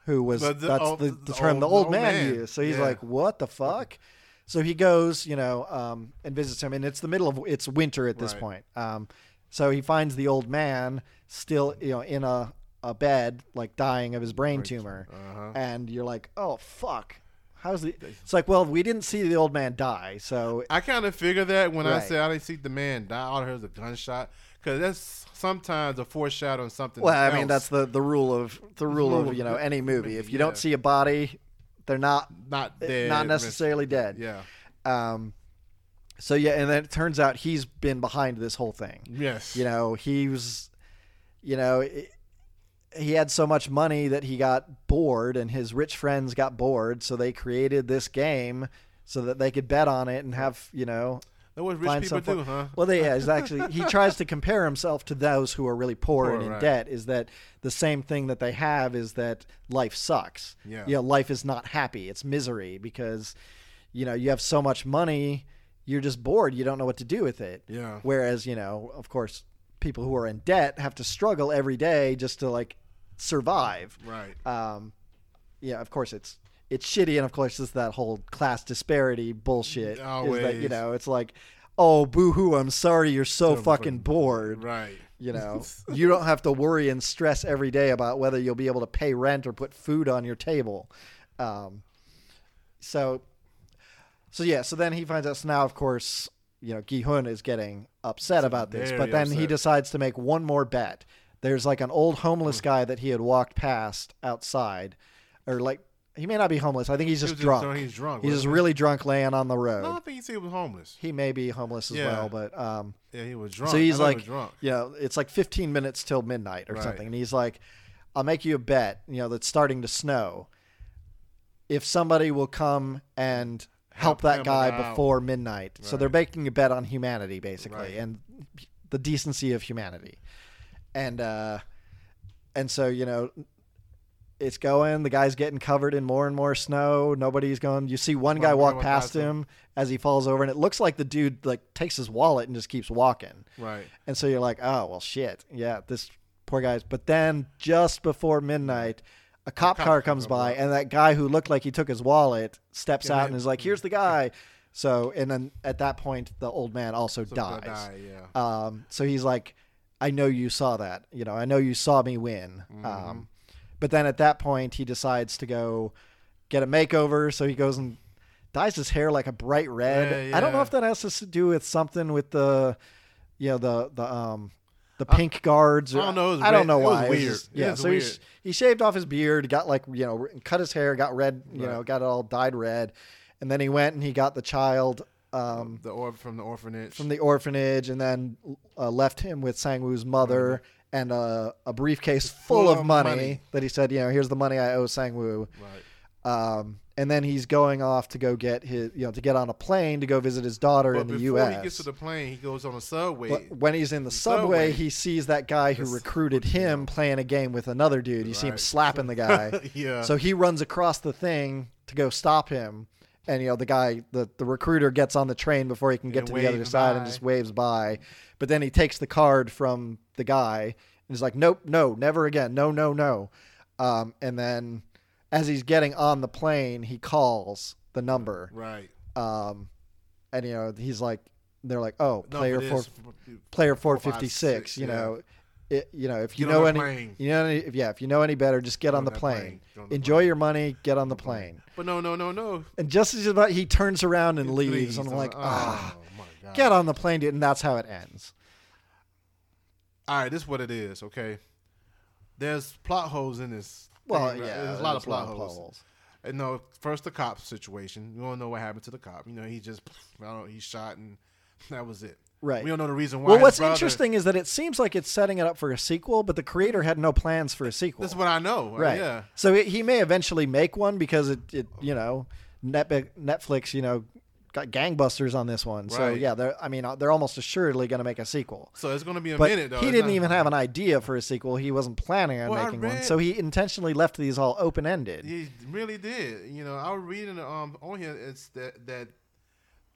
Who was The- that's old- the, the term the old- old, the old man, man. used. So he's Yeah. like, "What the fuck?" So he goes, you know, um, and visits him, and it's the middle of it's winter at this Right. point. Um, so he finds the old man still, you know, in a, a bed, like dying of his brain tumor, Uh-huh. and you're like, "Oh fuck." How's the? It's like, well, we didn't see the old man die, so I kind of figured that when I Right. said I didn't see the man die, all I heard was a gunshot because that's sometimes a foreshadowing something. well, I mean, that's the the rule of the rule Rule of of you know any movie. If you yeah. don't see a body, they're not not dead, not necessarily dead. Yeah. Um, so yeah, and then it turns out he's been behind this whole thing. Yes. You know, he was, you know, it, he had so much money that he got bored, and his rich friends got bored, so they created this game so that they could bet on it and have, you know, That's what rich find people do, huh? Well, they, yeah, exactly. he tries to compare himself to those who are really poor, Poor, and in right. debt. Is that the same thing that they have? Is that life sucks? Yeah. You know, life is not happy. It's misery because, you know, you have so much money, you're just bored. You don't know what to do with it. Yeah. Whereas, you know, of course, people who are in debt have to struggle every day just to like survive. Right. Um, yeah, of course it's it's shitty, and of course it's that whole class disparity bullshit. Is that you know it's like, oh boo hoo, I'm sorry you're so So fucking bored. Right. You know, you don't have to worry and stress every day about whether you'll be able to pay rent or put food on your table. Um, so, so yeah, so then he finds out. So now, of course, you know, Gi-hun is getting upset about this, very but then he decides to make one more bet. There's like an old homeless guy that he had walked past outside, or like he may not be homeless. I think he's just was drunk. he's drunk. he's just really drunk, laying on the road. No, I think he said he was homeless. He may be homeless as Yeah. well, but um, Yeah, he was drunk. so he's he like, was drunk. know, it's like 15 minutes till midnight or Right. something. And he's like, I'll make you a bet, you know, that's starting to snow. If somebody will come and help, Help that guy out. before midnight. So they're making a bet on humanity, basically, Right. and the decency of humanity. And, uh, and so, you know, it's going. The guy's getting covered in more and more snow. Nobody's going. You see one One guy walk past him. him as he falls over, and it looks like the dude like takes his wallet and just keeps walking. Right. And so you're like, oh well, shit, yeah, this poor guy's. But then just before midnight, a cop, cop car comes comes by, by. and that guy who looked like he took his wallet steps Yeah, out man. and is like, "Here's the guy." So and then at that point, the old man also So dies. die, yeah. Um, so he's like, I know you saw that. You know, I know you saw me win. Mm-hmm. Um, but then at that point, he decides to go get a makeover. So he goes and dyes his hair like a bright red. Yeah, I don't know if that has to do with something with the, you know, the the um. The pink guards. I don't know, I don't know it was why. weird. just- yeah. so he, weird. sh- he shaved off his beard, got like you know, cut his hair, got red. You know, got it all dyed red, and then he went and he got the child. Um, the or from the orphanage. from the orphanage and then uh, left him with Sangwoo's mother and a, a briefcase full, Full of money, money. that he said, you know, here's the money I owe Sangwoo. right. Um, and then he's going off to go get his, you know, to get on a plane to go visit his daughter But in the U.S. before he gets to the plane, he goes on a subway. But when he's in the the subway, subway. he sees that guy who recruited him playing a game with another dude. You see him slapping the guy. yeah. So he runs across the thing to go stop him. And you know the guy, the, the recruiter gets on the train before he can get And to the other side and just waves by. But then he takes the card from the guy and he's like, "Nope, no, never again, no, no, no." Um, and then as he's getting on the plane, he calls the number. right. Um, and you know he's like, they're like, "Oh, No, player four, player four, four five, fifty six. six, You yeah. know, it, you know if you Get know on any, plane. you know, any, if, yeah, if you know any better, just get on the plane. plane. On the Enjoy plane. your money. Get on the plane. But no, no, no, no. And just as about, he turns around and It leaves, and I'm like, ah, oh god. get on the plane, dude. And that's how it ends. all right, this is what it is. Okay, there's plot holes in this. Well, thing, right? yeah, there's a lot of plot holes. holes. And no, first the cop situation. We don't know what happened to the cop. You know, he just, I don't know, he shot and that was it. Right. We don't know the reason why. Well, what's brother- interesting is that it seems like it's setting it up for a sequel, but the creator had no plans for a sequel. That's what I know. right. Yeah. So it, he may eventually make one because it, it you know, Netflix, you know, got gangbusters on this one. So yeah, they're I mean, they're almost assuredly going to make a sequel. So it's going to be a But minute though. he didn't not- even have an idea for a sequel. He wasn't planning on Well, making one. So he intentionally left these all open ended. He really did. You know, I was reading um on here. It's that that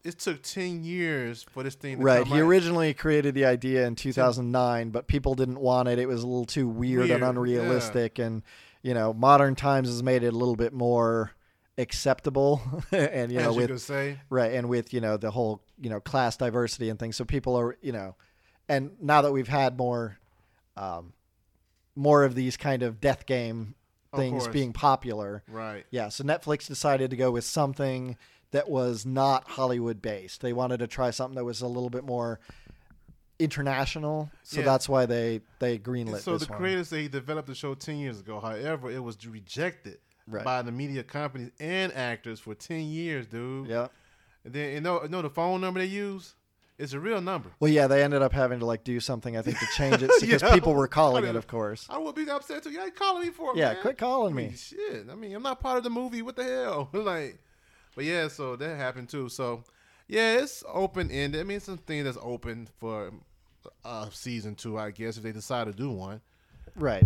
it took ten years for this thing. to Right. come He out. originally created the idea in 2009, but people didn't want it. It was a little too weird, and Weird, unrealistic, and you know, modern times has made it a little bit more acceptable, and you know, you with say. right, and with you know the whole you know class diversity and things. So people are you know, and now that we've had more, um, more of these kind of death game things being popular, Right. yeah, so Netflix decided to go with something that was not Hollywood based. They wanted to try something that was a little bit more international. So Yeah. that's why they they greenlit So the one. creators say he developed the show ten years ago. However, it was rejected Right. by the media companies and actors for ten years, dude. yeah. And then you know, you know the phone number they use? It's a real number. Well, yeah, they ended up having to like do something I think to change it because Yeah. people were calling I it, of course. I would be upset too. Yeah, calling me for it, Yeah, man. quit calling I mean, me. shit. I mean, I'm not part of the movie. What the hell? like, but yeah, so that happened too. So, yeah, it's open ended. I mean, it's something that's open for uh, season two, I guess, if they decide to do one. Right.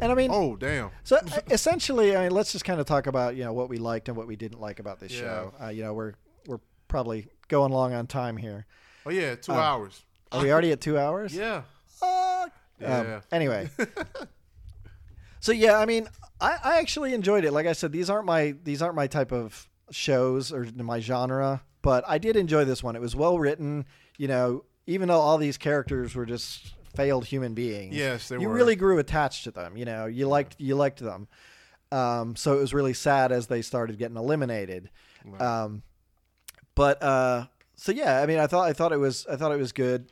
And I mean, Oh, damn. so essentially, I mean, let's just kind of talk about you know what we liked and what we didn't like about this Yeah. show. Uh, you know, we're we're probably going long on time here. Oh yeah, two Uh, hours. Are we already at two hours? Yeah. Uh, Yeah. Um, anyway. so yeah, I mean, I, I actually enjoyed it. Like I said, these aren't my these aren't my type of shows or my genre, but I did enjoy this one. It was well written. You know, even though all these characters were just failed human beings, Yes, they you were. really grew attached to them. You know, you liked you liked them. Um, so it was really sad as they started getting eliminated. Um, but uh, so yeah, I mean, I thought I thought it was I thought it was good.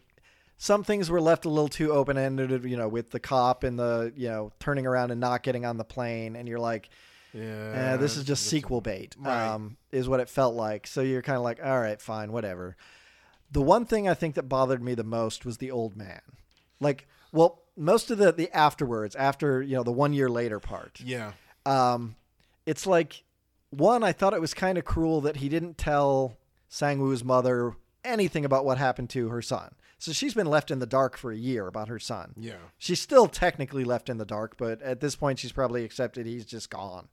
Some things were left a little too open ended, you know, with the cop and the you know turning around and not getting on the plane, and you're like, yeah. eh, this is just sequel bait, Right. um, is what it felt like. So you're kind of like, all right, fine, whatever. The one thing I think that bothered me the most was the old man. Like, well, most of the the afterwards, after you know the one year later part, Yeah. um, it's like one. I thought it was kind of cruel that he didn't tell Sangwoo's mother anything about what happened to her son. So she's been left in the dark for a year about her son. Yeah. She's still technically left in the dark, but at this point, she's probably accepted he's just gone.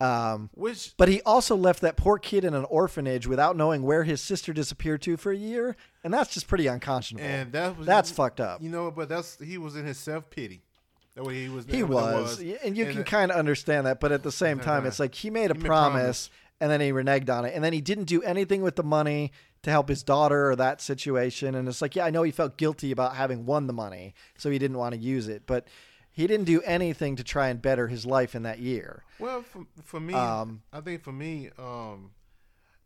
Um, Which but he also left that poor kid in an orphanage without knowing where his sister disappeared to for a year, and that's just pretty unconscionable. and that was that's fucked up. You know, but that's he was in his self pity. That way he was. He that was, and you And can kind of understand that, but at the same time, it's like he made a He promise, promise. And then he reneged on it, and then he didn't do anything with the money to help his daughter or that situation. And it's like, yeah, I know he felt guilty about having won the money, so he didn't want to use it, but he didn't do anything to try and better his life in that year. Well, for, for me, Um, I think for me, um,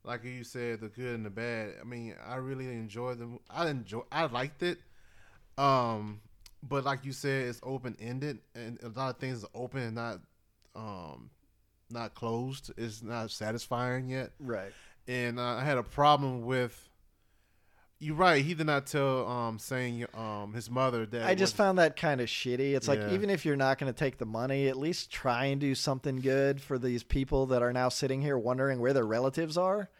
like you said, the good and the bad. I mean, I really enjoyed them. I enjoy. I liked it. Um, but like you said, it's open ended, and a lot of things are open and not, um, not closed. It's not satisfying yet. Right. And uh, I had a problem with. You're right. He did not tell um saying um his mother that I just was- found that kind of shitty. It's like Yeah. even if you're not going to take the money, at least try and do something good for these people that are now sitting here wondering where their relatives are.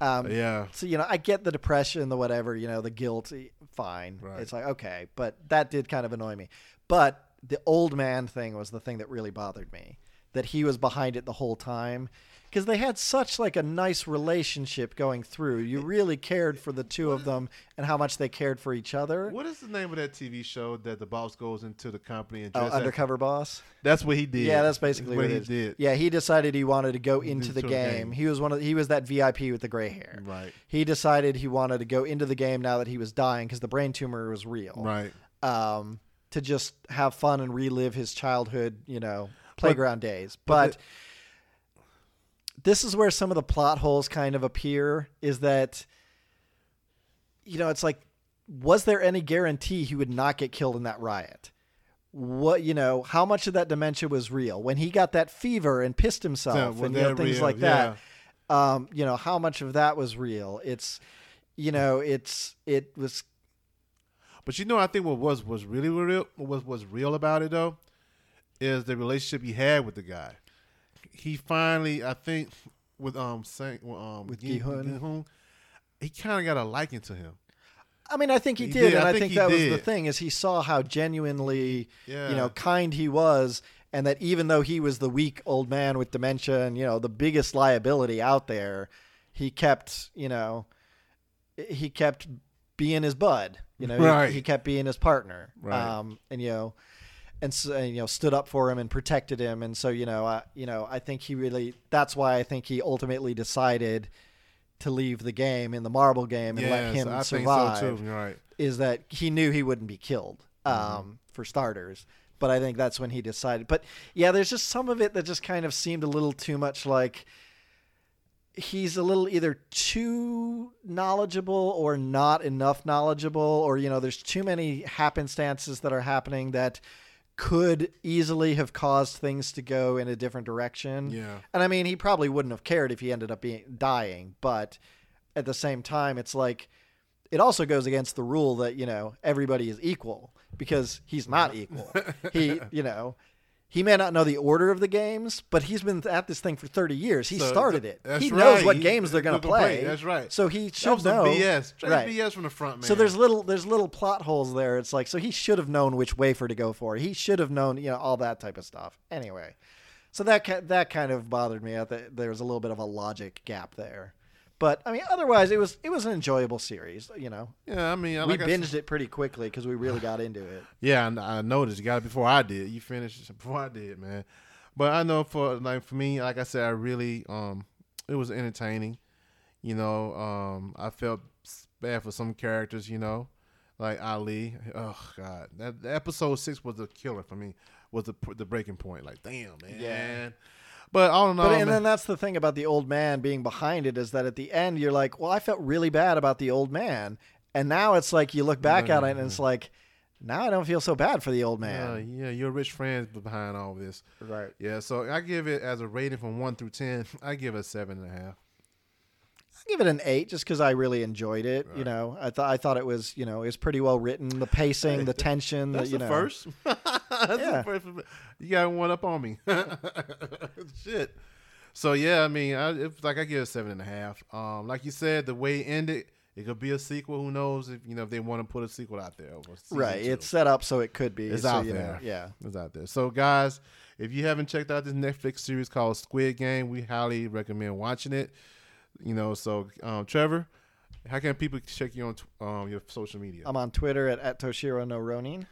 Um, yeah. So you know, I get the depression, the whatever, you know, the guilt. Fine, Right. it's like okay, but that did kind of annoy me. But the old man thing was the thing that really bothered me. That he was behind it the whole time, because they had such like a nice relationship going through. You really cared for the two of them and how much they cared for each other. What is the name of that TV show that the boss goes into the company and Oh, undercover boss. That's what he did. Yeah, that's basically what, he did. Yeah, he decided he wanted to go into the Into the game. game. He was one of he was that VIP with the gray hair. Right. He decided he wanted to go into the game now that he was dying because the brain tumor was real. Right. Um, to just have fun and relive his childhood, you know, playground days. but But, this is where some of the plot holes kind of appear. Is that you know, it's like was there any guarantee he would not get killed in that riot? What you know, how much of that dementia was real? When he got that fever and pissed himself Yeah, and you know, things real, like that. Um, you know, how much of that was real? It's you know, it's it was But you know, I think what was was really real what was was real about it though is the relationship he had with the guy. He finally, I think, with um saying um With Gi- Gi-hun. Gi-hun, he kind of got a liking to him. I mean, I think he, He did, did. and I I think think that was the thing is he saw how genuinely, Yeah, you know, kind he was, and that even though he was the weak old man with dementia and you know the biggest liability out there, he kept, you know, he kept being his bud. You know, he- he, kept being his partner. Right. Um, and you know, and, you know stood up for him and protected him, and so you know, I, you know, I think he really. That's why I think he ultimately decided. To leave the game in the marble game and let him I survive so. Right. is that he knew he wouldn't be killed um, Mm-hmm. for starters. But I think that's when he decided. But yeah, there's just some of it that just kind of seemed a little too much like he's a little either too knowledgeable or not enough knowledgeable, or you know, there's too many happenstances that are happening that could easily have caused things to go in a different direction. Yeah. And I mean, he probably wouldn't have cared if he ended up being dying, but at the same time, it's like it also goes against the rule that you know everybody is equal because he's not equal. he, you know, he may not know the order of the games, but he's been at this thing for thirty years. He So, started it. He knows right. what He- games they're going to play. play. That's right. So he should know. BS. Straight Right. BS from the front man. So there's little there's little plot holes there. It's like so he should have known which wafer to go for. He should have known you know all that type of stuff. Anyway, so that that kind of bothered me. I there was a little bit of a logic gap there. But I mean, otherwise it was it was an enjoyable series. You know, yeah. I mean, we like binged it pretty quickly because we really got into it. Yeah, I, I noticed. You got it before I did. You finished it before I did, man. But I know for like for me, like I said, I really um it was entertaining. You know, um I felt bad for some characters. You know, like Ali. Oh God, that, that episode six was the killer for me. Was the the breaking point? Like, damn, man. Yeah. But all in all, But and then that's the thing about the old man being behind it is that at the end you're like, well, I felt really bad about the old man, and now it's like you look back at it and it's mm-hmm. like, now I don't feel so bad for the old yeah, man. yeah, your rich friends behind all this. Right. Yeah, so I give it as a rating from one through ten. I give it a seven and a half. Give it an eight just because I really enjoyed it. You know, I thought I thought it was you know it was pretty well written. The pacing, the tension, That's the, you the know. first. That's Yeah. first. You got one up on me. Shit. So yeah, I mean, I, it's like I give it a seven and a half. Um, like you said, the way it ended, it could be a sequel. Who knows if you know if they want to put a sequel out there? Right. two. It's set up so it could be. It's so, out you know, there. yeah. It's out there. So guys, if you haven't checked out this Netflix series called Squid Game, we highly recommend watching it. You know, so um, Trevor, how can people check you on t- um, your social media? I'm on Twitter at, at Toshiro no Ronin.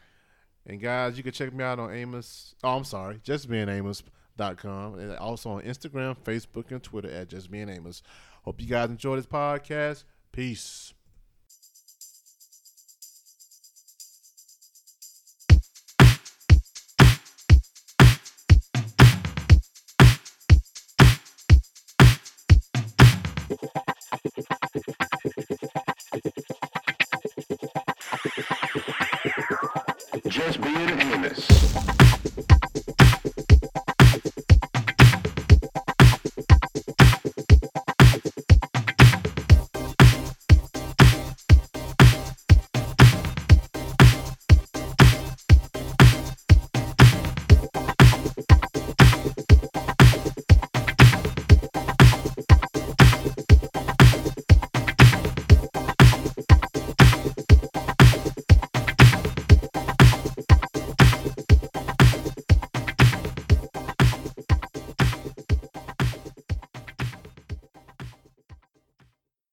And guys, you can check me out on Amos. Oh, I'm sorry, justbeingamos.com. And also on Instagram, Facebook, and Twitter at Just Being Amos. Hope you guys enjoy this podcast. Peace. Just being Amos.